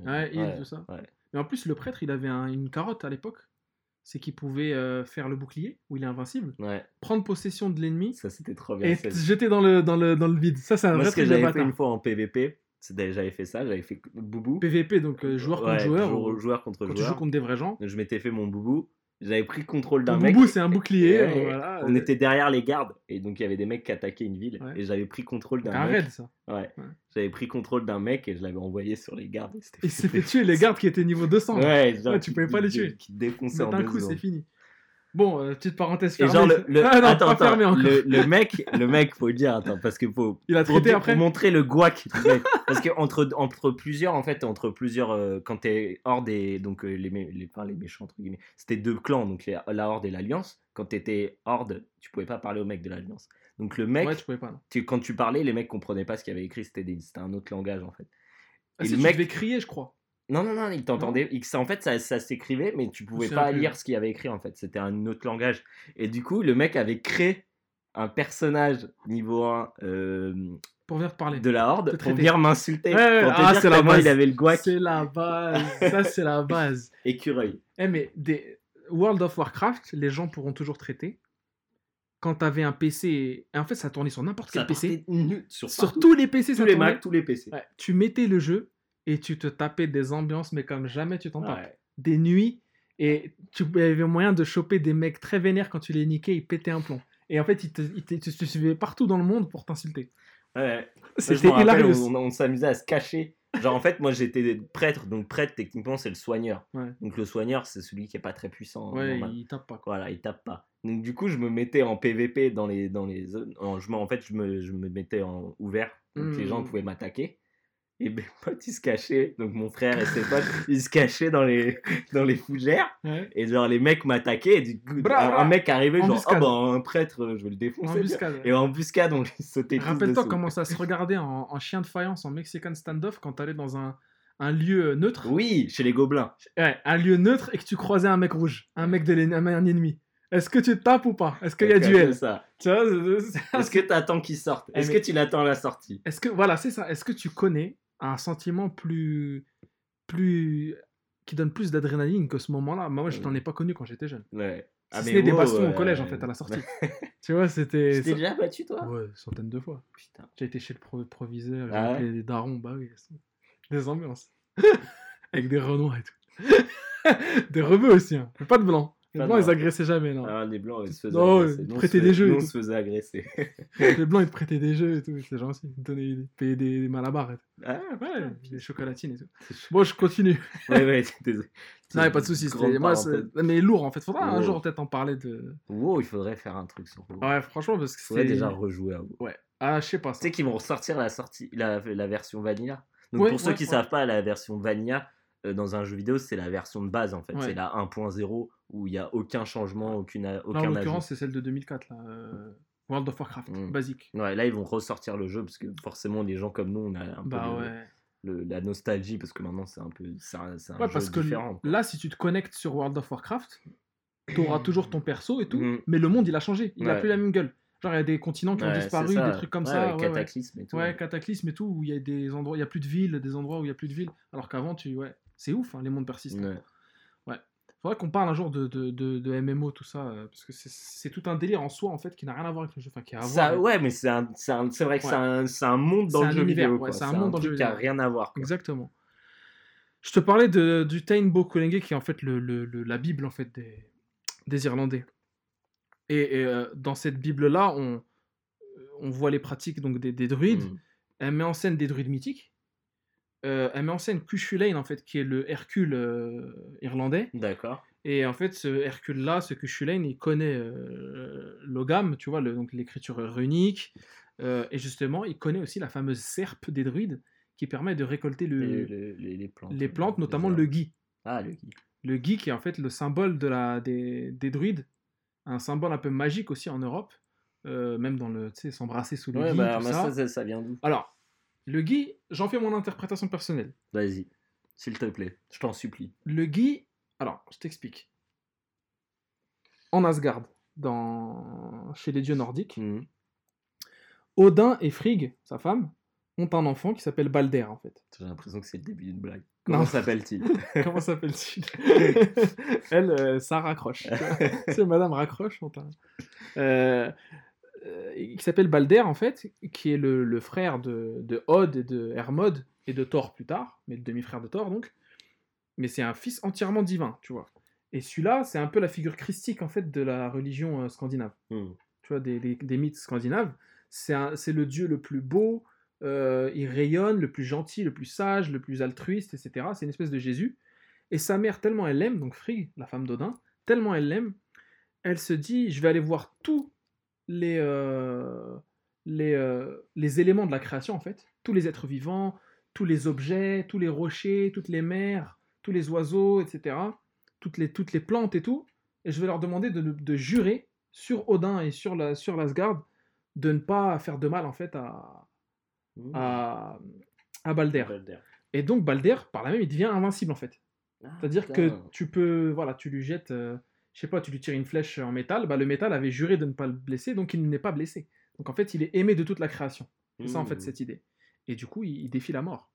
Ouais, heal, tout ça. ouais. Mais en plus, le prêtre, il avait un- une carotte à l'époque. C'est qu'il pouvait euh, faire le bouclier, où il est invincible, Ouais, prendre possession de l'ennemi ça c'était trop bien. et fait. te jeter dans le, dans, le, dans le vide. Ça, c'est un Moi, vrai que truc de j'avais fait une fois en PVP, j'avais fait ça, j'avais fait boubou. PVP, donc euh, joueur contre joueur. jour- ou- joueur contre quand tu joues joueur. contre des vrais gens. Je m'étais fait mon boubou, j'avais pris contrôle d'un mec. c'est un bouclier. Euh, voilà. On était derrière les gardes et donc il y avait des mecs qui attaquaient une ville Ouais. et j'avais pris contrôle d'un un mec. raid, ça. Ouais. Ouais. J'avais pris contrôle d'un mec et je l'avais envoyé sur les gardes. et c'était- Il s'est fait tuer les gardes qui étaient niveau 200. là. Ouais, genre tu pouvais pas les tuer. Qui défonçaient en d'un coup, c'est fini. Bon, euh, petite parenthèse Et fermée. genre le, le- <laughs> Ah non, attends, attends, le, le mec, le mec, faut le dire, attends, parce que faut Il a pour, traité dire- après pour montrer le guac parce que entre entre plusieurs en fait, entre plusieurs euh, quand t'es hors des donc euh, les, les enfin, les méchants entre guillemets, c'était deux clans donc les- la horde et l'alliance. Quand t'étais horde, tu pouvais pas parler au mec de l'alliance. Donc le mec, Ouais, tu pouvais pas. tu- quand tu parlais, les mecs comprenaient pas ce qu'il y avait écrit, c'était un autre langage en fait. Ah, Et le tu mec- crier, je crois. Non, non, non, il t'entendait. En fait, ça, ça s'écrivait, mais tu pouvais pas lire ce qu'il avait écrit, en fait. C'était un autre langage. Et du coup, le mec avait créé un personnage niveau 1, euh, pour venir parler. de la horde pour venir m'insulter. Ouais, ouais, ah, c'est la base. il avait le guac C'est la base. Ça, c'est la base. <laughs> écureuil. Eh, mais des... World of Warcraft, les gens pourront toujours traiter. Quand t'avais un PC, et en fait, ça tournait sur n'importe quel PC. sur, Sur tous les PC, tous ça les tournait. Macs, tous les PC. Ouais, tu mettais le jeu et tu te tapais des ambiances, mais comme jamais tu t'en tapes. Ouais. Des nuits, et tu avais moyen de choper des mecs très vénères quand tu les niquais, ils pétaient un plomb. Et en fait, ils te, ils te- suivaient partout dans le monde pour t'insulter. Ouais. <laughs> C'était hilarious. on, on s'amusait à se cacher. Genre, en fait, moi, j'étais prêtre. Donc, prêtre, techniquement, c'est le soigneur. Ouais. Donc, le soigneur, c'est celui qui est pas très puissant. Ouais, normal. ils tapent pas. Quoi. Voilà, il tape pas. Donc, du coup, je me mettais en PVP dans les, dans les zones. En, je me- en fait, je me, je me mettais en ouvert. Donc, les gens Mm. pouvaient m'attaquer. Et mes <laughs> potes, ils se cachaient. Donc, mon frère et ses potes, ils se cachaient dans les, <laughs> dans les fougères. Ouais. Et genre, les mecs m'attaquaient. Et du coup, un, mec arrivait, genre, ah bah, un prêtre, euh, je vais le défoncer. Embuscade. Et en embuscade, on les sautait Rappelle-toi comment ça se regardait en, en chien de faïence, en Mexican standoff, quand t'allais dans un, un lieu neutre. Oui, chez les gobelins. Ouais, un lieu neutre et que tu croisais un mec rouge, un mec de l'en- un ennemi. Est-ce que tu tapes ou pas? Est-ce qu'il y a duel? ça? Est-ce que tu attends qu'il sorte? Eh, Est-ce que tu l'attends à la sortie? Est-ce que voilà, c'est ça. Est-ce que tu connais un sentiment plus plus qui donne plus d'adrénaline que ce moment-là Moi, je t'en ai pas connu quand j'étais jeune. Ouais. Si Ah, mais n'est des bastons au collège en fait à la sortie. <laughs> tu vois, c'était Tu t'es déjà battu toi? Ouais, centaines de fois. Putain. J'ai été chez le pro- proviseur, j'ai Ah appelé darons, bah oui, des ambiances. <laughs> Avec des renois et tout. <laughs> des rebeux aussi, hein. Mais pas de blancs. Les blancs, ils agressaient jamais, non. Ah, les blancs, ils se faisaient Non, agresser. ils prêtaient des jeux Nous, on se faisait agresser. <laughs> Les blancs, ils te prêtaient des jeux et tout, c'est gentil. Ils te donnaient, payaient des, des malabars et tout. Ah, Ouais, des chocolatines et tout. Bon, je continue. <laughs> ouais, ouais, désolé. Non, pas de soucis. Moi, c'est- mais lourd en fait. Faudra un jour peut-être en parler de. Wow, il faudrait faire un truc sur WoW. Ouais, franchement, parce que Il faudrait c'est. déjà rejouer à WoW. Ouais. Ah, je sais pas. Tu sais qu'ils vont ressortir la, sortie, la, la version Vanilla. Donc Ouais, pour ceux ouais, qui ouais. savent pas, la version Vanilla euh, dans un jeu vidéo, c'est la version de base en fait. Ouais. C'est la 1.0 où il n'y a aucun changement, aucune, a- Là, en aucun ajout. l'occurrence, c'est celle de 2004, là. euh, World of Warcraft, Mm. basique. Ouais, là ils vont ressortir le jeu parce que forcément les gens comme nous on a un Bah peu ouais. le- la nostalgie parce que maintenant c'est un peu c'est un, Ouais, jeu parce que différent. là, si tu te connectes sur World of Warcraft, t'auras toujours ton perso et tout, Mhm. mais le monde, il a changé. Il a Ouais. plus la même gueule. Genre, il y a des continents qui ont disparu, des trucs comme ça. Cataclysme et tout. Ouais, cataclysme et tout, où il y a des endroits, il y a plus de villes, des endroits où il y a plus de villes. Alors qu'avant, tu, ouais, c'est ouf, hein, les mondes persistent. Ouais. Faudrait qu'on parle un jour de, de, de, de MMO, tout ça, euh, parce que c'est- tout un délire en soi, en fait, qui n'a rien à voir avec le jeu. Enfin, qui a à Ça, voir. ouais, mais c'est vrai que Ouais. c'est un, monde dans le jeu vidéo. ouais, c'est un monde dans le jeu qui a vidéo. rien à voir. quoi. Exactement. Je te parlais de, du Tainbo Kulenge, qui est en fait le, le- le- la Bible en fait, des, des Irlandais. Et, et, euh, dans cette Bible-là, on, on voit les pratiques donc, des, des druides. Mm. Elle met en scène des druides mythiques. Euh, elle met en scène Cuchulainn, en fait, qui est le Hercule euh, irlandais. D'accord. Et en fait, ce Hercule-là, ce Cuchulainn, il connaît euh, l'Ogam, tu vois, le- donc l'écriture runique. Euh, et justement, il connaît aussi la fameuse serpe des druides qui permet de récolter le- Les, les- les- les plantes. les plantes, les notamment le gui. Ah, le gui. Le gui qui est en fait le symbole de la, des, des druides, un symbole un peu magique aussi en Europe, euh, même dans le, tu sais, s'embrasser sous le Ouais, gui, bah, tout ça, ça, ça vient d'où? Alors, le gui, j'en fais mon interprétation personnelle. Vas-y, s'il te plaît, je t'en supplie. Le gui, alors, je t'explique. En Asgard, dans... chez les dieux nordiques, Mhm. Odin et Frigg, sa femme, ont un enfant qui s'appelle Balder, en fait. J'ai l'impression que c'est le début d'une blague. Comment s'appelle-t-il <laughs> <laughs> Comment s'appelle-t-il <laughs> Elle, euh, ça raccroche. C'est Madame Raccroche. on Euh, euh, qui s'appelle Balder, en fait, qui est le, le frère de, de Od et de Hermod, et de Thor plus tard, mais le demi-frère de Thor, donc. Mais c'est un fils entièrement divin, tu vois. Et celui-là, c'est un peu la figure christique, en fait, de la religion euh, scandinave. Mhm. Tu vois, des, des- des mythes scandinaves. C'est le dieu le plus beau, euh, il rayonne, le plus gentil, le plus sage, le plus altruiste, etc. C'est une espèce de Jésus. Et sa mère, tellement elle l'aime, donc Frigg, la femme d'Odin, tellement elle l'aime, elle se dit, je vais aller voir tous les, euh, les, euh, les éléments de la création, en fait, tous les êtres vivants, tous les objets, tous les rochers, toutes les mers, tous les oiseaux, etc., toutes les, toutes les plantes et tout, et je vais leur demander de, de jurer sur Odin et sur la sur l'Asgard de ne pas faire de mal, en fait, à, Mhm. à, à Balder. Balder. Et donc Balder, par là même, il devient invincible, en fait. Ah, C'est-à-dire que putain. tu peux, voilà, tu lui jettes, euh, je sais pas, tu lui tires une flèche en métal, bah le métal avait juré de ne pas le blesser, donc il n'est pas blessé. Donc en fait, il est aimé de toute la création. C'est ça en fait Mmh. cette idée. Et du coup, il, il défie la mort.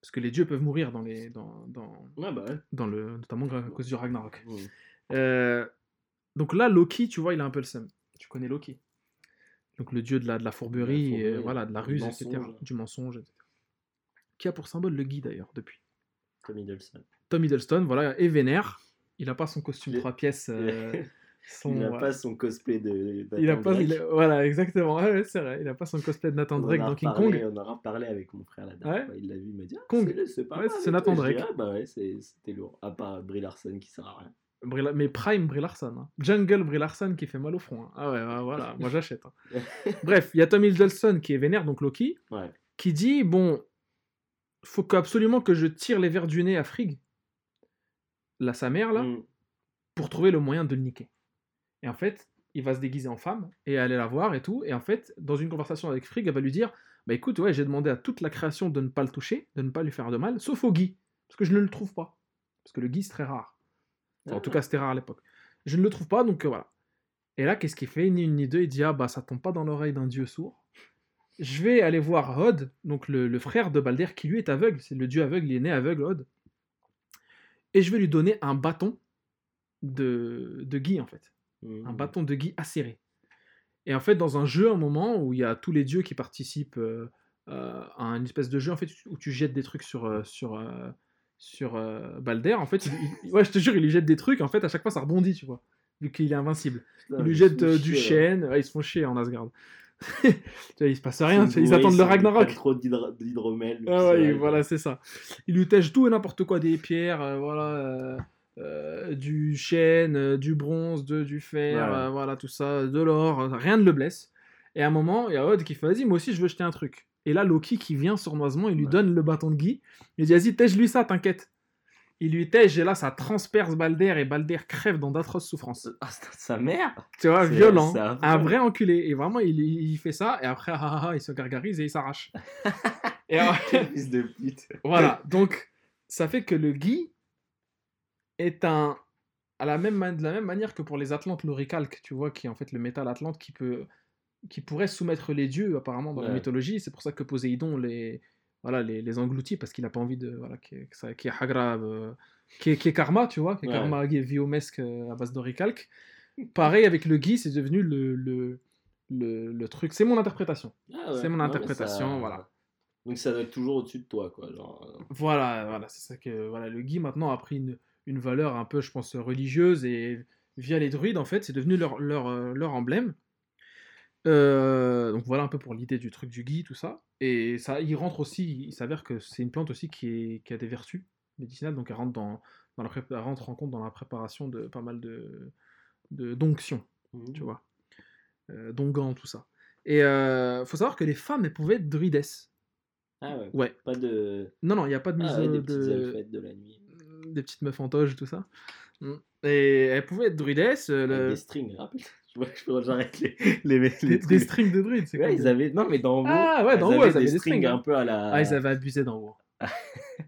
Parce que les dieux peuvent mourir dans les, dans, dans, Ouais, bah ouais. dans le, notamment à cause du Ragnarok. Mmh. Euh, donc là, Loki, tu vois, il a un peu le seum. Tu connais Loki. Donc le dieu de la, de la fourberie, De la fourberie, euh, voilà, de la ruse, etc. Du mensonge, etc. Qui a pour symbole le Guy d'ailleurs, depuis. Tom Hiddleston. Tom Hiddleston, voilà, et vénère. Il a pas son costume trois pièces. euh, son, <laughs> il n'a ouais. pas son cosplay de. Il a Nathan pas, Drake. il a- voilà, exactement. Ouais, c'est vrai. Il a pas son cosplay de Nathan Drake dans King Kong. On en a reparlé avec mon frère la dernière fois. Il l'a vu, il m'a dit ah, Kong. c'est- pas Ouais, c'est Nathan Drake. Ah, bah ouais, c'était lourd. À part Brie Larson qui sert à rien. Mais Prime Brie Larson. hein. Jungle Brie Larson qui fait mal au front. hein. Ah ouais, voilà, moi j'achète. hein. <laughs> Bref, il y a Tom Hiddleston qui est vénère, donc Loki, Ouais. qui dit bon, faut absolument que je tire les verres du nez à Frigg, là sa mère là, Mm. pour trouver le moyen de le niquer. Et en fait, il va se déguiser en femme et aller la voir et tout. Et en fait, dans une conversation avec Frigg, elle va lui dire Bah écoute, ouais, j'ai demandé à toute la création de ne pas le toucher, de ne pas lui faire de mal, sauf au Guy, parce que je ne le trouve pas. Parce que le Guy, c'est très rare. Enfin, en tout Ah. cas, c'était rare à l'époque. Je ne le trouve pas, donc euh, voilà. Et là, qu'est-ce qu'il fait? Ni une ni deux, il dit Ah bah ça tombe pas dans l'oreille d'un dieu sourd. Je vais aller voir Hod, donc le, le frère de Balder, qui lui est aveugle. C'est le dieu aveugle, il est né aveugle, Hod. Et je vais lui donner un bâton de, de Guy, en fait. Un bâton de Guy acéré. Et en fait, dans un jeu, un moment où il y a tous les dieux qui participent euh, euh, à une espèce de jeu, en fait, où tu jettes des trucs sur, euh, sur, euh, sur Balder, en fait, il- ouais, je te jure, il lui jette des trucs, en fait, à chaque fois, ça rebondit, tu vois, vu qu'il est invincible. Putain, Il lui jette du chier, chêne, ouais, ils se font chier en Asgard. <laughs> il se passe rien, ils attendent le Ragnarok. trop d'hydro- d'hydromel. Ah ouais, voilà, c'est ça. Il lui tèche tout et n'importe quoi, des pierres, euh, voilà, euh, euh, du chêne, euh, du bronze, de, du fer, voilà, tout ça, de l'or, rien ne le blesse. Et à un moment, il y a Odd qui fait Vas-y, moi aussi, je veux jeter un truc. Et là, Loki qui vient sournoisement, il lui Ouais. donne le bâton de Guy. Il dit Vas-y, tèche-lui ça, t'inquiète. Il lui tèche, et là, ça transperce Balder, et Balder crève dans d'atroces souffrances. Ah, c'est sa mère Tu vois, violent. Un vrai enculé. Et vraiment, il, il fait ça, et après, ah, ah, ah, il se gargarise et il s'arrache. <laughs> et fils de pute. <laughs> voilà, donc ça fait que le Guy est un. À la même, de la même manière que pour les Atlantes, l'oricalque, tu vois, qui est en fait le métal Atlante qui peut. qui pourrait soumettre les dieux, apparemment, dans la mythologie. C'est pour ça que Poséidon les. Voilà, les, les engloutit parce qu'il n'a pas envie de. Voilà, qui est, qui est Hagra, qui, est, qui est karma, tu vois, qui est Ouais. karma viomesque euh, à base d'oricalque. Pareil avec le Guy, c'est devenu le, le, le, le truc. C'est mon interprétation. Ah ouais. C'est mon Non, interprétation, ça- voilà. Donc ça doit être toujours au-dessus de toi, quoi. Genre, euh, Voilà, voilà, c'est ça que voilà, le Guy maintenant a pris une, une valeur un peu, je pense, religieuse et via les druides, en fait, c'est devenu leur, leur, euh, leur emblème. Euh, donc voilà un peu pour l'idée du truc du Guy, tout ça. Et ça, il rentre aussi, il s'avère que c'est une plante aussi qui, est, qui a des vertus médicinales, donc elle rentre, dans, dans la elle rentre en compte dans la préparation de pas mal de, d'onctions, mhm. tu vois. Euh, d'onguents, tout ça. Et euh, faut savoir que les femmes, elles pouvaient être druidesses. Ah ouais. Ouais. Pas de. Non, non, il n'y a pas de mise Ah ouais, des de... petites de la nuit. des petites meufs en toge, tout ça. Mm. Et elle pouvait être druidesse, euh, Avec le- Des strings, rappelle. <laughs> <laughs> Je vois que je j'arrête les, les, les, des, trucs. des strings de druide, c'est Ouais, quoi ils avaient. Non, mais dans WoW. Ah ouais, dans WoW, elles avaient des des strings strings, hein. un peu à la. Ah, ils avaient abusé dans WoW. <laughs>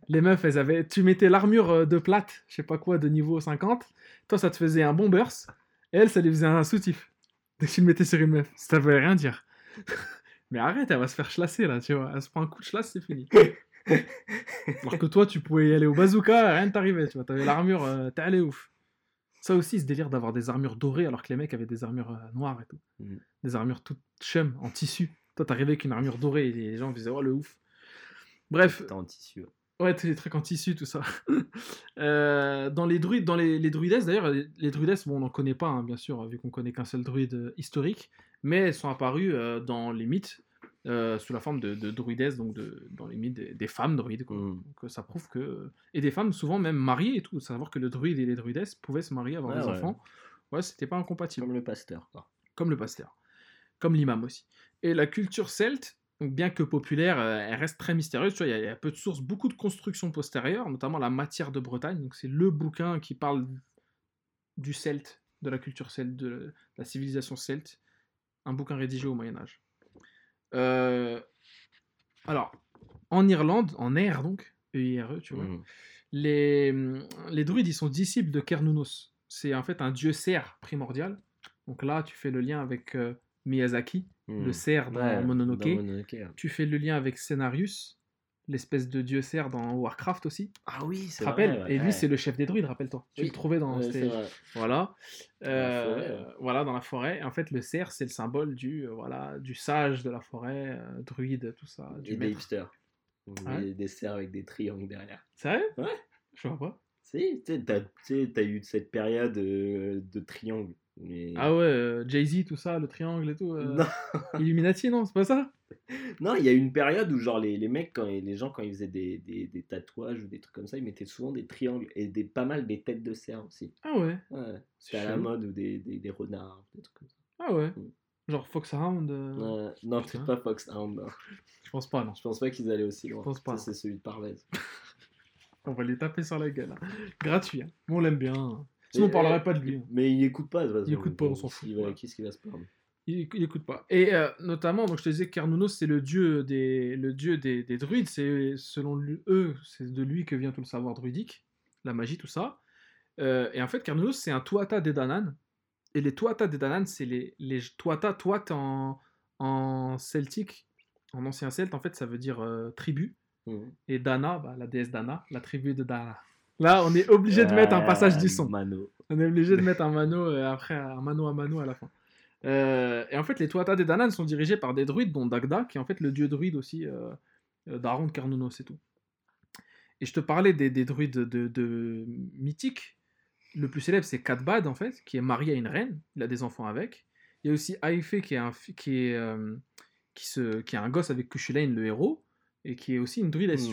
Les meufs, elles avaient... Tu mettais l'armure euh, de plate, je sais pas quoi, de niveau 50. Toi, ça te faisait un bon burst. Et elle, ça lui faisait un soutif. Dès <laughs> que tu le mettais sur une meuf. Ça veut rien dire. Mais arrête, elle va se faire chlasser, là, tu vois. Elle se prend un coup de chlasse, c'est fini. Alors que toi, tu pouvais y aller au bazooka, rien ne t'arrivait, tu vois. T'avais l'armure, euh, t'es allé ouf. Ça aussi, ce délire d'avoir des armures dorées alors que les mecs avaient des armures euh, noires et tout. Mhm. Des armures toutes chum, en tissu. Toi, t'arrivais avec une armure dorée et les gens disaient, oh le ouf. Bref, C'était en tissu. Ouais, tous les trucs en tissu, tout ça. <laughs> Euh, dans les druides, dans les, les druidesses, d'ailleurs, les, les druidesses, bon, on n'en connaît pas, hein, bien sûr, vu qu'on connaît qu'un seul druide euh, historique, mais elles sont apparues dans les mythes euh, sous la forme de, de druidesses, donc de, dans les mythes des, des femmes druides. quoi. Mm. Donc euh, ça prouve que. Et des femmes, souvent même mariées et tout. Savoir que le druide et les druidesses pouvaient se marier, avoir des ouais. enfants. Ouais, c'était pas incompatible Comme le pasteur, quoi. comme le pasteur, comme l'imam aussi. Et la culture celte, donc bien que populaire, euh, elle reste très mystérieuse. Tu vois, il y, a- il y a peu de sources, beaucoup de constructions postérieures, notamment la matière de Bretagne. Donc c'est le bouquin qui parle du celte, de la culture celte, de la civilisation celte. Un bouquin rédigé au Moyen Âge. Euh, alors, en Irlande, en Air donc, E-I-R-E, tu vois, Mm. les, les druides, ils sont disciples de Cernunnos. C'est en fait un dieu cerf primordial. Donc là, tu fais le lien avec euh, Miyazaki, le cerf dans Ouais, Mononoke. dans Mononoke, ouais. Tu fais le lien avec Cenarius, l'espèce de dieu cerf dans Warcraft aussi. Ah oui, c'est ouais. Et lui, Ouais. c'est le chef des druides, rappelle-toi. Tu Oui. le trouvais dans. Ouais. Voilà. Dans Euh, forêt. Voilà, dans la forêt. En fait, le cerf, c'est le symbole du, euh, voilà, du sage de la forêt, euh, druide, tout ça. Du des hipsters. Des cerfs avec des triangles derrière. Sérieux? Ouais. Je vois pas. Si, tu t'as eu cette période de triangle. Mais... Ah ouais, Jay-Z, tout ça, le triangle et tout. <laughs> Illuminati, non, c'est pas ça? Non, il y a une période où genre les, les mecs, quand, les gens, quand ils faisaient des, des, des tatouages ou des trucs comme ça, ils mettaient souvent des triangles et des, pas mal des têtes de cerf aussi. Ah ouais. Ouais, C'est à la mode ou des, des, des renards, des trucs comme ça. Ah ouais. Mm. Genre Foxhound. euh, non, peut-être pas Foxhound. non. Je pense pas, non. Je pense pas qu'ils allaient aussi loin. Je pense pas. C'est celui de Parvez. <laughs> On va les taper sur la gueule. hein. Gratuit. hein. On l'aime bien. Sinon, on Et- parlerait et- pas de lui. hein. Mais il écoute pas, de toute façon. Il écoute pas, on s'en fout. Qu'est-ce qu'il va se prendre Il, il écoute pas. Et euh, notamment, donc je te disais que Carnunos, c'est le dieu des, le dieu des, des druides. C'est selon lui- eux, c'est de lui que vient tout le savoir druidique, la magie, tout ça. Euh, et en fait, Carnunos, c'est un Tuatha des Danann. Et les Tuatha des Danann, c'est les, les Tuatha, Tuat en, en celtique, en ancien celte, en fait, ça veut dire euh, tribu. Mhm. Et Dana, bah, la déesse Dana, la tribu de Dana. Là, on est obligé de mettre un passage du son. Mano. On est obligé de mettre un mano après, un mano à mano à la fin. Euh, et en fait, les Tuatha des Danann sont dirigés par des druides, dont Dagda, qui est en fait le dieu druide aussi euh, euh, d'Aaron de Carnunos et tout. Et je te parlais des, des druides de, de mythiques. Le plus célèbre, c'est Kadbad, en fait, qui est marié à une reine. Il a des enfants avec. Il y a aussi Aïfé, qui est un, qui est, euh, qui se, qui a un gosse avec Cuchulain, le héros, et qui est aussi une druidesse.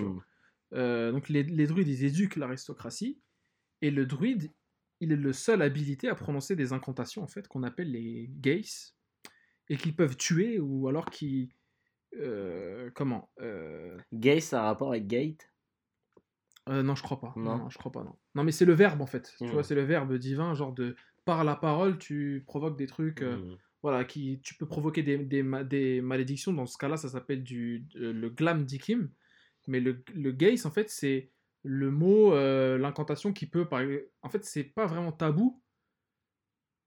Euh, donc les, les druides, ils éduquent l'aristocratie. Et le druide, il est le seul habilité à prononcer des incantations, en fait, qu'on appelle les gays, et qui peuvent tuer, ou alors qui... euh, comment euh, Gay, ça a un rapport avec Gate euh, Non, je crois pas. Non. Non, je crois pas, non. Non, mais c'est le verbe, en fait. Tu Mm. vois, c'est le verbe divin, genre de... Par la parole, tu provoques des trucs... euh, Mhm. voilà, qui, tu peux provoquer des, des, ma- des malédictions. Dans ce cas-là, ça s'appelle du le glam dikim. Mais le, le gaze, en fait, c'est le mot, euh, l'incantation qui peut. Par... En fait, c'est pas vraiment tabou.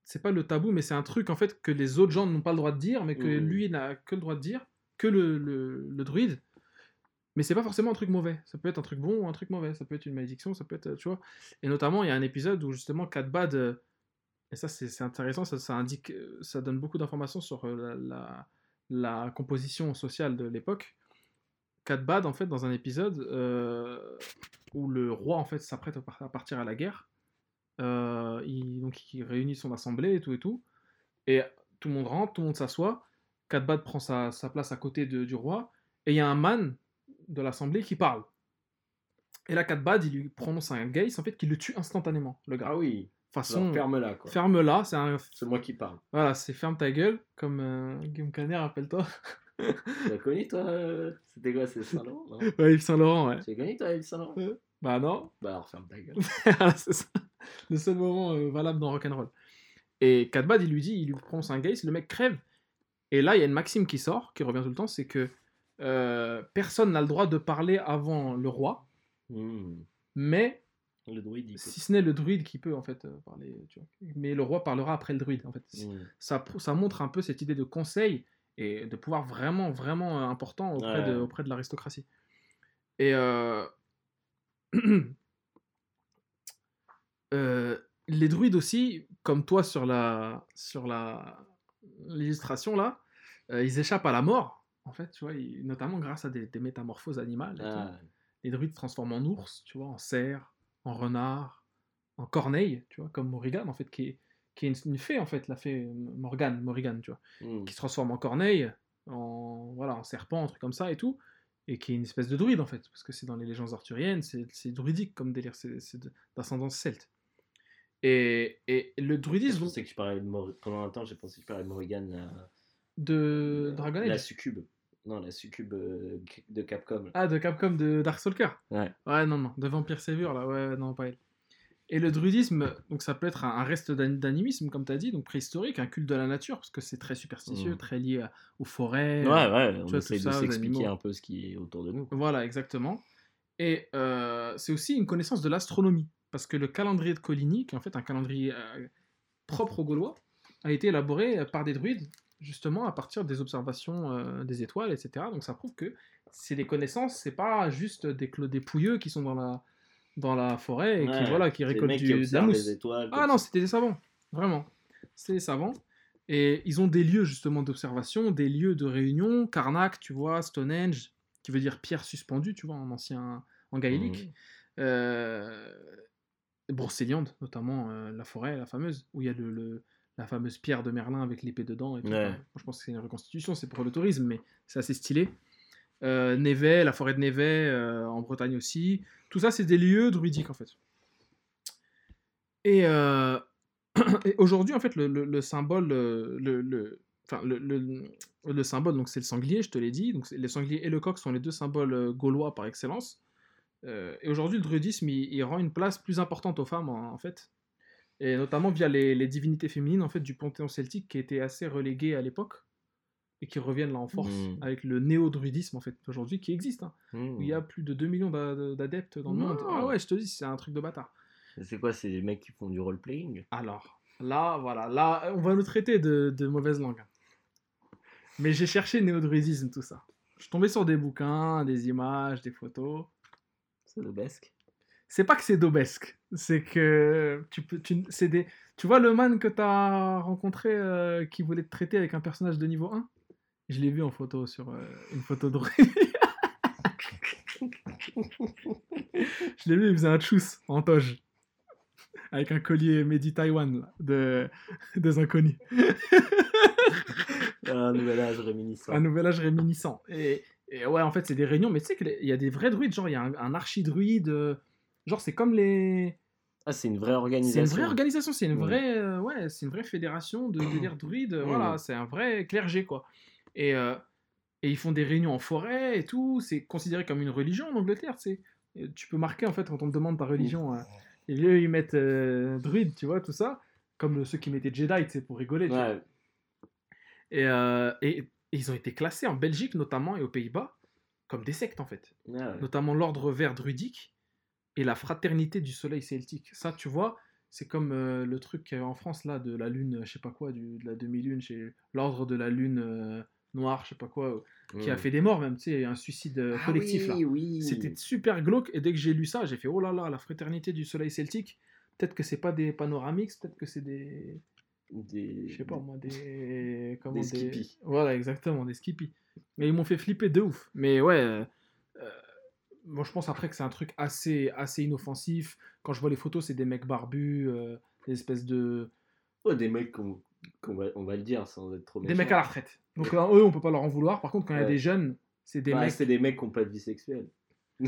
C'est pas le tabou, mais c'est un truc en fait que les autres gens n'ont pas le droit de dire, mais que Mhm. lui n'a que le droit de dire, que le, le, le druide. Mais c'est pas forcément un truc mauvais. Ça peut être un truc bon ou un truc mauvais. Ça peut être une malédiction, ça peut être. Tu vois. Et notamment, il y a un épisode où justement Kadbad. euh, et ça, c'est intéressant, ça, ça indique, euh, ça donne beaucoup d'informations sur la, la- la composition sociale de l'époque. Kadbad, en fait, dans un épisode euh, où le roi, en fait, s'apprête à par- à partir à la guerre, euh, il, donc, il réunit son assemblée et tout et tout, et tout le monde rentre, tout le monde s'assoit, Kadbad prend sa, sa place à côté de- du roi, et il y a un man de l'assemblée qui parle. Et là, Kadbad, il lui prononce un gaze, en fait, qui le tue instantanément, le gars. Ah oui, Façon, ferme-la quoi. ferme-là, c'est un C'est moi qui parle. voilà, c'est ferme ta gueule, comme euh, Guillaume Canet, rappelle-toi. Tu l'as connu toi euh, C'était quoi C'est Saint-Laurent Ouais, Yves Saint-Laurent, ouais. Tu l'as connu toi, Yves Saint-Laurent? Bah non, Bah alors ferme ta gueule. <laughs> Voilà, c'est ça. Le seul moment euh, valable dans Rock'n'Roll. Et Kadbad, il lui dit, il lui prononce un gaze, le mec crève. Et là, il y a une maxime qui sort, qui revient tout le temps, c'est que euh, personne n'a le droit de parler avant le roi, Mhm. mais Le druide, si ce n'est le druide qui peut en fait euh, parler, tu vois. Mais le roi parlera après le druide, en fait. Mhm. ça, ça montre un peu cette idée de conseil et de pouvoir vraiment, vraiment euh, important auprès, de, auprès de l'aristocratie. Et euh, <clears throat> euh, les druides aussi, comme toi sur la sur la l'illustration là, euh, ils échappent à la mort. En fait, tu vois, ils- notamment grâce à des, des métamorphoses animales. Ah, Les druides se transforment en ours, tu vois, en cerf, en renard, en corneille, tu vois, comme Morrigan en fait, qui est, qui est une, une fée en fait, la fée Morgane, Morrigan, tu vois, mhm. qui se transforme en corneille, en voilà, en serpent, un truc comme ça et tout, et qui est une espèce de druide en fait, parce que c'est dans les légendes arthuriennes, c'est druidique comme délire, c'est d'ascendance celte. Et, et le Je druidisme pensais que tu parlais de Mor... Pendant un temps, j'ai pensé que tu parlais de Morrigan, la... de Dragon la Age, succube. Non, la succube euh, de Capcom. là. ah de Capcom de Darkstalker, Ouais. Ouais, non, non, de Vampire Savior, là, ouais, non, pas elle. Et le druidisme, donc ça peut être un, un reste d'an- d'animisme, comme tu as dit, donc préhistorique, un culte de la nature, parce que c'est très superstitieux, Mm. très lié à- aux forêts. Ouais, ouais, on vois, essaie de ça, aux s'expliquer un peu ce qui est autour de nous. Voilà, exactement. Et euh, c'est aussi une connaissance de l'astronomie, parce que le calendrier de Coligny, qui est en fait un calendrier euh, propre aux Gaulois, a été élaboré par des druides justement à partir des observations euh, des étoiles, etc. Donc ça prouve que c'est des connaissances, c'est pas juste des, des pouilleux qui sont dans la, dans la forêt et qui, voilà, qui qui du, de la observent mousse. les étoiles. Ah non, c'était des savants, vraiment. C'est des savants. Et ils ont des lieux justement d'observation, des lieux de réunion. Karnak, tu vois, Stonehenge, qui veut dire pierre suspendue, tu vois, en ancien, en gaélique. Mhm. Euh, Brocéliande, notamment euh, la forêt, la fameuse, où il y a le, le- la fameuse pierre de Merlin avec l'épée dedans. Et tout. Ouais. Moi, je pense que c'est une reconstitution, c'est pour le tourisme, mais c'est assez stylé. Euh, Névet, la forêt de Névet, euh, en Bretagne aussi. Tout ça, c'est des lieux druidiques, en fait. Et, euh, <clears throat> aujourd'hui, en fait, le, le- le symbole, euh, le, symbole, donc c'est le sanglier, je te l'ai dit. Donc, le sanglier et le coq sont les deux symboles gaulois par excellence. Et aujourd'hui, le druidisme, il, rend une place plus importante aux femmes, en, en fait. Et notamment via les, les divinités féminines, en fait, du panthéon celtique qui était assez relégué à l'époque et qui reviennent là en force Mm. avec le néo-druidisme, en fait, d'aujourd'hui, qui existe. hein, où il y a plus de 2 millions d'a- d'adeptes dans le monde. Ah ouais, je te dis, c'est un truc de bâtard. C'est quoi C'est les mecs qui font du role-playing? Alors, là, voilà, là, on va nous traiter de, de mauvaise langue. Mais j'ai cherché néo-druidisme, tout ça. Je suis tombé sur des bouquins, des images, des photos. C'est le besque. C'est pas que c'est dobesque, c'est que tu peux, tu, c'est des, tu vois le man que t'as rencontré euh, qui voulait te traiter avec un personnage de niveau 1 Je l'ai vu en photo sur euh, une photo de <laughs> Je l'ai vu, il faisait un chousse en toge. Avec un collier Made in Taiwan là, de, des inconnus. <laughs> Un nouvel âge réminiscent. un nouvel âge réminiscent. Et, et ouais, en fait, c'est des réunions, mais tu sais qu'il y a des vrais druides, genre il y a un, un archidruide, euh, genre c'est comme les. Ah, c'est une vraie C'est organisation. une vraie organisation, c'est une Ouais. vraie, euh, ouais, c'est une vraie fédération de délire <clears throat> druide, voilà, c'est un vrai clergé quoi. Et, euh, et ils font des réunions en forêt et tout, c'est considéré comme une religion en Angleterre. Et Tu peux marquer en fait quand on te demande ta religion. euh, et eux ils mettent euh, druide, tu vois, tout ça, comme ceux qui mettaient Jedi, sais, pour rigoler. tu vois. Ouais. Et, euh, et- et ils ont été classés en Belgique notamment et aux Pays-Bas comme des sectes en fait. Ouais. Notamment l'ordre vert druidique et la fraternité du soleil celtique. Ça, tu vois, c'est comme euh, le truc qu'il y avait en France là de la lune, je sais pas quoi, du, de la demi-lune, chez l'ordre de la lune euh, noire, je sais pas quoi, qui a fait des morts même, tu sais, un suicide euh, Ah collectif là. oui, oui. C'était super glauque et dès que j'ai lu ça, j'ai fait oh là là, la fraternité du soleil celtique. Peut-être que c'est pas des panoramix, peut-être que c'est des Des... je sais pas moi, des. <laughs> Comment, Des skippies. Voilà, exactement, des skippies. Mais ils m'ont fait flipper de ouf. Mais ouais, euh, euh, moi je pense après que c'est un truc assez, assez inoffensif. Quand je vois les photos, c'est des mecs barbus, euh, des espèces de. Ouais, des mecs qu'on qu'on va, on va le dire sans être trop Des méchant. mecs à la retraite. Donc euh, eux, on peut pas leur en vouloir. Par contre, quand il y a Ouais. des jeunes, c'est des Bah, mecs. C'est des mecs qui n'ont pas de vie sexuelle. <laughs> tu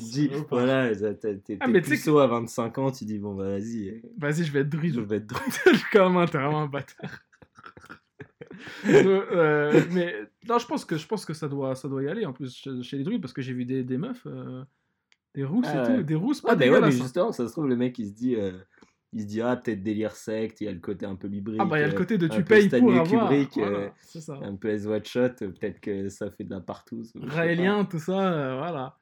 te dis, Ouais, pas. voilà, t'es Ah, puceau à 25 ans, tu dis, bon, bah vas-y, Vas-y, je vais être druide. je vais être drôle. <laughs> comme un, t'es vraiment un bâtard. <laughs> Euh, mais non, je pense que je pense que ça doit ça doit y aller en plus chez, les druides parce que j'ai vu des, des meufs euh, des rousses Ah et ouais. tout, des rousses pas Ah, bah ouais, mais hein. justement, ça se trouve, le mec, il se dit, euh, il se dit ah, peut-être délire secte, il y a le côté un peu biblique. Ah bah il y a le euh, côté de un tu payes pour avoir. Kubrick, voilà, euh, ça. un peu S Watch Shot, euh, peut-être que ça fait de la pas. Raélien, tout ça, euh, voilà.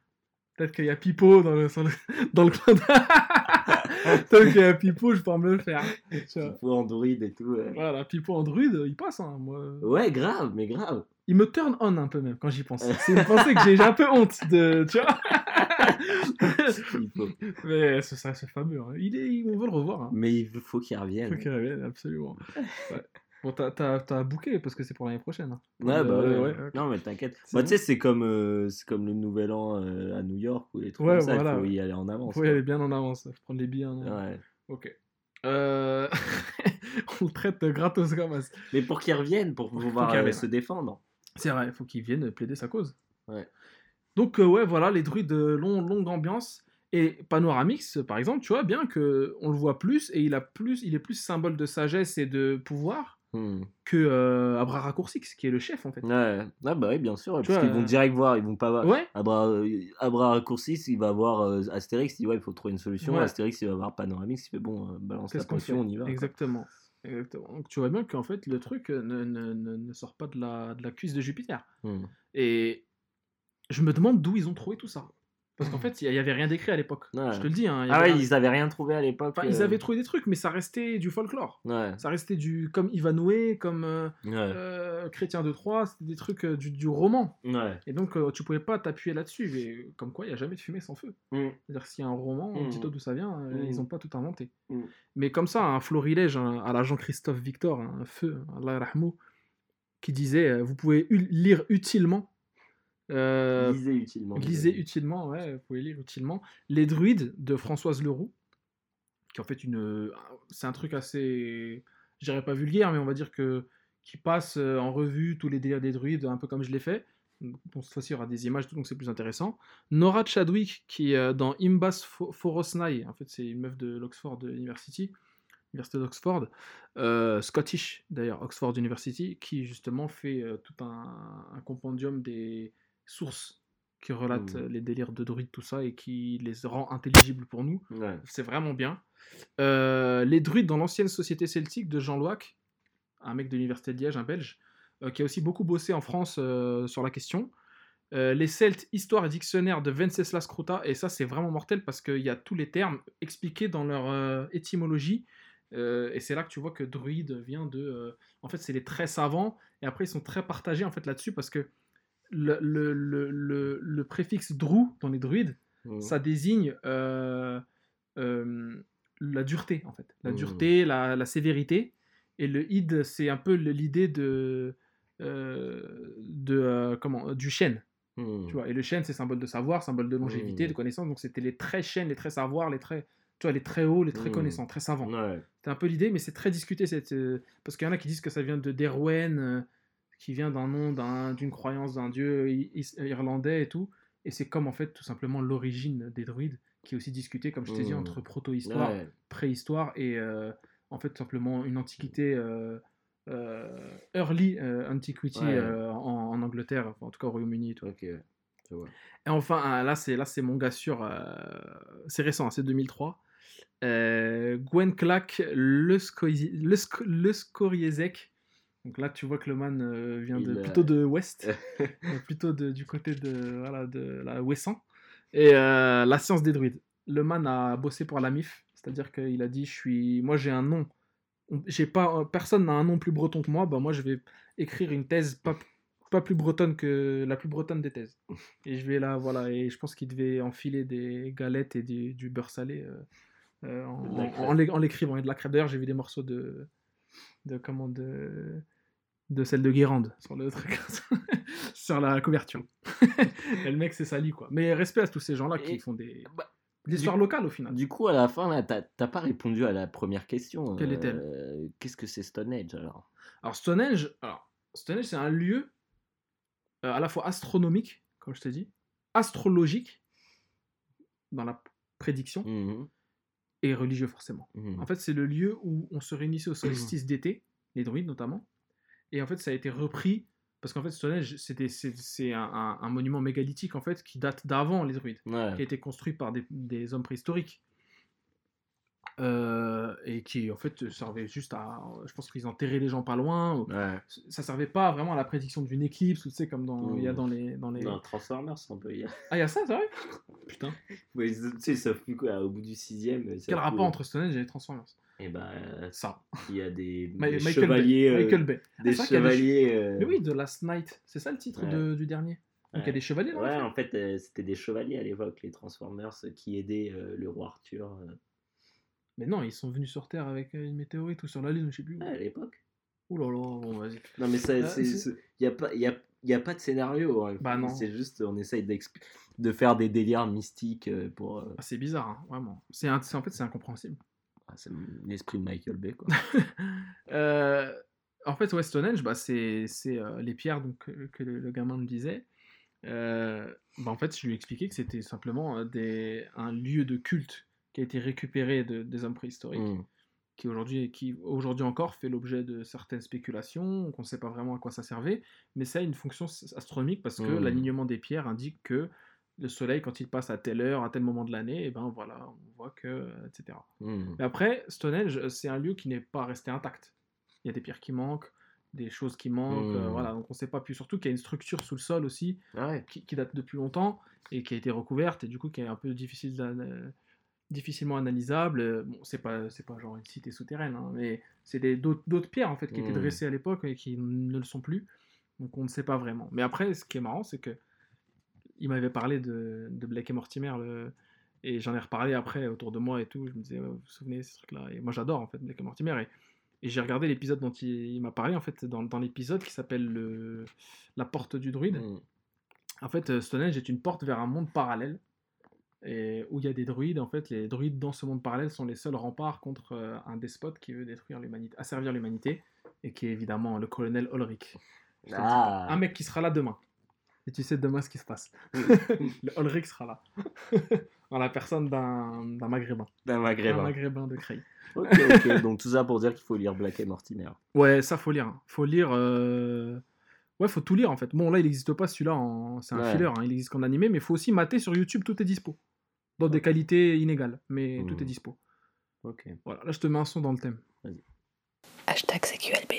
Peut-être qu'il y a Pipo dans le, <laughs> dans le <laughs> Peut-être qu'il y a Pipo, je peux me le faire. Typo Android et tout. ouais. Voilà, Pipo en druide, il passe. Hein, moi. Ouais, grave, mais grave. Il me turn on un peu même quand j'y pense. <laughs> C'est une pensée que j'ai un peu honte de. Tu vois. Mais c'est ça, c'est fameux. hein. Il est, on veut le revoir. Hein. Mais il faut qu'il Faut revienne. qu'il revienne, absolument. <laughs> Ouais. Bon, t'as- t'as t'as booké parce que c'est pour l'année prochaine. hein. Ouais, bah Euh, ouais. ouais. Non, mais t'inquiète. Bon. tu sais, c'est comme, euh, c'est comme le nouvel an euh, à New York ou les trucs Ouais, comme ça. Il faut y aller en avance. Faut y aller bien en avance, faut prendre les billets en avance. Ouais. Ok. Euh... <laughs> on le traite gratos comme ça. Mais pour qu'ils reviennent, pour Faut pouvoir se défendre. C'est vrai, il faut qu'ils viennent plaider sa cause. Ouais. Donc, euh, ouais, voilà, les druides, euh, long- longue ambiance. Et Panoramix, par exemple, tu vois bien que on le voit plus et il, a plus, il est plus symbole de sagesse et de pouvoir Hmm. que euh, qui est le chef en fait. Ouais. Ah bah oui, bien sûr. Tu Parce qu'ils vont euh, direct voir, ils vont pas voir. Ouais, Abra, il va voir euh, Astérix, il dit ouais, il faut trouver une solution. Ouais. Astérix, il va voir Panoramix, il fait bon, euh, balance la potion, on y va. quoi. Exactement. Exactement. Donc tu vois bien qu'en fait, le truc ne, ne- ne- ne sort pas de la, de la cuisse de Jupiter. Hmm. Et je me demande d'où ils ont trouvé tout ça. Parce qu'en fait, il n'y avait rien d'écrit à l'époque. Ouais. Je te le dis. hein, Ah ouais, rien- ils avaient rien trouvé à l'époque. Enfin, ils euh, avaient trouvé des trucs, mais ça restait du folklore. Ouais. Ça restait du comme Ivanhoe, comme euh, Ouais. euh, Chrétien de Troyes, c'était des trucs du, du roman. Et donc, tu pouvais pas t'appuyer là-dessus. Mais comme quoi, il n'y a jamais de fumée sans feu. Mm. C'est-à-dire s'il y a un roman, Mhm. dis-toi d'où ça vient, ils n'ont pas tout inventé. Mais comme ça, un florilège un- à la Jean-Christophe Victor, un feu, Allah rahmou, qui disait Vous pouvez lire utilement. Euh, Lisez utilement. lisez utilement, ouais, vous pouvez lire utilement. Les druides de Françoise Leroux, qui en fait une. C'est un truc assez. Je dirais pas vulgaire, mais on va dire que. qui passe euh, en revue tous les délires des druides, un peu comme je l'ai fait. Bon, cette fois-ci, il y aura des images, donc c'est plus intéressant. Nora Chadwick, qui est euh, dans Imbas Fo- Forosnai, en fait, c'est une meuf de l'Oxford University, Université d'Oxford, euh, Scottish d'ailleurs, Oxford University, qui justement fait euh, tout un, un compendium des sources qui relatent Mhm. euh, les délires de druides, tout ça, et qui les rend intelligibles pour nous. Ouais. C'est vraiment bien. Euh, les druides dans l'ancienne société celtique de Jean Loac, un mec de l'université de Liège, un belge, euh, qui a aussi beaucoup bossé en France euh, sur la question. Les Celtes, histoire et dictionnaire de Venceslas Kruta, et ça c'est vraiment mortel parce qu'il y a tous les termes expliqués dans leur étymologie. Euh, et c'est là que tu vois que druide vient de. euh, en fait, c'est les très savants, et après ils sont très partagés en fait là-dessus parce que le, le, le, le- le préfixe drou dans les druides, Mm. ça désigne euh, euh, la dureté, en fait. La Mhm. dureté, la, la sévérité. Et le id, c'est un peu l'idée de, euh, de comment, du chêne. Mm. Tu vois. Et le chêne, c'est symbole de savoir, symbole de longévité, de connaissance. Donc c'était les traits chênes, les traits savoir, les traits, tu vois, les traits hauts, les Mhm. connaissants, très savants. Ouais. C'est un peu l'idée, mais c'est très discuté. Cette, parce qu'il y en a qui disent que ça vient de Derwen, qui vient d'un nom, d'un- d'une croyance d'un dieu irlandais et tout. Et c'est comme en fait tout simplement l'origine des druides, qui est aussi discutée, comme je t'ai dit, Mhm. entre proto-histoire, Ouais. préhistoire et euh, en fait tout simplement une antiquité. euh, euh, early antiquity Ouais. en, en Angleterre, enfin, en tout cas au Royaume-Uni et tout. Ok. Je vois. Et enfin, ah, là, c'est là, c'est mon gars sûr. c'est récent, hein, c'est 2003. Euh, Gwen Clack, le, Skoizi- le, Sk- le Skoriezek. Donc là, tu vois que le man euh, vient de, Il, euh, plutôt de Ouest, <laughs> euh, plutôt de- du côté de, voilà, de la Ouessant. Et la science des druides. Le man a bossé pour la MIF, c'est-à-dire qu'il a dit je suis, Moi, j'ai un nom. J'ai pas, personne n'a un nom plus breton que moi. Bah, moi, je vais écrire une thèse pas, pas plus bretonne que la plus bretonne des thèses. Et je vais là, voilà, et je pense qu'il devait enfiler des galettes et du, du beurre salé euh, euh, en, en- en l'é- en l'écrivant. Et de la crème. D'ailleurs, j'ai vu des morceaux de, de comment, de, de celle de Guérande sur le truc, <laughs> sur la couverture. <laughs> et le mec s'est sali, quoi. Mais respect à tous ces gens-là qui Et- font des, bah, histoires locales au final. Du coup, à la fin, là, t'as pas répondu à la première question. Quelle est-elle Euh, Qu'est-ce que c'est Stonehenge alors? Alors Stonehenge, alors, Stonehenge c'est un lieu euh, à la fois astronomique, comme je t'ai dit, astrologique, dans la prédiction, Mhm, et religieux forcément. mhm. En fait, c'est le lieu où on se réunissait au solstice <clears throat> d'été, les druides notamment. Et en fait, ça a été repris parce qu'en fait, Stonehenge, c'est un, un- un monument mégalithique en fait qui date d'avant les druides, qui a été construit par des, des hommes préhistoriques. Euh, et qui en fait servait juste à. Je pense qu'ils enterraient les gens pas loin. ou- Ouais. Ça servait pas vraiment à la prédiction d'une éclipse, ou tu sais, comme dans, il y a dans les. Dans les... Non, Transformers, on peut y aller. Ah, il y a ça, c'est vrai? Putain. Ils- tu sais, ils savent plus quoi, au bout du sixième. Quel rapport entre Stonehenge et les Transformers? Eh ben, euh, Ça. il y a des, <laughs> Ma- des Michael chevaliers. Bay. euh, Michael Bay. Des c'est vrai qu'il y a des chevaliers. euh, Mais oui, de Last Night. C'est ça le titre Ouais. de- du dernier. Donc il y a des chevaliers le Ouais, en fait, euh, c'était des chevaliers à l'époque, les Transformers, qui aidaient euh, le roi Arthur. Mais non, ils sont venus sur Terre avec une météorite ou sur la Lune, je sais plus. où. à l'époque. Ouh là là, bon, vas-y. Non, mais ça, Euh, c'est, c'est- c'est- y a pas, y a, y a pas de scénario. hein. Bah non. C'est juste, on essaye de faire des délires mystiques pour. Ah, c'est bizarre, hein, vraiment. C'est- en fait, c'est incompréhensible. Ah, c'est l'esprit de Michael Bay, quoi. <laughs> Euh, en fait, West Stonehenge, bah, c'est euh, les pierres donc, que, que le, le gamin me disait. Euh, bah, en fait, je lui ai expliqué que c'était simplement euh, des, un lieu de culte qui a été récupéré de- des hommes préhistoriques, Mm. qui aujourd'hui encore fait l'objet de certaines spéculations, qu'on ne sait pas vraiment à quoi ça servait, mais ça a une fonction astronomique parce que Mm. l'alignement des pierres indique que le soleil, quand il passe à telle heure, à tel moment de l'année, et ben voilà, on voit que, etc. Mm. Mais après, Stonehenge, c'est un lieu qui n'est pas resté intact. Il y a des pierres qui manquent, des choses qui manquent. euh, Hmm. voilà, donc on sait pas. Puis surtout qu'il y a une structure sous le sol aussi Ah ouais. qui, qui date depuis longtemps et qui a été recouverte et du coup qui est un peu difficile d'an- difficilement analysable. Euh, Bon, c'est pas c'est pas genre une cité souterraine, hein, mais c'est des- d'autres d'autres pierres en fait qui étaient Hmm. dressées à l'époque et qui ne le sont plus. Donc on ne sait pas vraiment. Mais après, ce qui est marrant, c'est que il m'avait parlé de, de Blake et Mortimer le... et j'en ai reparlé après autour de moi et tout. Je me disais, vous vous souvenez de ces trucs-là Et moi j'adore en fait Blake et Mortimer et, et j'ai regardé l'épisode dont il, il m'a parlé en fait dans, dans l'épisode qui s'appelle le... La porte du druide. Mm. En fait, euh, Stonehenge est une porte vers un monde parallèle et où il y a des druides. En fait, les druides dans ce monde parallèle sont les seuls remparts contre euh, un despote qui veut détruire l'humanité, asservir l'humanité, et qui est évidemment le colonel Ulrich. Ah. Un mec qui sera là demain. Et tu sais demain ce qui se passe. <laughs> le Ulrich sera là. <laughs> en la personne d'un d'un maghrébin. D'un Un maghrébin. maghrébin de Creil. Ok, ok. <laughs> Donc tout ça pour dire qu'il faut lire Black et Mortimer. Ouais, ça faut lire. hein. Faut lire. euh, Ouais, faut tout lire en fait. Bon, là, il n'existe pas celui-là. En... C'est un Ouais. filler. hein, Il existe qu'en animé, mais faut aussi mater sur YouTube. Tout est dispo. Dans des qualités inégales, mais tout Hmm. est dispo. Ok. Voilà, là, je te mets un son dans le thème. Hashtag CQLB.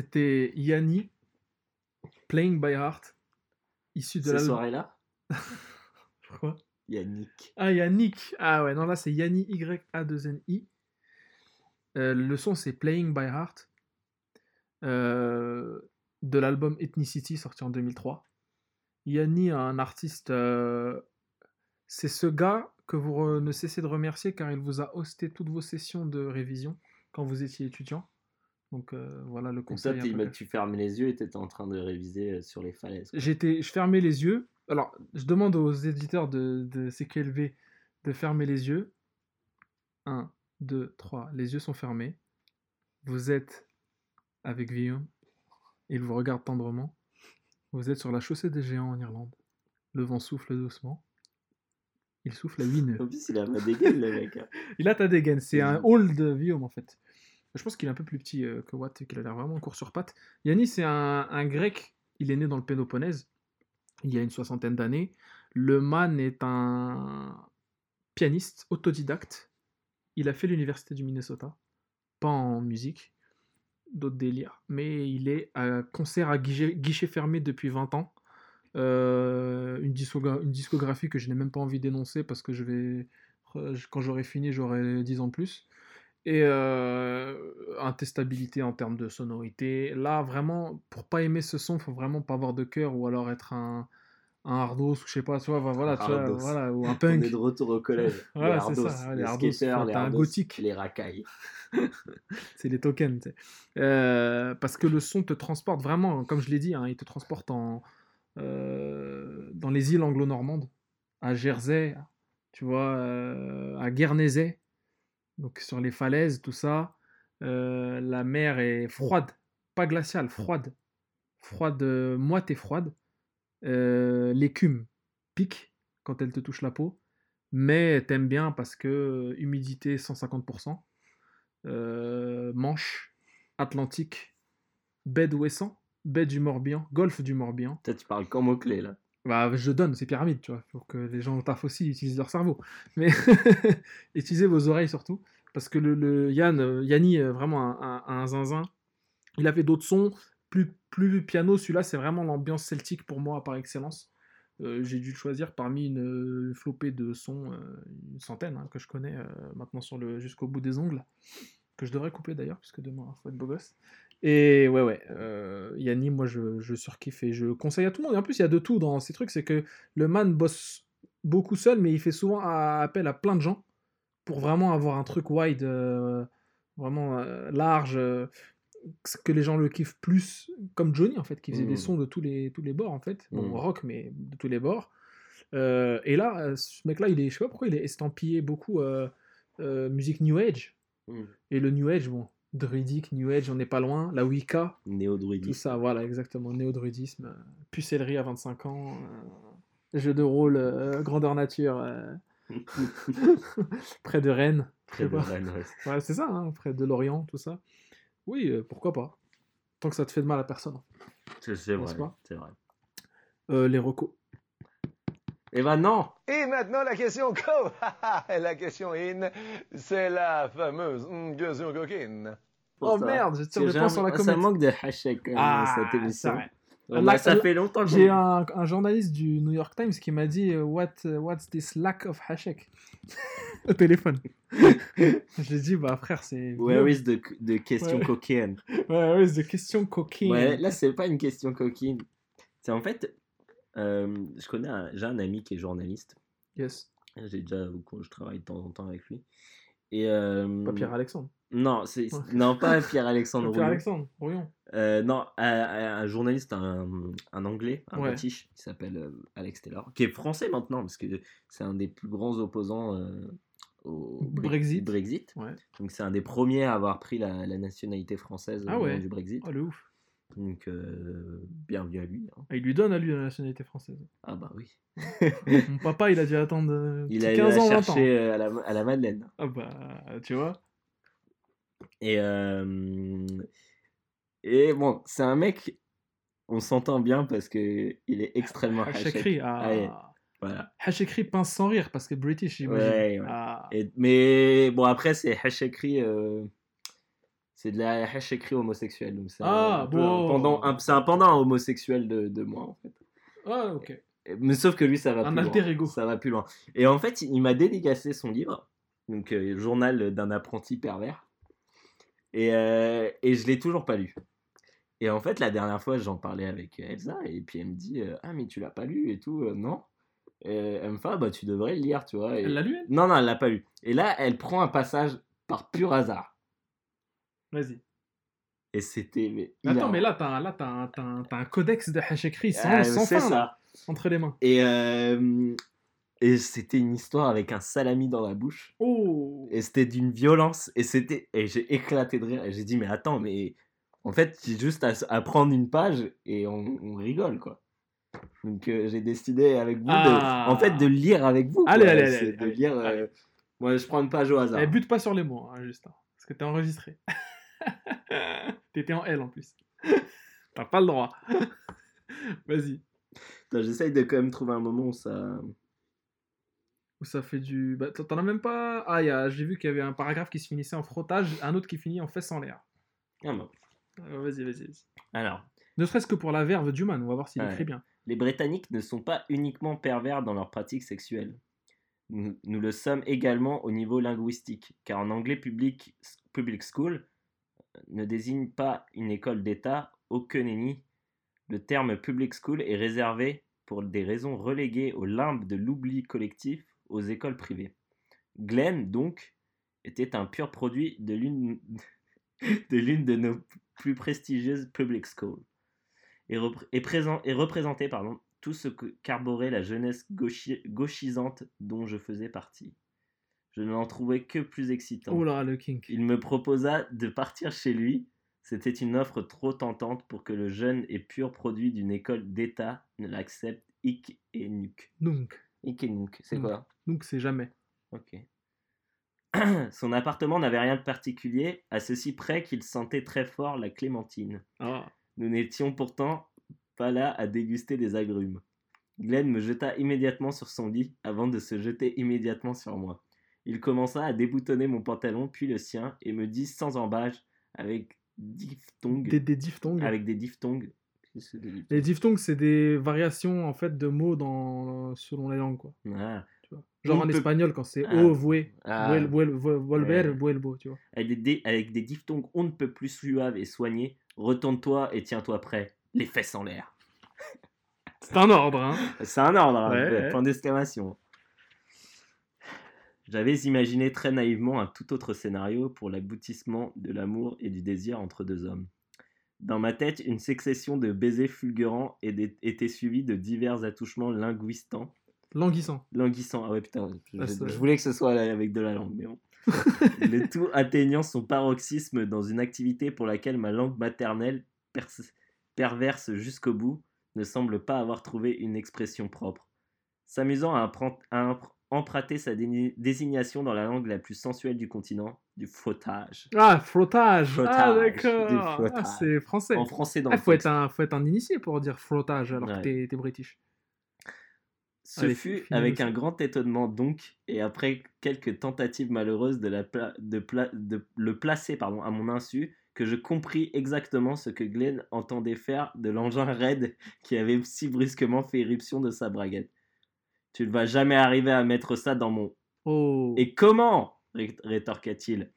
C'était Yanni, Playing by Heart, issu de Ces l'album. soirées-là, <laughs> Quoi Yannick. Ah, Yannick. Ah ouais, non, là c'est Yanni Y-A-2-N-I. Euh, le son c'est Playing by Heart euh, de l'album Ethnicity sorti en 2003. Yanni, un artiste, euh, c'est ce gars que vous ne cessez de remercier car il vous a hosté toutes vos sessions de révision quand vous étiez étudiant. Donc euh, voilà le Donc conseil. toi, t'es- peu bah, tu fermais les yeux et t'étais en train de réviser euh, sur les falaises. J'étais, je fermais les yeux. Alors, je demande aux éditeurs de, de CQLV de fermer les yeux. 1, 2, 3. Les yeux sont fermés. Vous êtes avec Guillaume. Il vous regarde tendrement. Vous êtes sur la chaussée des géants en Irlande. Le vent souffle doucement. Il souffle à 8 nœuds. En plus, il a pas dégaine, le mec. hein. <laughs> Il a ta dégaine. C'est un hall de Guillaume en fait. Je pense qu'il est un peu plus petit euh, que Watt et qu'il a l'air vraiment court sur pattes. Yannis, c'est un, grec. Il est né dans le Péloponnèse il y a une soixantaine d'années. Le man est un pianiste autodidacte. Il a fait l'université du Minnesota. Pas en musique, d'autres délires. Mais il est à concert à guichet, fermé depuis 20 ans. Euh, une, discogra- une discographie que je n'ai même pas envie d'énoncer parce que je vais, quand j'aurai fini, j'aurai 10 ans de plus. Et euh, intestabilité en termes de sonorité. Là, vraiment, pour pas aimer ce son, faut vraiment pas avoir de cœur ou alors être un, un hardos ou je sais pas, tu vois, voilà, tu vois, voilà, ou un On punk. est de retour au collège. <laughs> Voilà, les hardos, ça, les les hardos, skateurs, faut les hardos, gothique. les racailles. <laughs> c'est les tokens. Euh, parce que le son te transporte vraiment, comme je l'ai dit, hein, il te transporte en, euh, dans les îles anglo-normandes, à Jersey, tu vois, euh, à Guernesey, donc sur les falaises, tout ça. Euh, la mer est froide, pas glaciale, froide, froide, euh, moite et froide. Euh, L'écume pique quand elle te touche la peau, mais t'aimes bien parce que humidité 150%. Euh, Manche, Atlantique, baie d'Ouessant, baie du Morbihan, golfe du Morbihan. Toi, tu parles comme mot-clé, là. Bah, je donne, c'est pyramide, tu vois, pour que les gens au taf aussi utilisent leur cerveau. Mais <laughs> utilisez vos oreilles surtout, parce que le, le Yann, euh, Yanni, euh, vraiment un, un- un zinzin. Il avait d'autres sons, plus, plus piano, celui-là c'est vraiment l'ambiance celtique pour moi par excellence. Euh, J'ai dû choisir parmi une, flopée de sons, une centaine hein, que je connais maintenant jusqu'au bout des ongles, que je devrais couper d'ailleurs, puisque demain faut être beau gosse. Et ouais, ouais, euh, Yanni, moi je, je surkiffe et je conseille à tout le monde. Et en plus, il y a de tout dans ces trucs, c'est que le man bosse beaucoup seul, mais il fait souvent appel à plein de gens pour vraiment avoir un truc wide, euh, vraiment euh, large, que les gens le kiffent plus, comme Johnny en fait, qui faisait des sons de tous les, tous les bords en fait, bon, Mm. rock, mais de tous les bords. Et là, ce mec-là, il est, je sais pas pourquoi, il est estampillé beaucoup musique New Age. Mm. Et le New Age, bon, druidique, New Age, on n'est pas loin. La Wicca, tout Néo-druidisme. ça, voilà, exactement. Néo-druidisme, euh, pucellerie à 25 ans, euh, jeu de rôle, euh, grandeur nature, <laughs> <laughs> près de Rennes. sais pas. bien, ouais. <laughs> Ouais, c'est ça, hein, près de Lorient, tout ça. Oui, pourquoi pas. Tant que ça te fait de mal à personne. C'est vrai. C'est vrai. Les recos. Eh ben non Et maintenant, la question co. <laughs> la question in, c'est la fameuse question coquine. Pour Oh ça. merde, je tire le sur la un- Ça comète. manque de hashtag quand même dans cette c'est émission. vrai. Bon, Là- bah, ça fait longtemps que J'ai un, un journaliste du New York Times qui m'a dit euh, What, uh, What's this lack of hashek <laughs> au téléphone. <laughs> je lui ai dit Bah frère, c'est. Where is the, the question Ouais. coquine Ouais, ouais, c'est question coquine. Ouais, là, c'est pas une question coquine. C'est en fait, euh, je connais un, j'ai un ami qui est journaliste. Yes. J'ai déjà, je travaille de temps en temps avec lui. Et euh, Pas Pierre-Alexandre. Non, c'est Ouais. non pas Pierre-Alexandre Rouillon. Pierre-Alexandre, Rouillon. Euh, non, un, journaliste, un, un anglais, un Ouais. british, qui s'appelle Alex Taylor, qui est français maintenant, parce que c'est un des plus grands opposants au Bre- Brexit. Brexit. Ouais. Donc c'est un des premiers à avoir pris la, la nationalité française Ah au moment du Brexit. Oh, le ouf. Donc euh, bienvenue à lui. hein. Ah, il lui donne à lui la nationalité française. Ah bah oui. <laughs> Mon papa, il a dû attendre euh, Il a eu 15 à ans, 20 ans. euh, à la, à la Madeleine. Ah bah, tu vois. Et, euh, et bon, c'est un mec, on s'entend bien parce que il est extrêmement hachek. Hachekri. Ah. Ouais, Voilà. Hachekri pince sans rire parce que British, j'imagine. Ouais, ouais. Ah. Et- mais bon, après, c'est hachekri. euh, C'est de la hache écrit homosexuel. Donc c'est Ah, un bon. pendant, un- c'est un pendant homosexuel de, de moi, en fait. Ah, ok. Mais sauf que lui, ça va Un plus alter loin. ego. Ça va plus loin. Et en fait, il m'a dédicacé son livre, donc euh, Journal d'un apprenti pervers. Et, euh, et je l'ai toujours pas lu. Et en fait, la dernière fois, j'en parlais avec Elsa, et puis elle me dit euh, Ah, mais tu l'as pas lu et tout Euh, Non. Et elle me fait Ah, bah, tu devrais le lire, tu vois. Et- Elle l'a lu, elle? Non, non, elle l'a pas lu. Et là, elle prend un passage par pur hasard. Vas-y. Et c'était. mais Attends, mais là, t'as un, là, t'as un, t'as un- t'as un codex de hash écrit sans, Ah, sans c'est fin, ça. là, entre les mains. Et, euh, et c'était une histoire avec un salami dans la bouche. Oh Et c'était d'une violence. Et c'était et j'ai éclaté de rire. Et j'ai dit, mais attends, mais en fait, j'ai juste à, à prendre une page et on, on rigole, quoi. Donc euh, j'ai décidé avec vous, Ah. de, en fait, de lire avec vous. Allez, quoi. allez, allez, de allez, lire. euh, moi, je prends une page au hasard. Eh, bute pas sur les mots, hein, Justin. Parce que t'es enregistré. <laughs> <laughs> T'étais en L en plus. <laughs> T'as pas le droit. <laughs> Vas-y. J'essaye de quand même trouver un moment où ça. Où ça fait du. Bah, t'en as même pas. Ah, a... j'ai vu qu'il y avait un paragraphe qui se finissait en frottage, un autre qui finit en fesse en l'air. Ah, bon. Euh, vas-y, vas-y, vas-y. Alors. Ne serait-ce que pour la verve d'Human, on va voir s'il Ouais. écrit bien. Les Britanniques ne sont pas uniquement pervers dans leurs pratiques sexuelles. Nous, nous le sommes également au niveau linguistique, car en anglais public, public school ne désigne pas une école d'État, aucun nenni. Le terme public school est réservé, pour des raisons reléguées au limbe de l'oubli collectif, aux écoles privées. Glenn, donc, était un pur produit de l'une <laughs> de, nos plus prestigieuses public schools et, repré- et présent- et représentait tout ce qu'arborait la jeunesse gauchi- gauchisante dont je faisais partie. Je n'en trouvais que plus excitant. Oh là, le kink. Il me proposa de partir chez lui. C'était une offre trop tentante pour que le jeune et pur produit d'une école d'État ne l'accepte hic et nuc. Donc, Hic et nuc, c'est quoi? Donc c'est jamais. Ok. <clears throat> Son appartement n'avait rien de particulier, à ceci près qu'il sentait très fort la clémentine. Ah. Nous n'étions pourtant pas là à déguster des agrumes. Glenn me jeta immédiatement sur son lit avant de se jeter immédiatement sur moi. Il commença à déboutonner mon pantalon puis le sien et me dit sans embâche avec diphtongue, Des, des diphtongues. avec des diphtongues. Des diphtongues Les diphtongues, c'est des variations en fait de mots dans... selon les langues. Quoi, Ah, tu vois. Genre On en peut- espagnol, quand c'est Ah. o, vue, Ah. vuel- vuel- volver, Ouais. vuelvo, tu vois. avec, des, avec des diphtongues on ne peut plus suaves et soignés. Retourne-toi et tiens-toi prêt. Les fesses en l'air. C'est un ordre, hein. C'est un ordre, hein, Ouais, ouais, ouais. point d'exclamation. J'avais imaginé très naïvement un tout autre scénario pour l'aboutissement de l'amour et du désir entre deux hommes. Dans ma tête, une succession de baisers fulgurants était suivie de divers attouchements linguistants. Languissant. Languissants, ah ouais putain, je, Ah, je- voulais que ce soit avec de la langue, mais bon. <laughs> le tout atteignant son paroxysme dans une activité pour laquelle ma langue maternelle, perverse jusqu'au bout, ne semble pas avoir trouvé une expression propre. S'amusant à, à emprunter sa désignation dans la langue la plus sensuelle du continent, du frottage. Ah, frottage. Ah, Frottage, du d'accord. Ah, c'est français. En français dans Ah, le faut, être un, faut être un initié pour dire frottage alors Ouais. que t'es- british. Ce Allez, fut avec un grand étonnement donc, et après quelques tentatives malheureuses de, la pla- de, pla- de le placer pardon, à mon insu, que je compris exactement ce que Glenn entendait faire de l'engin raide qui avait si brusquement fait éruption de sa braguette. Tu ne vas jamais arriver à mettre ça dans mon... Oh. Et comment ré- rétorqua-t-il,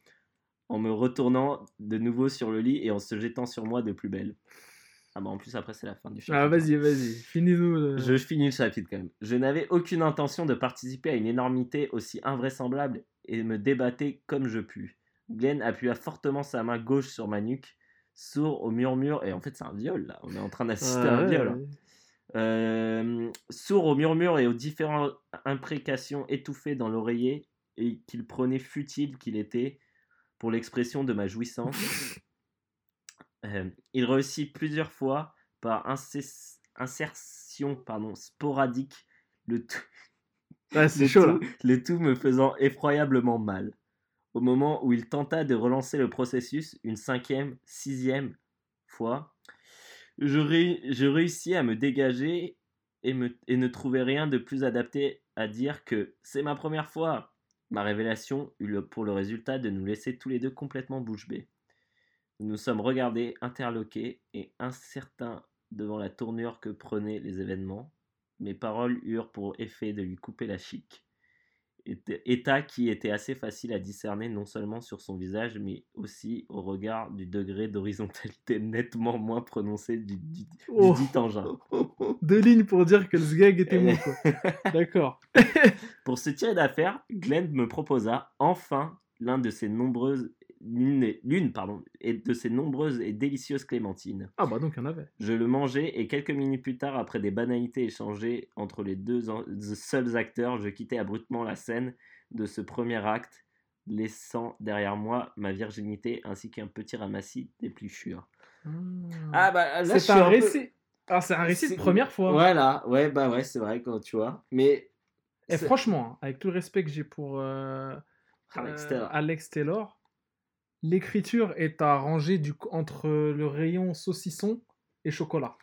en me retournant de nouveau sur le lit et en se jetant sur moi de plus belle? Ah bah en plus après c'est la fin du film. Ah, vas-y, vas-y. Finis-nous. Je finis le chapitre quand même. Je n'avais aucune intention de participer à une énormité aussi invraisemblable et me débattais comme je pus. Glenn appuya fortement sa main gauche sur ma nuque, sourd au murmure, et en fait c'est un viol là, on est en train d'assister à Ah, un ouais, viol. hein. Euh, sourd aux murmures et aux différentes imprécations étouffées dans l'oreiller, et qu'il prenait futile qu'il était pour l'expression de ma jouissance. <laughs> Euh, il réussit plusieurs fois par insertion pardon, sporadique le tout, Ah, le chaud tout- le tout me faisant effroyablement mal. Au moment où il tenta de relancer le processus une cinquième, sixième fois, je, ré- je réussis à me dégager et, ne trouvais rien de plus adapté à dire que c'est ma première fois. Ma révélation eut pour le résultat de nous laisser tous les deux complètement bouche bée. nous sommes regardés, interloqués et incertains devant la tournure que prenaient les événements. Mes paroles eurent pour effet de lui couper la chic. Éta- État qui était assez facile à discerner non seulement sur son visage, mais aussi au regard du degré d'horizontalité nettement moins prononcé du, du, du Oh. dit engin. <laughs> Deux lignes pour dire que le sgeg était bon. <laughs> D'accord. Pour se tirer d'affaire, Glenn me proposa enfin l'un de ses nombreuses l'une l'une, pardon et de ses nombreuses et délicieuses clémentines. Ah bah donc il y en avait. Je le mangeai et quelques minutes plus tard, après des banalités échangées entre les deux en- the seuls acteurs, je quittai abruptement la scène de ce premier acte, laissant derrière moi ma virginité ainsi qu'un petit ramassis d'épluchures. Ah bah là, c'est un un peu- récit. Ah, c'est un récit de première fois. Voilà, ouais, bah ouais, c'est vrai quand tu vois. Mais Et c'est- franchement, hein, avec tout le respect que j'ai pour euh, Alex euh, Taylor. Alex Taylor, l'écriture est à ranger du, entre le rayon saucisson et chocolat.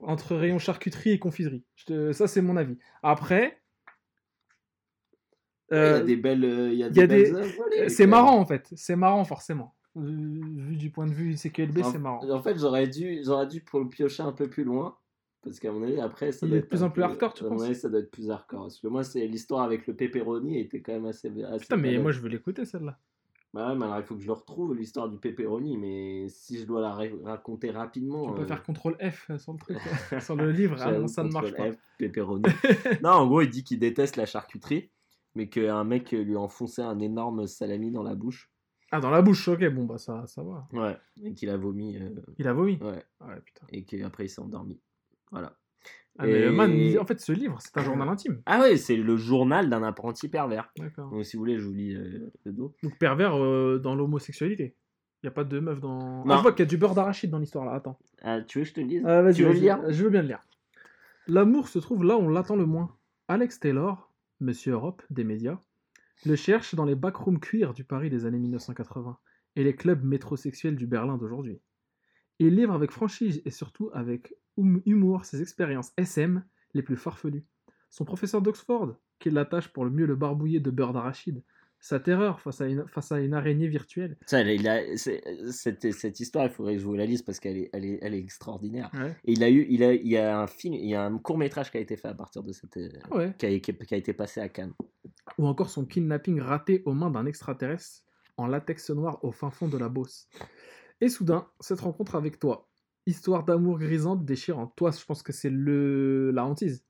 Entre rayon charcuterie et confiserie. Te- ça, c'est mon avis. Après, il y a des belles, il y a des c'est marrant en fait. C'est marrant forcément. Vu du point de vue CQLB, c'est marrant. En fait, j'aurais dû, j'aurais dû pour le piocher un peu plus loin. Parce qu'à mon avis, après, ça Il doit est de être plus en plus hardcore, tu penses? ça doit être plus hardcore. Parce que moi, c'est l'histoire avec le pepperoni était quand même assez. assez Putain, mais moi je veux l'écouter celle-là. Bah ouais, mais alors il faut que je le retrouve, l'histoire du pepperoni. Mais si je dois la ra- raconter rapidement. Tu peux euh, faire CTRL F sur le truc, quoi. <laughs> sur le livre, ah, non, ça ne marche pas. F, pepperoni. <laughs> non, en gros, il dit qu'il déteste la charcuterie. Mais qu'un mec lui a enfoncé un énorme salami dans la bouche. Ah, dans la bouche, ok, bon bah ça, ça va. Ouais. Et qu'il a vomi. euh, Il a vomi. Ouais. Ouais, putain. Et qu'après, il s'est endormi. Voilà. Ah, mais le man, en fait, ce livre, c'est un journal intime. Ah ouais, c'est le journal d'un apprenti pervers. D'accord. Donc si vous voulez, je vous lis euh, le dos. Donc pervers euh, dans l'homosexualité. Il n'y a pas de meuf dans. Non. Ah, je vois qu'il y a du beurre d'arachide dans l'histoire là, attends. Ah, tu veux que je te le dise? Ah, vas-y, Tu veux le vas-y, lire? Je veux bien le lire. L'amour se trouve là où on l'attend le moins. Alex Taylor, Monsieur Europe des médias, le cherche dans les backrooms cuir du Paris des années 1980 et les clubs métrosexuels du Berlin d'aujourd'hui. Il livre avec franchise et surtout avec hum- humour ses expériences SM les plus farfelues. Son professeur d'Oxford, qui l'attache pour le mieux le barbouiller de beurre d'arachide, sa terreur face à une, face à une araignée virtuelle. Ça, il a- c'est- cette, cette histoire, il faudrait que je vous la lise parce qu'elle est, elle est, elle est extraordinaire. Et il a eu, il a, il y a un film, il y a un court métrage qui a été fait à partir de cette, Ah ouais. qui a, qui a- qui a été passé à Cannes. ou encore son kidnapping raté aux mains d'un extraterrestre en latex noir au fin fond de la Beauce. Et soudain, cette rencontre avec toi, histoire d'amour grisante déchirante. Toi, je pense que c'est le la hantise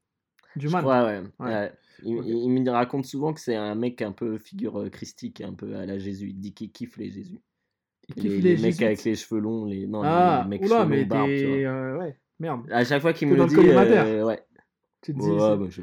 du mal. crois, ouais. Ouais. ouais. Il, me raconte souvent que c'est un mec un peu figure euh, christique, un peu à la Jésus. Il dit qu'il kiffe les Jésus. Il kiffe les, les les mecs avec les cheveux longs, les, non, Ah, les mecs oula, cheveux mais longs, barbe, tu des... vois. euh, ouais, merde. À chaque fois qu'il me le dit, euh, ouais. Tu te dis, bah, je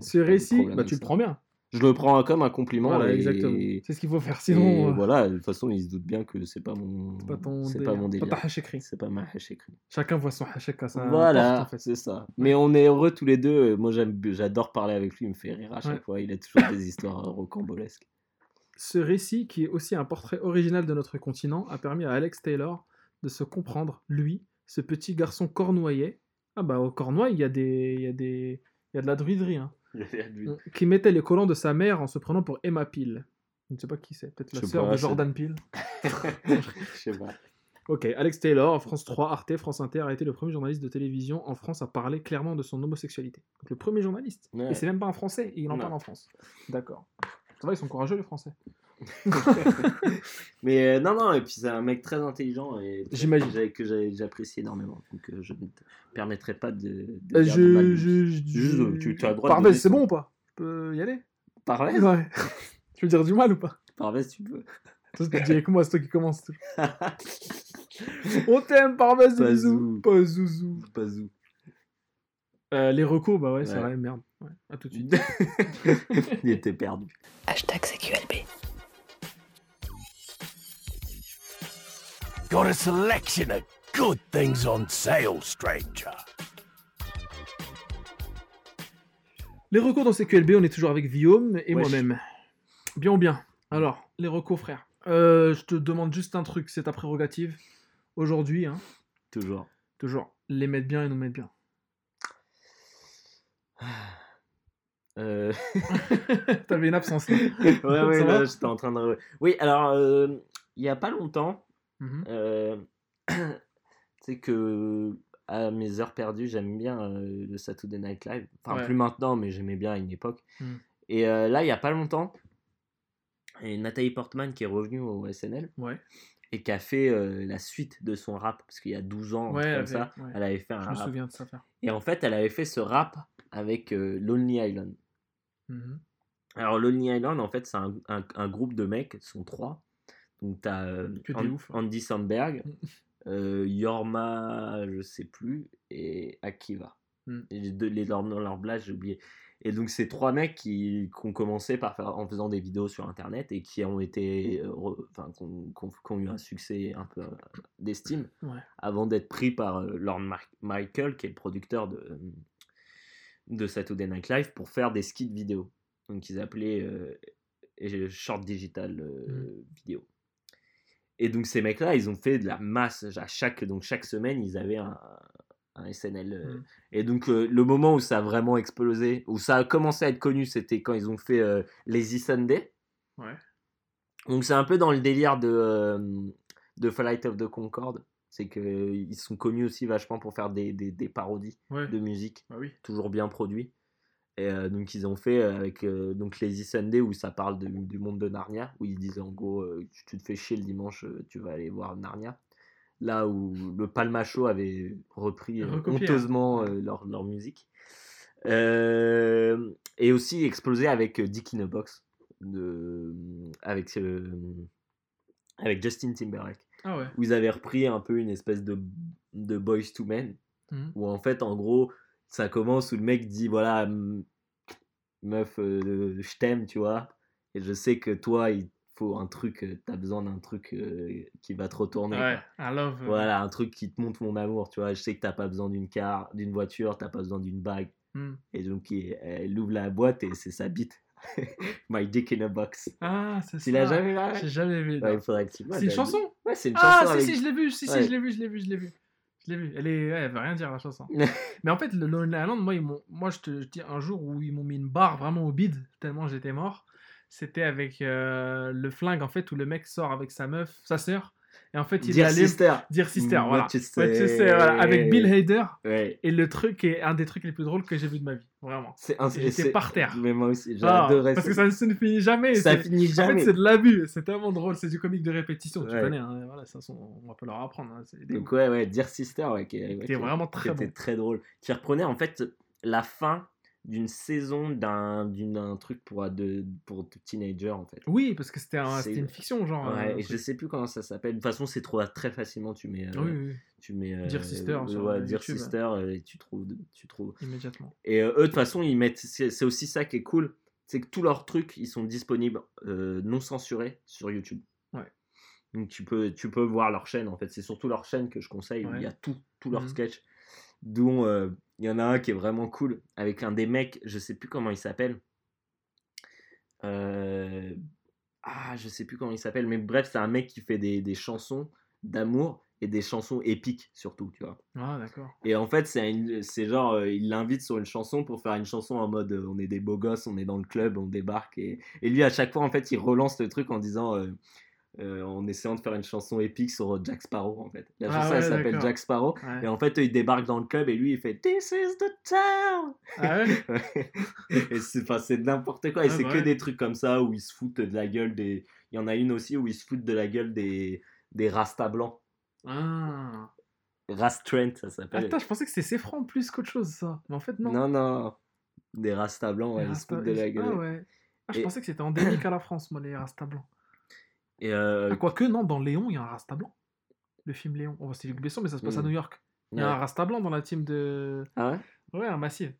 ce récit, bah, tu le prends bien. Je le prends comme un compliment. Voilà, et- exactement. et C'est ce qu'il faut faire. Sinon, euh, voilà, de toute façon, il se doute bien que c'est pas mon. c'est pas ton c'est pas mon délire. ta hache écrit. C'est pas ma hache écrit. Chacun voit son hachek à sa Voilà, porte, en fait. c'est ça. Mais on est heureux tous les deux. Moi, j'aime, j'adore parler avec lui. Il me fait rire à chaque Ouais. fois. Il a toujours des histoires rocambolesques. Ce récit, qui est aussi un portrait original de notre continent, a permis à Alex Taylor de se comprendre, lui, ce petit garçon cornouaillet. Ah bah au Cornouailles, il y a des, il y a des, il y a de la druiderie, hein, qui mettait les collants de sa mère en se prenant pour Emma Peel. Je ne sais pas qui c'est, peut-être la sœur de c'est- Jordan Peele. <laughs> Je sais pas. Ok, Alex Taylor, France 3, Arte, France Inter, a été le premier journaliste de télévision en France à parler clairement de son homosexualité. Donc le premier journaliste. Ouais. Et c'est même pas un Français, et il en Non. parle en France. D'accord. Ça va, ils sont courageux les Français. <laughs> Mais euh, non, non, et puis c'est un mec très intelligent et très- J'imagine. que j'apprécie énormément. Donc euh, je ne te permettrai pas de. de Euh, dire du mal je, de je, lui. je- Juste, je- tu- tu as le droit de Parvez, c'est ton- bon ou pas? Je peux y aller? Parvez, Ouais. <laughs> tu veux dire du mal ou pas? Parvez, tu peux. Toi, tu dis avec moi, c'est toi qui commence. <laughs> On t'aime, Parvez, Pas bisous. Pas zouzou. Pas zou. Euh, les recos, bah ouais, c'est vrai, merde. Ouais, à tout de suite. Il était perdu. Hashtag CQLB. Got a selection of good things on sale, stranger. Les recos dans CQLB, on est toujours avec Guillaume et Wesh. moi-même. Bien ou bien? Alors, les recos, frère. Euh, je te demande juste un truc, c'est ta prérogative. Aujourd'hui, hein, Toujours. toujours, les mettre bien et nous mettre bien. <sighs> Euh... <laughs> T'avais une absence là. <laughs> ouais, ouais, là, j'étais en train de. Oui, alors, euh, il y a pas longtemps, Mhm. Euh, <clears throat> c'est que à mes heures perdues, j'aime bien euh, le Saturday Night Live. Enfin, Ouais. plus maintenant, mais j'aimais bien à une époque. Mhm. Et euh, là, il y a pas longtemps, Nathalie Portman qui est revenue au SNL Ouais. et qui a fait euh, la suite de son rap. Parce qu'il y a 12 ans, Ouais, comme ça, elle avait fait un Je me rap. souviens de ça. Et en fait, elle avait fait ce rap avec euh, Lonely Island. Mhm. Alors, Lonely Island, en fait, c'est un, un- un groupe de mecs, ils sont trois. Donc, tu as Que des ouf, hein. Andy Sandberg, <laughs> euh, Yorma, je sais plus, et Akiva. Mm. Et les deux, les, leur, leur blase, j'ai oublié. Et donc, c'est trois mecs qui, qui ont commencé par faire, en faisant des vidéos sur Internet et qui ont été, euh, enfin, qui ont, eu un succès un peu euh, d'estime Ouais. avant d'être pris par euh, Lord Mar- Michael, qui est le producteur de, euh, de Saturday Night Live, pour faire des skits vidéo. Donc ils appelaient euh, et- short digital euh, vidéo. Et donc ces mecs-là, ils ont fait de la masse. À chaque, donc chaque semaine, ils avaient un, un SNL. euh, Mm. Et donc euh, le moment où ça a vraiment explosé, où ça a commencé à être connu, c'était quand ils ont fait euh, Lazy Sunday. Ouais. Donc c'est un peu dans le délire de, euh, de Flight of the Concorde. C'est qu'ils sont connus aussi vachement pour faire des, des, des parodies Ouais. de musique, Bah oui. toujours bien produits. Et euh, donc ils ont fait euh, avec euh, donc Lazy Sunday où ça parle de- du monde de Narnia, où ils disent en gros euh, tu tu te fais chier le dimanche, tu vas aller voir Narnia. Là où le Palmacho avait repris hein. honteusement leur, leur musique. Et aussi explosé avec Dick in a Box, de, avec, avec Justin Timberlake Ah ouais. où ils avaient repris un peu une espèce de, de Boys to Men, Mhm. où en fait, en gros, ça commence où le mec dit voilà, meuf, euh, je t'aime, tu vois, et je sais que toi, il faut un truc, euh, t'as besoin d'un truc euh, qui va te retourner. Ouais. I love. Voilà, un truc qui te montre mon amour, tu vois. Je sais que t'as pas besoin d'une car, d'une voiture, t'as pas besoin d'une bague. hmm. Et donc, il- elle ouvre la boîte et c'est sa bite. <laughs> My dick in a box. Ah, c'est ça. Tu l'as jamais vu J'ai jamais vu. Ouais, c'est une chanson? Ouais, c'est une Ah, chanson si, avec- si, je l'ai vu. Si, Ouais. si, je l'ai vu, je l'ai vu, je l'ai vu. Je l'ai vu. Elle, est... ouais, elle veut rien dire, la chanson. <laughs> Mais en fait, le Lonely Island, moi, ils moi je, te... je dis un jour où ils m'ont mis une barre vraiment au bide, tellement j'étais mort. C'était avec euh, le flingue, en fait, où le mec sort avec sa meuf, sa sœur. Et en fait, il est Dear. Sister. Dear Sister, What voilà. Avec Bill Hader. Ouais. Et le truc est un des trucs les plus drôles que j'ai vu de ma vie. Vraiment. C'est J'étais par terre. Mais moi aussi, Ah, adoré parce que ça ne finit jamais. Ça finit En fait, jamais. c'est de l'abus. C'est tellement drôle. C'est du comique de répétition. Tu Ouais. connais. hein, Voilà, ça, on va pas leur apprendre. hein, Donc ouais, ouais, Dear Sister, ouais, qui, vraiment très était bon. très drôle. Qui reprenait en fait la fin d'une saison d'un truc pour de pour teenager en fait. Oui, parce que c'était un- une fiction, genre. euh, Ouais, et je sais plus comment ça s'appelle. De toute façon, c'est trop très facilement. Tu mets, euh, Oui, oui, oui, tu mets. euh, Dear Sister euh, sur, euh, Dear YouTube. Sister, euh, et tu trouves, tu trouves. immédiatement. Et euh, eux, de toute façon, ils mettent. C'est aussi ça qui est cool, c'est que tous leurs trucs, ils sont disponibles euh, non censurés sur YouTube. Ouais. Donc tu peux, tu peux voir leur chaîne. En fait, c'est surtout leur chaîne que je conseille où il y a tout, tous leurs Mhm. sketchs. Dont euh, il y en a un qui est vraiment cool avec un des mecs, je sais plus comment il s'appelle. Euh, Ah, je sais plus comment il s'appelle, mais bref, c'est un mec qui fait des, des chansons d'amour et des chansons épiques surtout, tu vois. Ah, d'accord. Et en fait, c'est genre, euh, il l'invite sur une chanson pour faire une chanson en mode euh, on est des beaux gosses, on est dans le club, on débarque. Et, et lui, à chaque fois, en fait, il relance le truc en disant, euh, en essayant de faire une chanson épique sur euh, Jack Sparrow, en fait. La Ah chanson, ouais, elle s'appelle. Jack Sparrow. Ouais. Et en fait, eux, ils débarquent dans le club et lui, il fait This is the town! Ah ouais <laughs> et c'est enfin, c'est n'importe quoi. Et c'est bah que des trucs comme ça où ils se foutent de la gueule des. Il y en a une aussi où ils se foutent de la gueule des, des Rasta blancs. Ah. Rast Trent, ça s'appelle. Attends, je pensais que c'était Seffran plus qu'autre chose, ça. Mais en fait, non. Non, non. Des Rasta blancs, ouais, Les ils se Rasta- foutent de la gueule. Ah ouais. Ah, je Et- pensais que c'était endémique à la France, moi, les Rasta blancs. Et euh, Ah, quoique, non, dans Léon, il y a un Rasta blanc. Le film Léon. Oh, c'est Luc Besson, mais ça se passe à Mm. New York. Il y a ouais. un Rasta blanc dans la team de. Ah ouais? Ouais, un massif.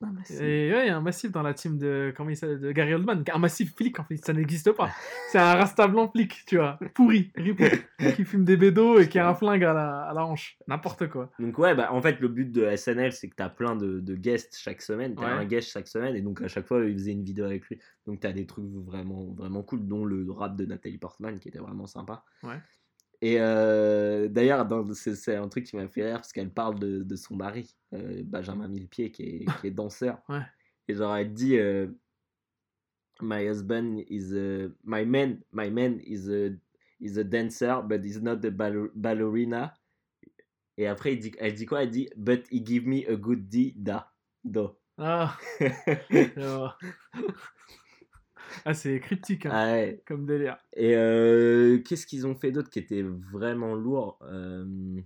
Bah, si. Et ouais, il y a un massif dans la team de, comment il de Gary Oldman. Un massif flic, en fait, ça n'existe pas. C'est un rasta blanc flic, tu vois, pourri, ripou, <laughs> qui fume des bédos et qui a un flingue à la, à la hanche. N'importe quoi. Donc ouais, bah, en fait, le but de SNL, c'est que tu as plein de, de guests chaque semaine. Tu as Ouais. un guest chaque semaine, et donc à chaque fois, ils faisaient une vidéo avec lui. Donc tu as des trucs vraiment, vraiment cool, dont le rap de Nathalie Portman, qui était vraiment sympa. Ouais. Et euh, d'ailleurs, c'est un truc qui m'a fait rire, parce qu'elle parle de, de son mari, euh, Benjamin Millepied, qui est, qui est danseur. <laughs> Ouais. Et genre, elle dit... euh, My husband is... a- my man, my man is... a- he's a dancer, but he's not a ballerina. Et après, dit, elle dit quoi? Elle dit, but he give me a good D, da, do. Ah. <laughs> ah c'est cryptique hein, Ah ouais. comme délire. Et euh, qu'est-ce qu'ils ont fait d'autre qui était vraiment lourd Euh,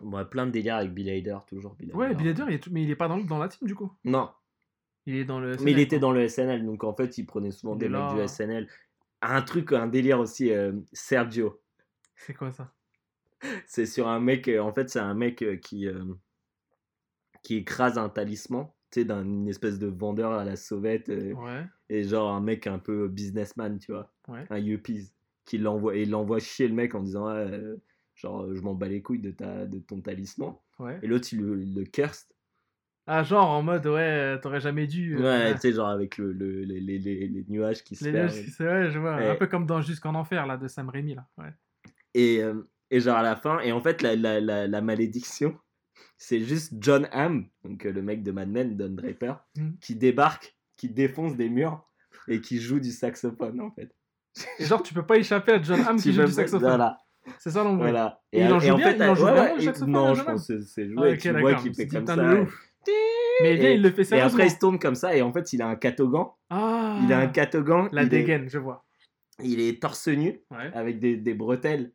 ouais, plein de délires avec Bill Hader, toujours Bill Ouais, Hader. Bill Hader, il est tout- mais il est pas dans, dans la team du coup? Non, Il est dans le. mais il était dans le SNL, donc en fait, il prenait souvent des mecs du SNL. Un truc, un délire aussi, euh, Sergio. C'est quoi ça? C'est sur un mec, euh, en fait, c'est un mec qui, qui écrase un talisman, tu d'une espèce de vendeur à la sauvette, euh, Ouais, et genre un mec un peu businessman, tu vois, ouais. un yuppies, qui l'envoie, et il l'envoie chier le mec en disant, Ouais, euh, genre, je m'en bats les couilles de, ta, de ton talisman. ouais. Et l'autre, il le, il le curse, Ah, genre en mode, ouais, t'aurais jamais dû. euh, ouais, tu sais, genre avec le, le- les, les, les, les nuages qui se Les nuages, c'est vrai, je vois. Un peu comme dans Jusqu'en Enfer, là, de Sam Raimi, là. Ouais. Et, et genre à la fin, et en fait, la, la, la, la malédiction, c'est juste John Hamm, donc euh, le mec de Mad Men, Don Draper, <laughs> Mhm. qui débarque, qui défonce des murs et qui joue du saxophone en fait. Et genre, tu peux pas échapper à John Hamm qui joue du saxophone. Voilà, C'est ça l'embrouille. voilà. Et il en joue en bien- il en joue ouais, vraiment, ouais, Non, je pense que c'est- c'est Ah, joué, ok, tu vois qu'il fait comme ça. ouais. Mais bien, Et- il le fait Et sérieusement. après, il se tourne comme ça, et en fait, il a un catogan. Ah, Il a un catogan. La est- dégaine, je vois. Il est torse nu, avec des, des bretelles.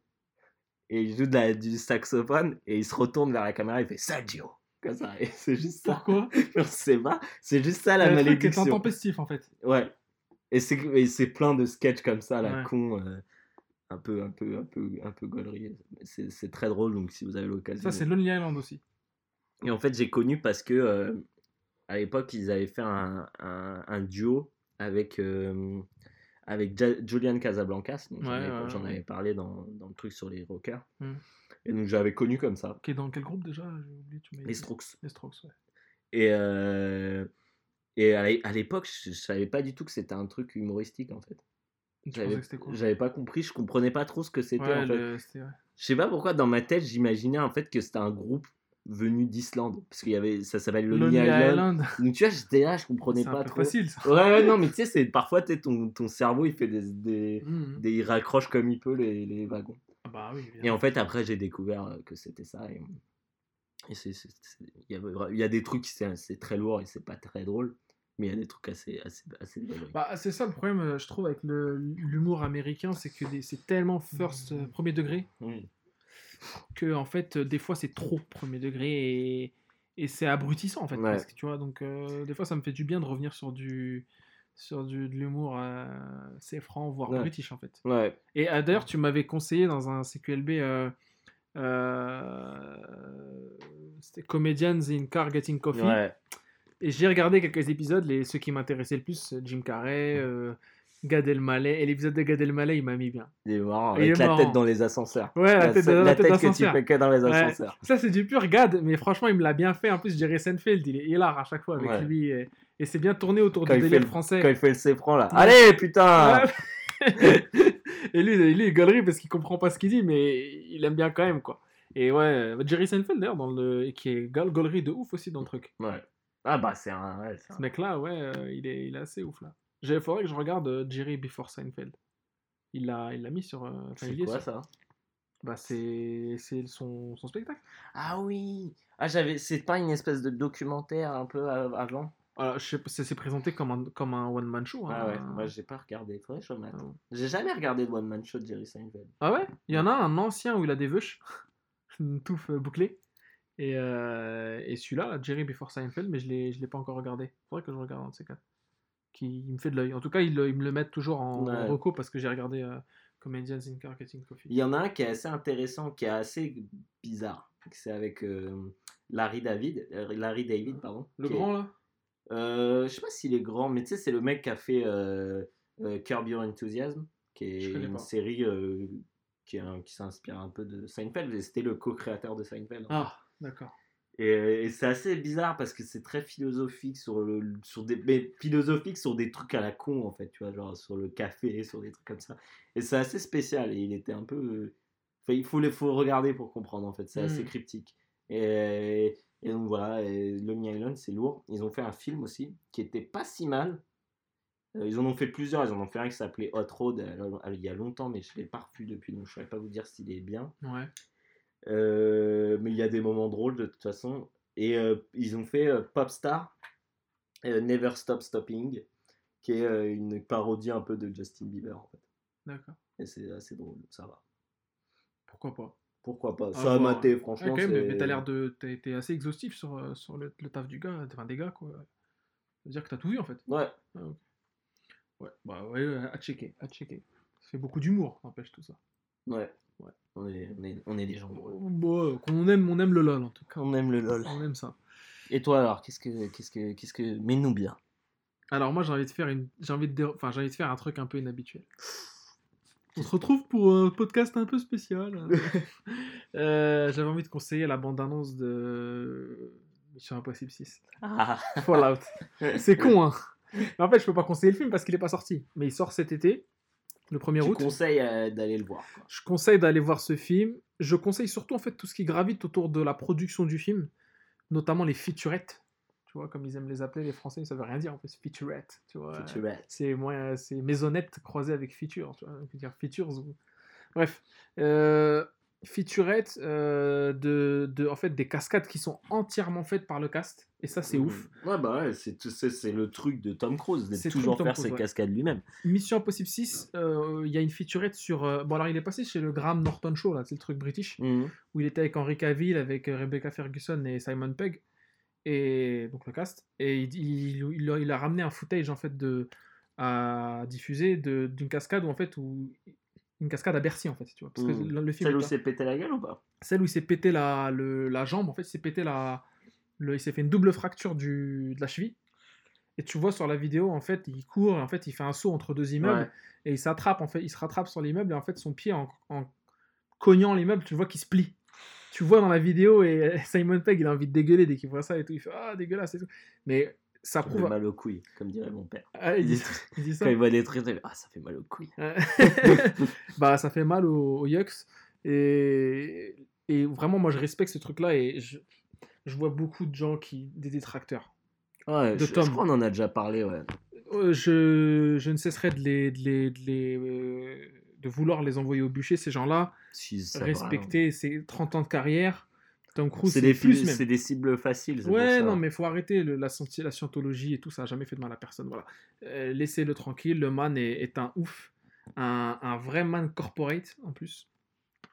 Et il joue de la- du saxophone, et il se retourne vers la caméra, il fait Sergio. Comme ça, et c'est juste ça. Pourquoi? <laughs> Je sais pas, c'est juste ça la malédiction. intempestif, en fait. Ouais. Et c'est et c'est plein de sketchs comme ça, la Ouais. con, euh, un peu, un peu, un peu, un peu gaulerie. C'est c'est très drôle, donc si vous avez l'occasion. Ça, c'est Lonely Island aussi. Et en fait, j'ai connu parce que euh, à l'époque, ils avaient fait un, un, un duo avec euh, avec Ja- Julian Casablancas. J'en Ouais, avais, ouais, j'en ouais. avais parlé dans, dans le truc sur les rockers. Hmm. Et donc j'avais connu comme ça, Qui est dans quel groupe déjà oublié, tu les. Strokes. Les Strokes, ouais. Et, euh, et à l'é- à l'époque, je, je savais pas du tout que c'était un truc humoristique en fait. J'avais pensais que c'était quoi? j'avais pas compris, je comprenais pas trop ce que c'était Ouais, en fait. Je sais pas pourquoi dans ma tête j'imaginais en fait que c'était un groupe venu d'Islande parce qu'il y avait ça s'appelle Lonely Lonely Island. Island. Donc tu vois j'étais là je comprenais C'est un pas peu trop. facile, ça. Ouais, ouais non mais tu sais c'est parfois t'es ton, ton cerveau il fait des, des, Mhm. des- il raccroche comme il peut les, les wagons. Ah Bah oui, Et en fait après j'ai découvert euh, que c'était ça et, et c'est il y, a des trucs c'est c'est très lourd et c'est pas très drôle mais il y a des trucs assez assez assez. Bah, c'est ça le problème, euh, je trouve, avec le- l'humour américain, c'est que c'est tellement first, euh, premier degré, Oui. Que en fait, euh, des fois, c'est trop premier degré et, et c'est abrutissant, en fait, Ouais. presque, tu vois. Donc, euh, des fois, ça me fait du bien de revenir sur du sur du, de l'humour euh, assez franc, voire Ouais. british, en fait. Ouais. Et euh, d'ailleurs, tu m'avais conseillé dans un CQLB, c'était Comedians in Car Getting Coffee. Et j'ai regardé quelques épisodes, les, ceux qui m'intéressaient le plus, Jim Carrey, Gad Elmaleh. Et l'épisode de Gad Elmaleh, il m'a mis bien. Il est marrant avec est la marrant. tête dans les ascenseurs. Ouais, la, tête, la tête que tu fais que dans les Ouais. ascenseurs. Ça, c'est du pur Gad, mais franchement, il me l'a bien fait. En plus, je dirais Seinfeld, il est hilar à chaque fois avec Ouais. lui. Et, et c'est bien tourné autour Quand du délire le- français. Quand il fait le séfran là. Ouais. Allez putain <laughs> et lui, lui, il est gaulerie parce qu'il comprend pas ce qu'il dit, mais il aime bien quand même, quoi. Et ouais, Jerry Seinfeld, d'ailleurs, dans le... qui est gaulerie de ouf aussi dans le truc. Ouais. Ah bah c'est un. ouais, c'est un- Ce mec-là, ouais, euh, il, est, il est assez ouf, là. Il faudrait que je regarde euh, Jerry Before Seinfeld. Il l'a il l'a mis sur... euh, enfin, C'est il y est quoi sur- ça? Bah, c'est c'est son, son spectacle. Ah oui Ah j'avais. C'est pas une espèce de documentaire un peu av- avant? Alors, je sais pas, c'est c'est présenté comme un, comme un one-man show. Ah hein. ouais, moi j'ai pas regardé. Faudrait que je remette. Ah. J'ai jamais regardé de One Man Show de Jerry Seinfeld. Ah ouais? Il y en a un ancien où il a des veuches, <laughs> une touffe euh, bouclée. Et, euh, et celui-là, là, Jerry Before Seinfeld, mais je l'ai je l'ai pas encore regardé. Faudrait que je regarde un de ces quatre. Qui il me fait de l'œil. En tout cas, ils, me le mettent toujours en, en Ouais. reco parce que j'ai regardé euh, Comedians in Car Getting Coffee. Il y en a un qui est assez intéressant, qui est assez bizarre. C'est avec euh, Larry David. euh, Larry David, pardon. Le est- grand là? Euh, je sais pas s'il est grand, mais tu sais, c'est le mec qui a fait euh, euh, Curb Your Enthusiasm, qui est une pas. série euh, qui, s'inspire un peu de Seinfeld, c'était le co-créateur de Seinfeld. Ah, d'accord. Et, et c'est assez bizarre parce que c'est très philosophique sur le sur des mais philosophique sur des trucs à la con en fait, tu vois, genre sur le café, sur des trucs comme ça. Et c'est assez spécial et il était un peu euh, enfin, il faut les faut regarder pour comprendre en fait, c'est assez Mm. cryptique. Et, et donc voilà, et Lonely Island, c'est lourd. Ils ont fait un film aussi qui était pas si mal. Euh, ils en ont fait plusieurs. Ils en ont fait un qui s'appelait Hot Road euh, il y a longtemps, mais je ne l'ai pas revu depuis, donc je ne saurais pas vous dire s'il est bien. Ouais. Euh, mais il y a des moments drôles de toute façon. Et euh, ils ont fait euh, Popstar, Never Stop Stopping, qui est une parodie un peu de Justin Bieber en fait. D'accord. Et c'est assez drôle, ça va. Pourquoi pas? Pourquoi pas? À Ça a maté, franchement. même, mais- c'est- mais t'as l'air de. T'as été assez exhaustif sur, sur le, le taf du gars, enfin des gars, quoi. Ça veut dire que t'as tout vu en fait. Ouais, Ouais, bah ouais, ouais, à checker, à checker. Ça fait beaucoup d'humour, n'empêche tout ça. ouais. Ouais. On, est, on, est, on est des gens. Bon, euh, qu'on aime, on aime le LOL en tout cas. On aime le LOL. On aime ça. Et toi alors, qu'est-ce que. Qu'est-ce que. Qu'est-ce que. Mets-nous bien. Alors moi j'ai envie de faire une, j'ai envie de, dé- enfin j'ai envie de faire un truc un peu inhabituel. On se retrouve pour un podcast un peu spécial. <laughs> Euh, J'avais envie de conseiller la bande-annonce de Mission Impossible 6. Ah, Fallout. <laughs> C'est con, hein. Mais en fait, je peux pas conseiller le film parce qu'il est pas sorti. Mais il sort cet été, le 1er tu août. conseilles euh, d'aller le voir. quoi. Je conseille d'aller voir ce film. Je conseille surtout en fait tout ce qui gravite autour de la production du film, notamment les featurettes. Tu vois, comme ils aiment les appeler les Français, ça veut rien dire en fait, featurette. Tu vois. Featurette. C'est moi, c'est maisonnette croisée avec feature. Tu vois, on peut dire features. ou- Bref, euh, featurette euh, de, de, en fait, des cascades qui sont entièrement faites par le cast. Et ça, c'est ouf. Ouais, bah ouais, c'est c'est le truc de Tom Cruise, C'est de toujours faire Cruise, ses ouais. cascades lui-même. Mission Impossible 6, euh, il y a une featurette sur. euh, Bon, alors il est passé chez le Graham Norton Show, là, c'est le truc british, Mhm. où il était avec Henry Cavill, avec Rebecca Ferguson et Simon Pegg, et donc le cast. Et il, il, il a ramené un footage en fait de à diffuser de- d'une cascade où en fait où une cascade à Bercy en fait, tu vois. Parce que Mhm. le, film Celle où est- s'est pété la gueule ou pas? Celle où il s'est pété la, le- la jambe, en fait, il s'est pété la, le, il s'est fait une double fracture du, de la cheville. Et tu vois sur la vidéo, en fait, il court, en fait, il fait un saut entre deux immeubles, Ouais. et il s'attrape, en fait, il se rattrape sur l'immeuble, et en fait, son pied, en, en cognant l'immeuble, tu vois qu'il se plie. Tu vois dans la vidéo, et <laughs> Simon Pegg, il a envie de dégueuler dès qu'il voit ça, et tout, il fait « Ah, dégueulasse », et tout. Mais ça Ça fait prouve... mal aux couilles, comme dirait mon père. Ah, il, dit, il dit <laughs> ça Quand il voit des trucs, il ah, ça fait mal aux couilles. Ouais. <laughs> <laughs> bah, ça fait mal aux, aux Yucks. Et, et vraiment, moi, je respecte ce truc-là et je, je vois beaucoup de gens qui. des détracteurs. Ouais, De je, Tom. je crois qu'on en a déjà parlé, ouais. Euh, Je, je ne cesserai de les. de, les, de, les, euh, de vouloir les envoyer au bûcher, ces gens-là. Si, va, Respecter ces 30 ans de carrière. Tom. Cruise, C'est des, c'est cibles faciles. Ouais, non, mais faut arrêter le- la, scientologie et tout, ça a jamais fait de mal à personne. Voilà. Euh, Laissez-le tranquille, le man est, est un ouf, un, un vrai man corporate en plus.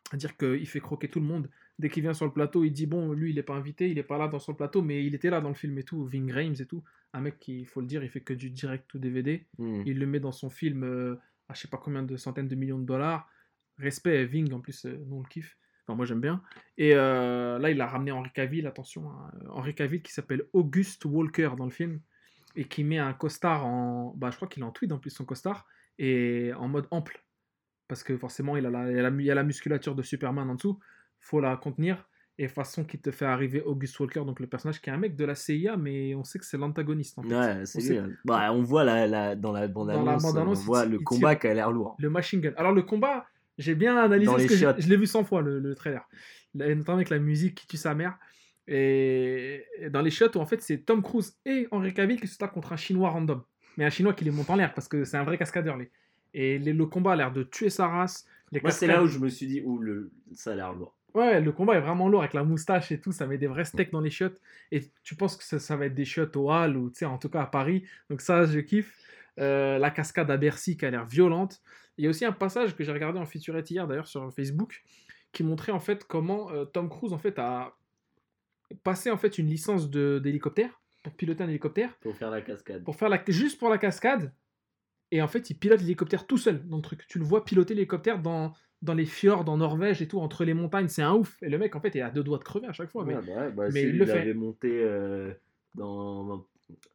C'est-à-dire qu'il fait croquer tout le monde. Dès qu'il vient sur le plateau, il dit Bon, lui, il est pas invité, il est pas là dans son plateau, mais il était là dans le film et tout. Ving Rhames et tout. Un mec qui, il faut le dire, il fait que du direct ou DVD. Hmm. Il le met dans son film euh, à je sais pas combien de centaines de millions de dollars. Respect, Ving, en plus, euh, nous on le kiffe. Enfin, moi j'aime bien. Et euh, là, il a ramené Henry Cavill, attention, hein, Henry Cavill qui s'appelle August Walker dans le film et qui met un costard en. Bah, je crois qu'il est en tweed en plus son costard et en mode ample. Parce que forcément, il a la, il, a la, il a la musculature de Superman en dessous. faut la contenir. Et façon qui te fait arriver August Walker, donc le personnage qui est un mec de la CIA, mais on sait que c'est l'antagoniste en fait. Ouais, c'est On sait-. Bah, on voit la, la- dans la bande-annonce, on voit le combat qui a l'air lourd. Le machine gun. Alors le combat, j'ai bien analysé parce que je l'ai vu 100 fois le, le trailer. Là, Notamment avec la musique qui tue sa mère. Et, et dans les shots où en fait c'est Tom Cruise et Henry Cavill qui se tapent contre un chinois random. Mais un chinois qui les monte en l'air parce que c'est un vrai cascadeur. Les. Et les- le combat a l'air de tuer sa race. Les Moi, c'est là où je me suis dit, le... ça a l'air lourd. Ouais, le combat est vraiment lourd avec la moustache et tout, ça met des vrais steaks dans les shots. Et tu penses que ça, ça va être des shots au Hall ou tu sais, en tout cas à Paris. Donc ça, je kiffe. Euh, la cascade à Bercy qui a l'air violente. Il y a aussi un passage que j'ai regardé en featurette hier d'ailleurs sur Facebook qui montrait en fait comment euh, Tom Cruise en fait a passé en fait une licence d'hélicoptère pour piloter un hélicoptère Pour faire la cascade. pour faire la, juste pour la cascade. Et en fait, il pilote l'hélicoptère tout seul dans le truc. Tu le vois piloter l'hélicoptère dans, dans les fjords en Norvège et tout, entre les montagnes. C'est un ouf. Et le mec, en fait, est à deux doigts de crever à chaque fois. mais- bah bah, mais il le fait. monté euh, dans.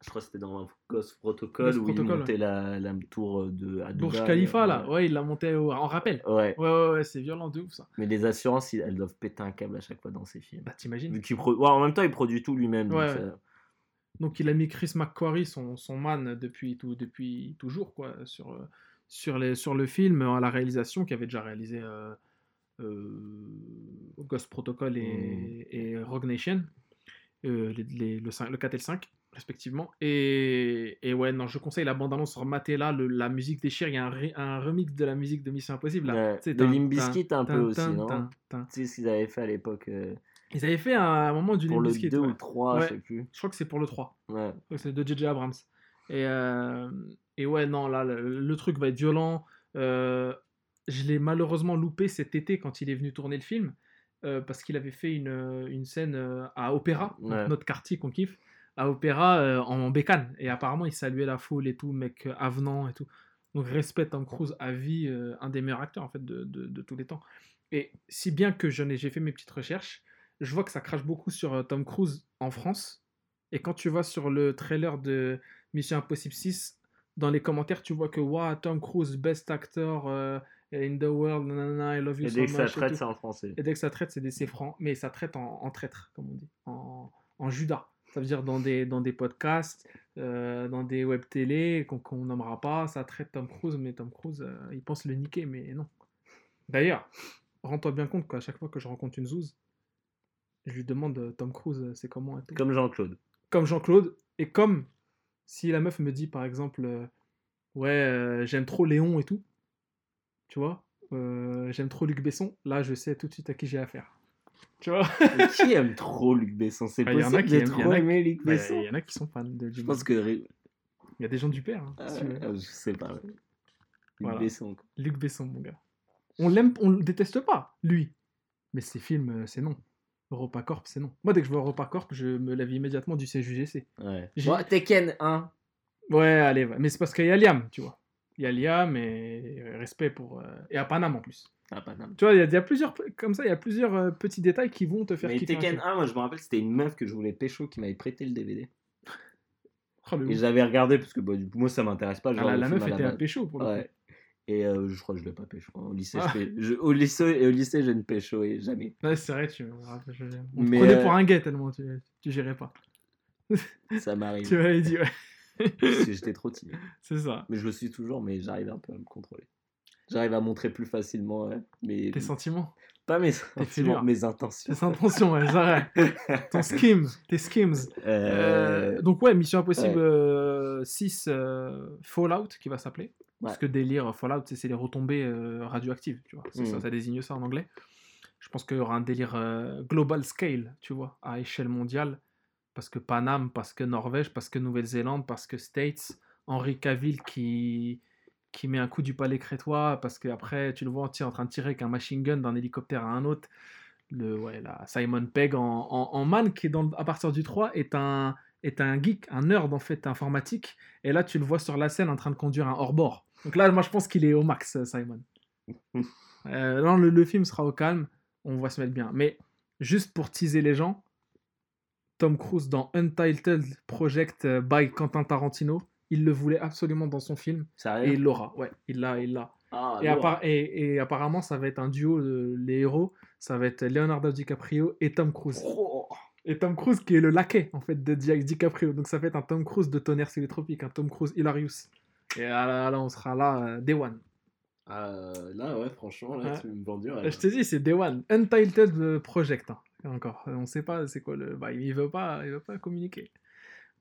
Je crois que c'était dans Ghost Protocol où Protocol, il montait la, la tour de. à Burj Dubaï, Khalifa, euh, là, ouais, il l'a monté au- en rappel. Ouais, Ouais, ouais, ouais, c'est violent de ouf ça. mais les assurances, elles doivent péter un câble à chaque fois dans ces films. Bah, t'imagines. Pro- ouais, en même temps, il produit tout lui-même. donc Ouais, ça- Donc, il a mis Chris McQuarrie, son, son man, depuis, tout, depuis toujours, quoi, sur, euh, sur, les, sur le film, à la réalisation, qui avait déjà réalisé euh, euh, Ghost Protocol et, et Rogue Nation, euh, les, les- le, 5 le 4 et le 5. Respectivement. Et, et ouais, non, je conseille la bande-annonce sur Matela, le, la musique déchire. Il y a un, un remix de la musique de Mission Impossible. Là. Ouais, de Bizkit un peu aussi, non sais ce qu'ils avaient fait à l'époque euh, Ils avaient fait un, un moment du pour Limp le Bizkit. 2 ou ouais. le 3, Ouais. je sais plus. Je crois que c'est pour le 3. Ouais. C'est de JJ Abrams. Et, euh, et ouais, non, là, le, le truc va être violent. Euh, je l'ai malheureusement loupé cet été quand il est venu tourner le film, parce qu'il avait fait une, une scène à Opéra, notre quartier qu'on kiffe, à Opéra euh, en bécane. Et apparemment, il saluait la foule et tout, mec euh, avenant et tout. Donc, respect Tom Cruise à vie, euh, un des meilleurs acteurs en fait de, de- de tous les temps. Et si bien que j'en ai- j'ai fait mes petites recherches, je vois que ça crache beaucoup sur Tom Cruise en France. Et quand tu vas sur le trailer de Mission Impossible 6, dans les commentaires, tu vois que wow, Tom Cruise, best actor euh, in the world, nanana, I love you Et so dès que ça much. traite, c'est en français. Et dès que ça traite, c'est des c'est francs, mais ça traite en, en traître, comme on dit, en, en Judas. Ça veut dire dans des, dans des podcasts, euh, dans des web télé qu'on qu'on nommera pas, ça traite Tom Cruise, mais Tom Cruise, euh, il pense le niquer, mais non. D'ailleurs, rends-toi bien compte qu'à chaque fois que je rencontre une zouze, je lui demande euh, Tom Cruise, c'est comment. Comme Jean-Claude. Comme Jean-Claude, et comme si la meuf me dit par exemple, euh, ouais, j'aime trop Léon et tout, tu vois, j'aime trop Luc Besson, là je sais tout de suite à qui j'ai affaire. Tu vois Mais qui aime trop Luc Besson? C'est Ah, a possible qui de trop aimer Luc Bah, Besson? Il y en a qui sont fans de Luc Je pense Besson. que... Il y a des gens du père, hein, Ah, si ah, je sais pas. ouais. Luc Voilà. Besson. quoi. Luc Besson, mon gars. On l'aime, on le déteste pas, lui. Mais ses films, euh, c'est non. EuropaCorp, c'est non. Moi, dès que je vois EuropaCorp, je me lève immédiatement du CJGC. Ouais. Bon, Tekken 1. Ouais, allez, mais c'est parce qu'il y a Liam, tu vois. Il y a Liam et euh, respect pour. euh, Et à Paname en plus. Ah, pas. Tu vois, il y, a- il y a plusieurs. Comme ça, il y a plusieurs euh, petits détails qui vont te faire Mais Tekken film. 1, moi je me rappelle, c'était une meuf que je voulais pécho qui m'avait prêté le DVD. Oh, Et j'avais regardé parce que bah, moi ça m'intéresse pas. Ah, la, la meuf était à pécho pour le coup. Et euh, je crois que je l'ai pas pécho. Au lycée, Ah. je fais- je- au lycée, au lycée, je ne pécho et jamais. Ouais, c'est vrai, tu me rappelles, je- On te Mais, prenait euh, pour un gay tellement tu, tu gérais pas. <laughs> Ça m'arrive. Tu m'avais dit, ouais. j'étais trop timide. c'est ça. Mais je le suis toujours, mais j'arrive un peu à me contrôler. J'arrive à montrer plus facilement ouais, mes... Tes sentiments, pas mes sentiments, mes intentions. tes intentions, ouais, vrai. <laughs> Ton scheme, tes schemes. Euh, Euh, donc ouais, Mission Impossible ouais. euh, 6 euh, Fallout qui va s'appeler. Parce que délire Fallout, c'est les retombées radioactives, tu vois. C'est ça, ça désigne ça en anglais. Je pense qu'il y aura un délire global scale, tu vois, à échelle mondiale. Parce que Paname, parce que Norvège, parce que Nouvelle-Zélande, parce que States, Henri Cavill qui, qui met un coup du palais crétois, parce qu'après, tu le vois en train de tirer avec un machine gun d'un hélicoptère à un autre. Le, ouais, là, Simon Pegg en, en, en man, qui est dans, le- à partir du 3, est un, est un geek, un nerd en fait informatique. Et là, tu le vois sur la scène en train de conduire un hors-bord. Donc là, moi, je pense qu'il est au max, euh, Simon. <laughs> Euh, non, le, le film sera au calme, on va se mettre bien. Mais juste pour teaser les gens, Tom Cruise dans Untitled Project euh, by Quentin Tarantino, il le voulait absolument dans son film et il l'aura. Ouais, il l'a, il l'a. Ah, Et, lourd. appar- et, et apparemment, ça va être un duo, de, les héros, ça va être Leonardo DiCaprio et Tom Cruise. Oh. Et Tom Cruise qui est le laquais en fait de Di- DiCaprio. Donc ça va être un Tom Cruise de tonnerre sur les tropiques, un Tom Cruise hilarious. Et là, là, on sera là, euh, Day One. Ah, là, ouais, franchement, là, Ouais. tu me vends Euh. Je te dis, c'est Day One. Untitled euh, Project. hein, Encore. On sait pas c'est quoi le. Bah, il veut pas, il veut pas communiquer.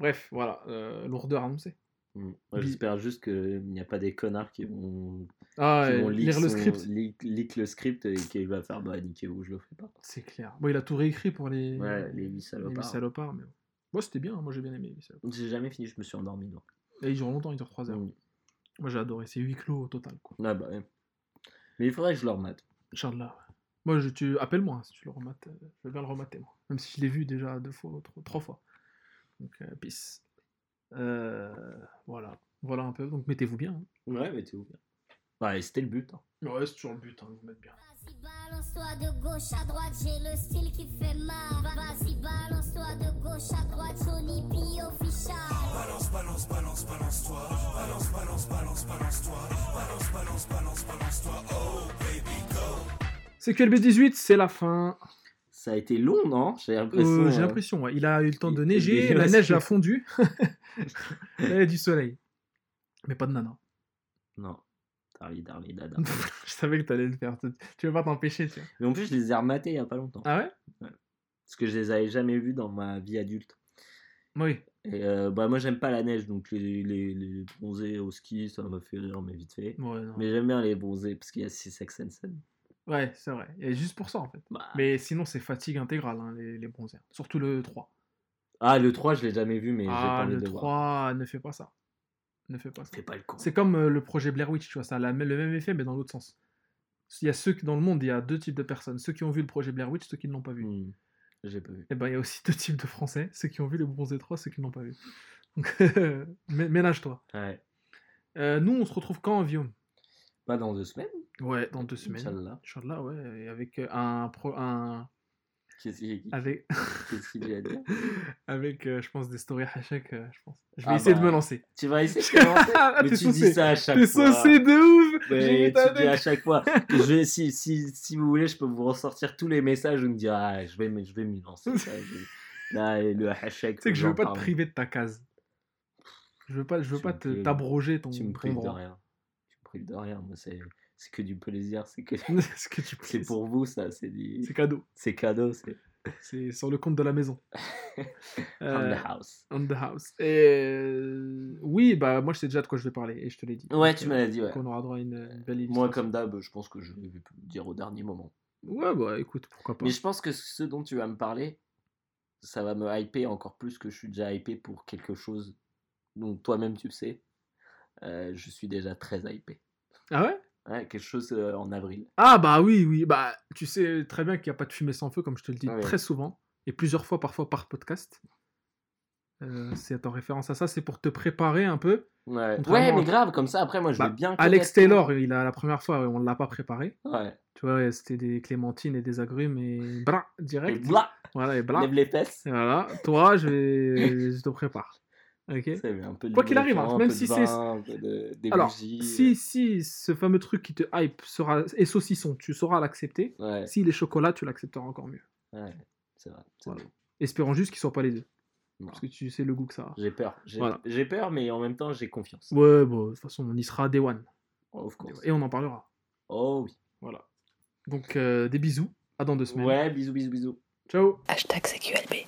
Bref, voilà. euh, lourdeur annoncée. Mm. Ouais, J'espère juste qu'il n'y a pas des connards qui vont, Ah, qui vont lire le script. leak- leak le script et qu'il va faire bah niquez-vous, je le fais pas. C'est clair. Bon, il a tout réécrit pour les. Ouais, les huit les salopards. mais. Moi, c'était bien. Moi, j'ai bien aimé les salopards. J'ai jamais fini, je me suis endormi. Non. Et ils durent longtemps, ils durent 3 heures. Mm. Moi, j'ai adoré. C'est huis clos au total, quoi. Ah, bah, ouais. Mais il faudrait que je le remate. Inch'Allah, ouais. Moi, je, tu appelle-moi hein, si tu le remates. euh, Je veux bien le remater, moi. Même si je l'ai vu déjà deux fois, trois, trois fois. Donc, euh, peace. Euh, voilà. Voilà un peu. Donc, mettez-vous bien. hein. Ouais, t'es ouvert. Ouais, c'était le but. hein. Ouais, c'est toujours le but, hein, de vous mettre bien. Vas-y, balance-toi de gauche à droite, j'ai le style qui fait mal. Vas-y, balance-toi de gauche à droite, Sony P official. C'est que le B18, c'est la fin. Ça a été long, non? J'ai l'impression. Euh, J'ai euh, l'impression, ouais. Il a eu le temps de neiger, la <laughs> neige a fondu. Là, il y a du soleil. Mais pas de nana. Non. Darly, darly, dada. <laughs> je savais que t'allais le faire. Tu- veux pas t'empêcher, tu vois. Mais en plus, je les ai rematés il y a pas longtemps. Ah ouais? Parce que je les avais jamais vus dans ma vie adulte. Oui. Et euh, bah, moi, j'aime pas la neige, donc les, les, les bronzés au ski, ça m'a fait rire, mais vite fait. Ouais. Mais j'aime bien les bronzés parce qu'il y a Six Sensen. Ouais, c'est vrai. Et juste pour ça, en fait. Bah, Mais sinon, c'est fatigue intégrale, hein, les, les bronzés. Surtout le 3. Ah, le 3, je l'ai jamais vu, mais j'ai pas Ah, envie le de le voir. 3, ne fais pas ça. Ne fais pas ça. Fais pas le con. C'est comme euh, le projet Blair Witch, tu vois, ça a la- le même effet, mais dans l'autre sens. Il y a ceux qui, dans le monde, il y a deux types de personnes. Ceux qui ont vu le projet Blair Witch, ceux qui ne l'ont pas vu. Hmm, J'ai pas vu. Et ben, il y a aussi <laughs> deux types de Français, ceux qui ont vu le Bronzé 3, ceux qui ne l'ont pas vu. Donc, <laughs> mé- ménage-toi. Ouais. Euh, nous, on se retrouve quand, Guillaume? Pas dans deux semaines. Ouais, dans deux semaines. Inch'Allah. Inch'Allah, ouais. Et avec euh, un. Pro, un Qu'est-ce qu'il avec, <laughs> qu'est-ce qu'il y a à dire? <laughs> avec euh, je pense, des stories hachek, euh, je pense. Je vais Ah essayer bah, de me lancer. Tu vas essayer de te <laughs> lancer? Ah, Mais t'es tu saucé. dis ça à chaque T'es fois. saucé de ouf Mais tu dis à chaque fois. je si, si, si vous voulez, je peux vous ressortir tous les messages où me dire ah, je vais, me- je vais m'y lancer. ça, je- Là, le hashtag. Tu sais que je veux pas te parle. priver de ta case. Je veux pas, je veux Tu pas me te- t'abroger ton, Tu me prives de rien. Tu me prives de rien. Moi, c'est c'est que du plaisir. C'est que <laughs> Ce que c'est pour vous, ça. C'est du... C'est cadeau. c'est cadeau. C'est C'est sur le compte de la maison. <laughs> on Euh, the house. on the house. Et euh, oui, bah moi je sais déjà de quoi je vais parler et je te l'ai dit. Ouais, Donc, tu euh, me l'as dit, ouais. On aura droit à une, une belle Moi, comme d'hab, je pense que je vais le dire au dernier moment. Ouais, bah écoute, pourquoi pas. Mais je pense que ce dont tu vas me parler, ça va me hyper encore plus que je suis déjà hypé pour quelque chose dont toi-même tu le sais. Euh, je suis déjà très hypé. Ah ouais? Ouais, quelque chose euh, en avril. Ah bah oui, oui. Bah tu sais très bien qu'il n'y a pas de fumée sans feu, comme je te le dis Ouais. très souvent, et plusieurs fois parfois par podcast. Euh, c'est en référence à ça, c'est pour te préparer un peu. Ouais, mais grave, comme ça, après, moi, je Bah, vais bien. Alex Taylor, il a la première fois, on ne l'a pas préparé. Ouais. Tu vois, c'était des clémentines et des agrumes et Et direct. blah, Voilà, et bla. les. Et voilà, toi, je vais, je te prépare. Ok. C'est un peu Quoi qu'il arrive, hein, même si c'est- de- des Alors, bougies. si, si ce fameux truc qui te hype sera et saucisson, tu sauras l'accepter. Ouais, S'il est chocolat, tu l'accepteras encore mieux. ouais, c'est vrai. Voilà. Espérons juste qu'ils soient pas les deux. Non. Parce que tu sais le goût que ça a. J'ai peur. J'ai Voilà. peur, mais en même temps, j'ai confiance. Ouais, bon, de toute façon, on y sera day one. Of course. Et on en parlera. Oh oui. Voilà. Donc, euh, des bisous. À dans deux semaines. Ouais, bisous, bisous, bisous. Ciao. Hashtag CQLB.